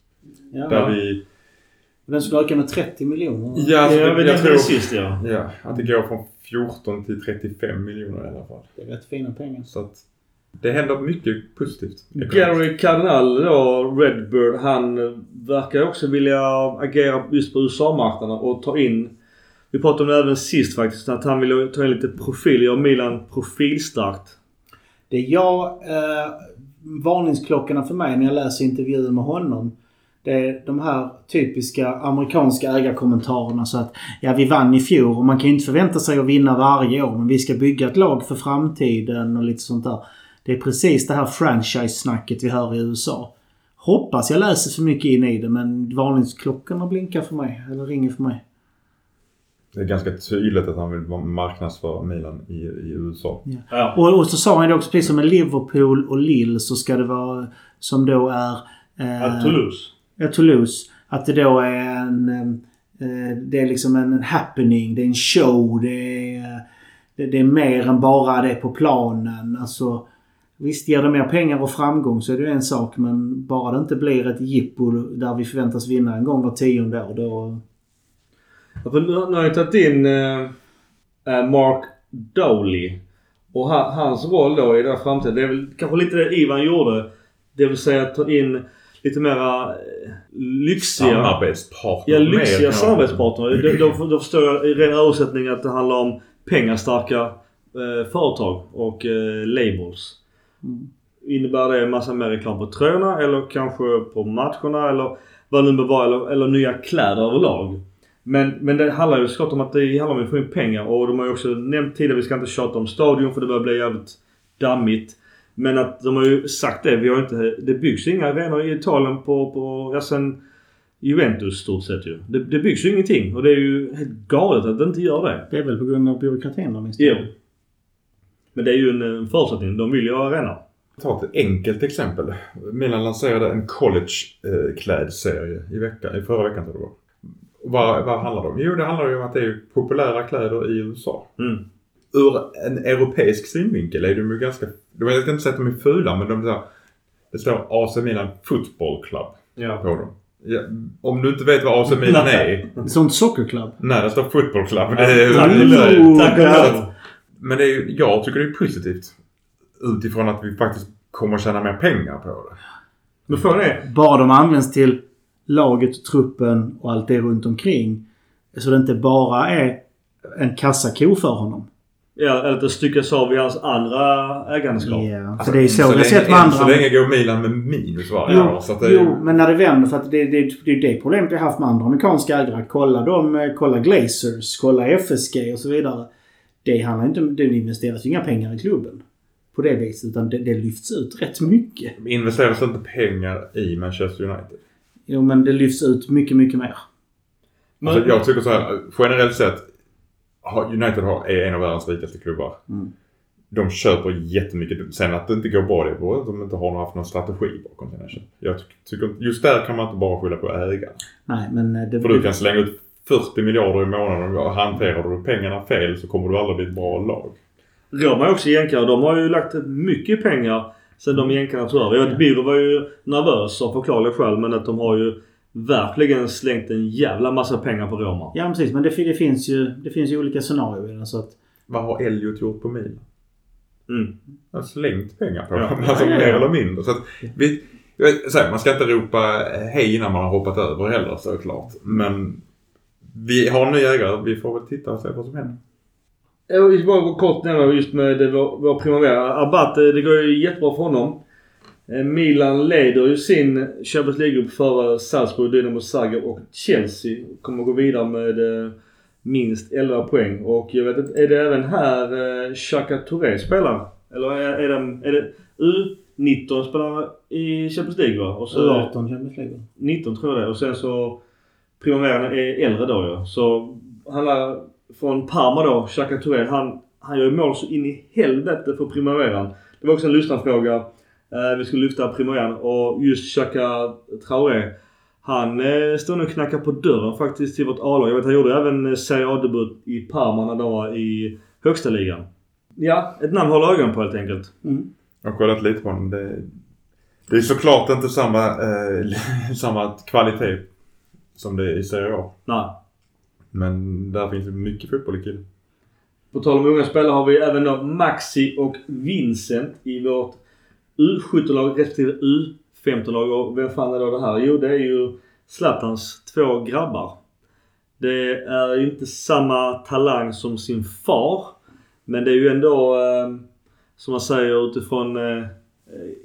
D: Ja.
C: Där vi...
D: Den skulle öka med 30 miljoner.
C: Ja, alltså,
B: jag vet
C: jag
B: inte
C: tror...
B: sist ja.
C: Ja, att det går från 14 till 35 miljoner i alla fall.
D: Det är rätt fina pengar.
C: Så att det händer mycket positivt.
B: Gary Cardinal då, Redbird, han verkar också vilja agera just på USA-marknaden och ta in... Vi pratade om det även sist faktiskt, att han vill ta in lite profil. Gör Milan profilstarkt.
D: Det jag... Eh, varningsklockorna för mig när jag läser intervjuer med honom. Det är de här typiska amerikanska ägarkommentarerna så att ja, vi vann i fjol och man kan ju inte förvänta sig att vinna varje år men vi ska bygga ett lag för framtiden och lite sånt där. Det är precis det här franchise-snacket vi hör i USA. Hoppas jag läser för mycket in i det men varningsklockorna blinkar för mig. Eller ringer för mig.
C: Det är ganska tydligt att han vill marknadsföra Milan i, i USA.
B: Ja.
D: Och, och så sa han det också precis som med Liverpool och Lille så ska det vara som då är... Eh,
B: Att Toulouse.
D: Ja, Toulouse. Att det då är en... Eh, det är liksom en, en happening. Det är en show. Det är, det, det är mer än bara det på planen. Alltså... Visst, ger det mer pengar och framgång så är det en sak. Men bara det inte blir ett jippo där vi förväntas vinna en gång var tionde år. Då...
B: Ja, för nu, nu har jag tagit in eh, eh, Mark Dowley. Och ha, hans roll då i den här framtiden, det är väl kanske lite det Ivan gjorde. Det vill säga ta in lite mera eh, lyxiga...
C: Samarbetspartner.
B: Ja,
C: mer
B: lyxiga
C: kan-
B: samarbetspartner. Då, då, då förstår jag i ren översättning att det handlar om pengastarka eh, företag och eh, labels. Innebär det en massa mer reklam på tröjorna eller kanske på matcherna eller vad det nu vara. Eller, eller nya kläder överlag. Men, men det handlar ju såklart om att det handlar om att få in pengar och de har ju också nämnt tidigare, vi ska inte tjata om stadion för det börjar bli jävligt dammigt. Men att de har ju sagt det, vi har inte, det byggs inga arenor i Italien på, på ja, sen Juventus stort sett ju. Det, det byggs ju ingenting och det är ju helt galet att det inte gör det.
D: Det är väl på grund av byråkratin då minst
B: Jo. Men det är ju en, en förutsättning. De vill ju ha arena.
C: Ta ett enkelt exempel. Milan lanserade en college-klädserie i, veckan, i förra veckan tror jag det var. Vad, vad handlar det om? Jo, det handlar ju om att det är populära kläder i USA.
B: Mm.
C: Ur en europeisk synvinkel är de ju ganska... Jag ska inte säga att de är fula, men de är så här, Det står AC Milan Football Club
B: Ja.
C: på dem. Ja, om du inte vet vad AC Milan är.
D: Sånt sockerklubb.
C: Nej, det står Football Club. Det
B: Ja,
C: är,
B: tack.
C: det är,
B: Tack och lov.
C: men det är, jag tycker det är positivt. Utifrån att vi faktiskt kommer att tjäna mer pengar på det.
B: Men frågan är...
D: Bara de används till laget, truppen och allt det runt omkring. Så det inte bara är en kassako för honom.
B: Ja, eller att det styckas av i hans andra ägandeskap.
D: Ja,
C: Alltså,
D: för det är så
C: än
D: vi har sett med
C: än så
D: andra.
C: länge går Milan med minus varje år.
D: Jo,
C: Så att det är,
D: jo, men när det vänder för att det, det, det är det problemet vi har haft med andra amerikanska ägare. Kolla dem, eh, kolla Glazers, kolla FSG och så vidare. Det handlar inte om... Det investeras ju inga pengar i klubben. På det viset. Utan det, det lyfts ut rätt mycket.
C: investeras inte pengar i Manchester United.
D: Jo, men det lyfts ut mycket, mycket mer.
B: Men,
C: Alltså, jag tycker så här, generellt sett. har- United har, är en av världens rikaste klubbar.
D: Mm.
C: De köper jättemycket. Sen att det inte går bra det beror på att de inte har haft någon strategi bakom sina köp. Jag ty- tycker just där kan man inte bara skylla på ägaren.
D: Nej, men eh, det...
C: För du kan slänga ut 40 miljarder i månaden och hanterar du pengarna fel så kommer du aldrig bli ett bra lag.
B: Roma är också jänkare. De har ju lagt mycket pengar sen de jänkarna tog över. Jag vet, Birro var ju nervös av förklarliga skäl men att de har ju verkligen slängt en jävla massa pengar på Roma.
D: Ja, precis. Men det, det, finns ju, det finns ju olika scenarier. Så att,
C: Vad har Elliot gjort på Milan?
B: Mm.
C: Han har slängt pengar på
B: Ja.
C: dem. Alltså
D: Ja, ja, ja.
C: mer eller mindre. Så att vi, här, man ska inte ropa hej innan man har hoppat över heller såklart. Men vi har en ny ägare. Vi får väl titta och se vad som händer.
B: Jag bara gå kort nämna just med det, vår, vår Primavera. Abbat, eh, det går ju jättebra för honom. Eh, Milan leder ju sin Champions League-grupp före Salzburg, Dynamo Zagreb och Chelsea. Kommer gå vidare med eh, minst 11 poäng. Och jag vet inte, är det även här Xhaka Touré spelar? Eller är, är, det, är det U19 spelar i Champions League va? Och så,
D: U18 Champions League.
B: 19 tror jag det. Och sen så Primaveran är äldre då ju. Så han är från Parma då, Xhaka Touré. Han, han gör ju mål så in i helvete för Primaveran. Det var också en lyssnarfråga. Eh, vi skulle lyfta Primaveran och just Xhaka Traoré. Han eh, står nu och knackar på dörren faktiskt till vårt A-lag. Jag vet han gjorde även eh, Serie A-debut i Parma när de var i högsta ligan. Ja, ett namn hålla ögonen på helt enkelt.
D: Mm.
C: Jag har kollat lite på honom. Det, det är såklart inte samma, eh, samma kvalitet som det är i Serie A.
B: Nej.
C: Men där finns det mycket fotboll i killen.
B: På tal om unga spelare har vi även då Maxi och Vincent i vårt U17-lag respektive U15-lag. Och vem fan är då det här? Jo, det är ju Zlatans två grabbar. Det är ju inte samma talang som sin far. Men det är ju ändå, eh, som man säger utifrån eh, eh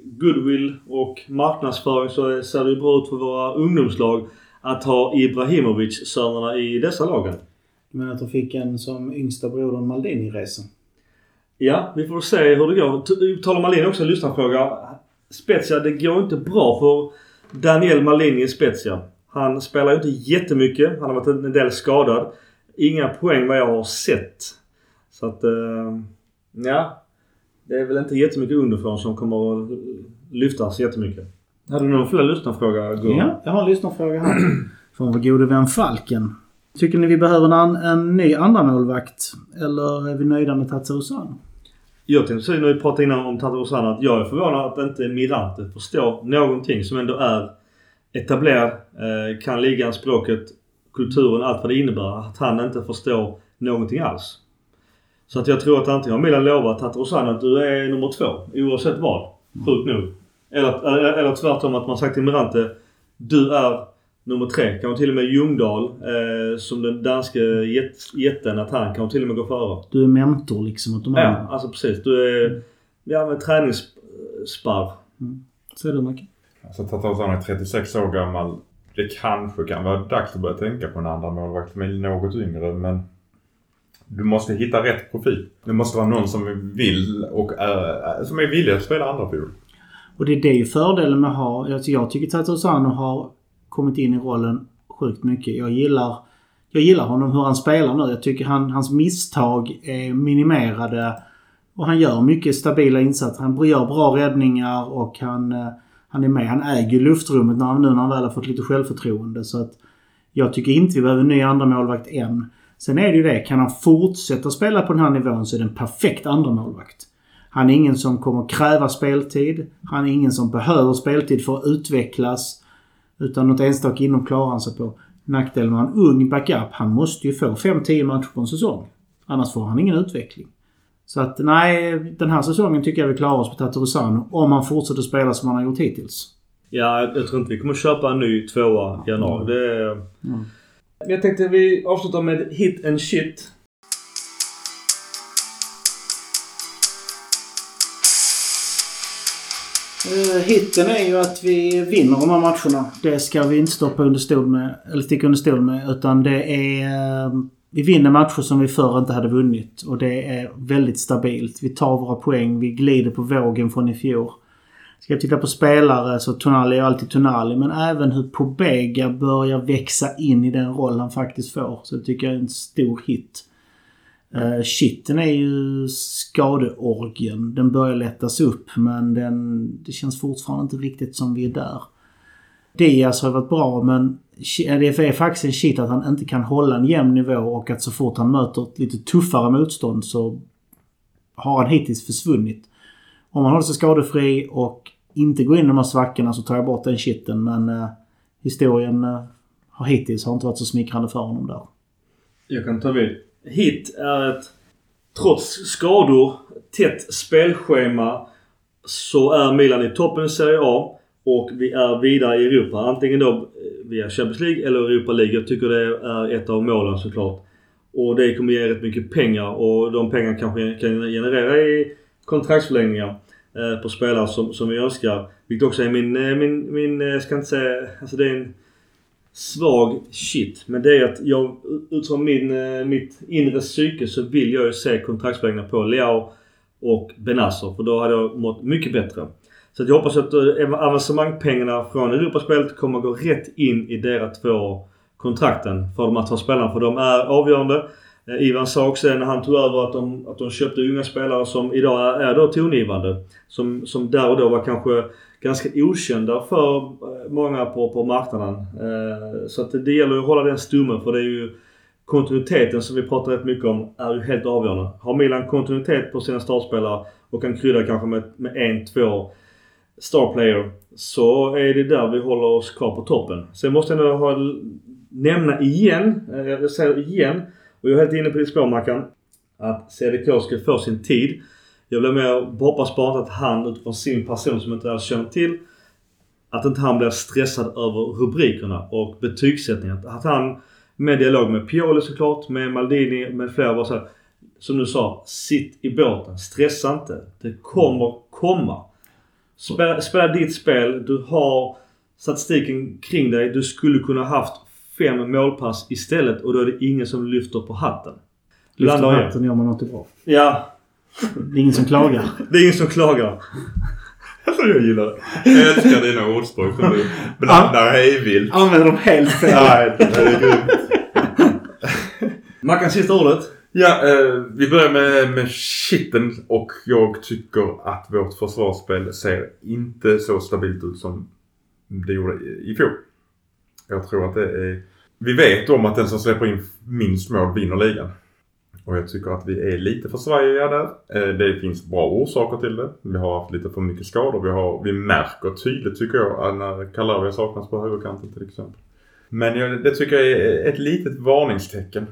B: goodwill och marknadsföring så ser det ju bra ut för våra ungdomslag att ha Ibrahimovic-sönerna i dessa lagen.
D: Du menar att de fick en som yngsta brodern Maldini-resa?
B: Ja, vi får se hur det går. Talar Malin också en lyssnarfråga. Spezia, det går inte bra för Daniel Malin i Spezia. Han spelar ju inte jättemycket. Han har varit en del skadad. Inga poäng vad jag har sett. Så att... Eh, ja. Det är väl inte jättemycket underifrån som kommer att lyftas jättemycket. Hade du någon fler lyssnarfråga Gurra?
D: Ja, jag har en lyssnarfråga här. Från vår gode vän Falken. Tycker ni vi behöver en, en ny andra målvakt Eller är vi nöjda med Tatsarusano?
B: Jag tänkte säga när vi pratade innan om Rosanna att jag är förvånad att inte Mirante förstår någonting som ändå är etablerad. Eh, kan ligan, språket, kulturen, allt vad det innebär. Att han inte förstår någonting alls. Så att jag tror att antingen har Milan lovat Rosanna att du är nummer två oavsett vad. Sjukt nog. Eller, eller, eller tvärtom att man sagt till Mirante du är nummer tre. Kanske till och med Ljungdahl eh, som den danske jät, jätten att han kan till och med gå före.
D: Du är mentor liksom åt de andra.
B: Ja, alltså precis. Du är ja, med träningssparr.
D: Så är det Macke.
C: Alltså Tatarusano är 36 år gammal. Det kanske kan vara dags att börja tänka på en andra målvakt som är något yngre men du måste hitta rätt profil. Det måste vara någon som vill och är, som är villig att spela andra fiol.
D: Och det, det är ju fördelen med att ha... Alltså jag tycker Tatarusano har kommit in i rollen sjukt mycket. Jag gillar, jag gillar honom hur han spelar nu. Jag tycker han, hans misstag är minimerade. Och han gör mycket stabila insatser. Han gör bra räddningar och han, eh, han är med. Han äger luftrummet när han, nu när han väl har fått lite självförtroende. Så att jag tycker inte vi behöver en ny andra målvakt än. Sen är det ju det, kan han fortsätta spela på den här nivån så är det en perfekt andra målvakt. Han är ingen som kommer kräva speltid. Han är ingen som behöver speltid för att utvecklas. Utan något enstaka inom klarar han sig på. Nackdelen med en ung backup, han måste ju få 5-10 matcher på en säsong. Annars får han ingen utveckling. Så att nej, den här säsongen tycker jag vi klarar oss på Tatarusano om han fortsätter spela som han har gjort hittills.
B: Ja, jag tror inte vi kommer köpa en ny tvåa i januari. Det... Mm. Jag tänkte vi avslutar med hit and shit.
D: Eh, hitten är ju att vi vinner de här matcherna. Det ska vi inte stoppa under stol med, eller sticka under stol med. Utan det är... Eh, vi vinner matcher som vi förr inte hade vunnit. Och det är väldigt stabilt. Vi tar våra poäng. Vi glider på vågen från i fjol. Ska jag titta på spelare så Tonali är alltid Tonali. Men även hur Pobega börjar växa in i den roll han faktiskt får. Så det tycker jag är en stor hit. Eh, uh, shitten är ju skadeorgien. Den börjar lättas upp men den, det känns fortfarande inte riktigt som vi är där. Diaz alltså har varit bra men eh, det är faktiskt en shit att han inte kan hålla en jämn nivå och att så fort han möter ett lite tuffare motstånd så har han hittills försvunnit. Om han håller sig skadefri och inte går in i de här svackorna så tar jag bort den shitten men uh, historien uh, har hittills har inte varit så smickrande för honom där.
B: Jag kan ta vid. Hit är ett, trots skador, tätt spelschema så är Milan i toppen i Serie A. Och vi är vidare i Europa. Antingen då eh, via Champions League eller Europa League. Jag tycker det är ett av målen såklart. Och det kommer ge rätt mycket pengar och de pengarna kanske kan generera i kontraktsförlängningar eh, på spelare som, som vi önskar. Vilket också är min, eh, min, min, jag ska inte säga, alltså det är en svag shit. Men det är att jag utifrån min, eh, mitt inre psyke så vill jag ju se kontraktsförlängningar på Leao och Benazer. För då hade jag mått mycket bättre. Så jag hoppas att eh, avancemangpengarna från Europaspelet kommer gå rätt in i deras två kontrakten för de här två spelarna. För de är avgörande. Eh, Ivan sa också när han tog över att de, att de köpte unga spelare som idag är, är då tongivande. Som, som där och då var kanske ganska okända för eh, många på, på marknaden. Eh, så att det, gäller att hålla den stummen för det är ju kontinuiteten som vi pratar rätt mycket om är ju helt avgörande. Har Milan kontinuitet på sina startspelare och kan krydda kanske med, med en, två star player så är det där vi håller oss kvar på toppen. Sen måste jag ändå ha, nämna igen, jag säger igen, och jag är helt inne på ditt spår Mackan, att CDK ska få sin tid. Jag blir mer hoppas bara att han utifrån sin person som inte alls känner till att inte han blir stressad över rubrikerna och betygssättningen. Att han med dialog med Pioli såklart, med Maldini, med flera var så här, Som du sa, sitt i båten. Stressa inte. Det kommer komma. Spela, spela ditt spel. Du har statistiken kring dig. Du skulle kunna haft fem målpass istället och då är det ingen som lyfter på hatten.
D: Lyfter på hatten gör man något bra.
B: Ja.
D: Det är ingen som klagar.
B: Det är ingen som klagar.
C: Alltså jag gillar det. Jag älskar dina ordspråk som du blandar hejvilt.
D: Använder dem helt fel.
C: Nej, det är grymt.
B: Mackan, sista ordet.
C: Ja, eh, vi börjar med, med shitten och jag tycker att vårt försvarsspel ser inte så stabilt ut som det gjorde i, i fjol. Jag tror att det är... Vi vet om att den som släpper in minst mål vinner ligan. Och jag tycker att vi är lite för svajiga där. Eh, det finns bra orsaker till det. Vi har haft lite för mycket skador. Vi, har, vi märker tydligt tycker jag när Calabria saknas på högerkanten till exempel. Men jag, det tycker jag är ett litet varningstecken.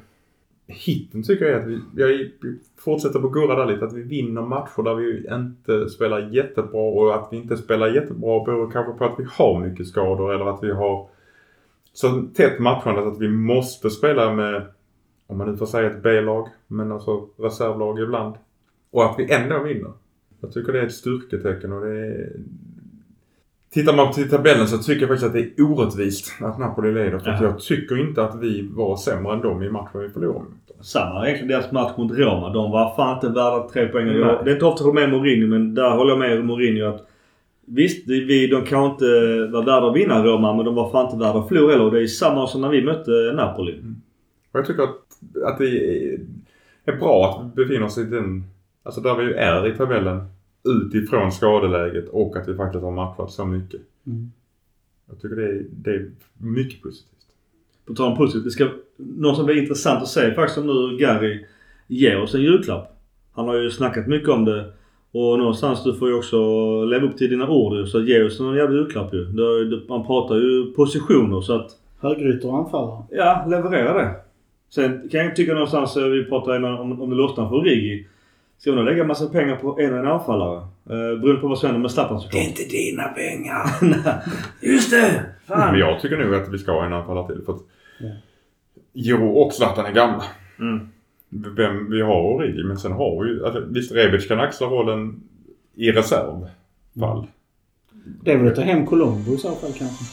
C: Hitten tycker jag är att vi, jag fortsätter på Gurra där lite, att vi vinner matcher där vi inte spelar jättebra och att vi inte spelar jättebra beror kanske på att vi har mycket skador eller att vi har så tätt matchande att vi måste spela med om man nu får säga ett B-lag, men alltså reservlag ibland. Och att vi ändå vinner. Jag tycker det är ett styrketecken och det är... Tittar man till tabellen så tycker jag faktiskt att det är orättvist att Napoli leder. För att jag tycker inte att vi var sämre än dem i matchen vi förlorade mot
B: Samma egentligen deras match mot Roma. De var fan inte värda tre poäng. Det är inte ofta jag håller med Mourinho men där håller jag med Mourinho att Visst, vi, de kanske inte var värda att vinna Roma men de var fan inte värda att förlora heller. Det är samma som när vi mötte Napoli. Mm.
C: Och jag tycker att, att det är bra att vi befinner oss i den... Alltså där vi ju är i tabellen utifrån skadeläget och att vi faktiskt har matchat så mycket.
D: Mm.
C: Jag tycker det är, det är mycket positivt.
B: På tal om positivt. Det ska, något som blir intressant att se faktiskt om nu Gary ger oss en julklapp. Han har ju snackat mycket om det. Och någonstans du får ju också leva upp till dina ord. Så ge oss en jävla julklapp ju. Det, det, man pratar ju positioner så att
D: Högrytter och anfallare.
B: Ja, leverera det. Sen kan jag tycka någonstans, eh, vi pratade om, om det lossnar för Origi. Ska vi nog lägga massa pengar på en och en anfallare? Eh, beroende på vad som händer med Zlatan såklart.
D: inte dina pengar.
B: Just det! Fan!
C: Men jag tycker nog att vi ska ha en anfallare till. För att
D: Ja.
C: Jo och Zlatan är gamla.
B: Mm.
C: Vem, vi har Origi men sen har vi ju... Alltså, visst Rebic kan axla rollen i reservfall.
D: Det är väl att ta hem Colombo i så fall kanske.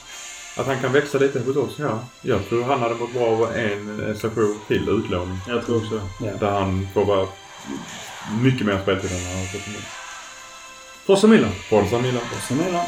C: Att han kan växa lite hos oss, ja. Jag tror han hade mått bra av en eh, session till utlåning.
B: Jag tror också.
D: Ja.
C: Där han får vara mycket mer speltid än han har fått nu.
B: Forza Milan!
C: Forza Milan.
D: Är det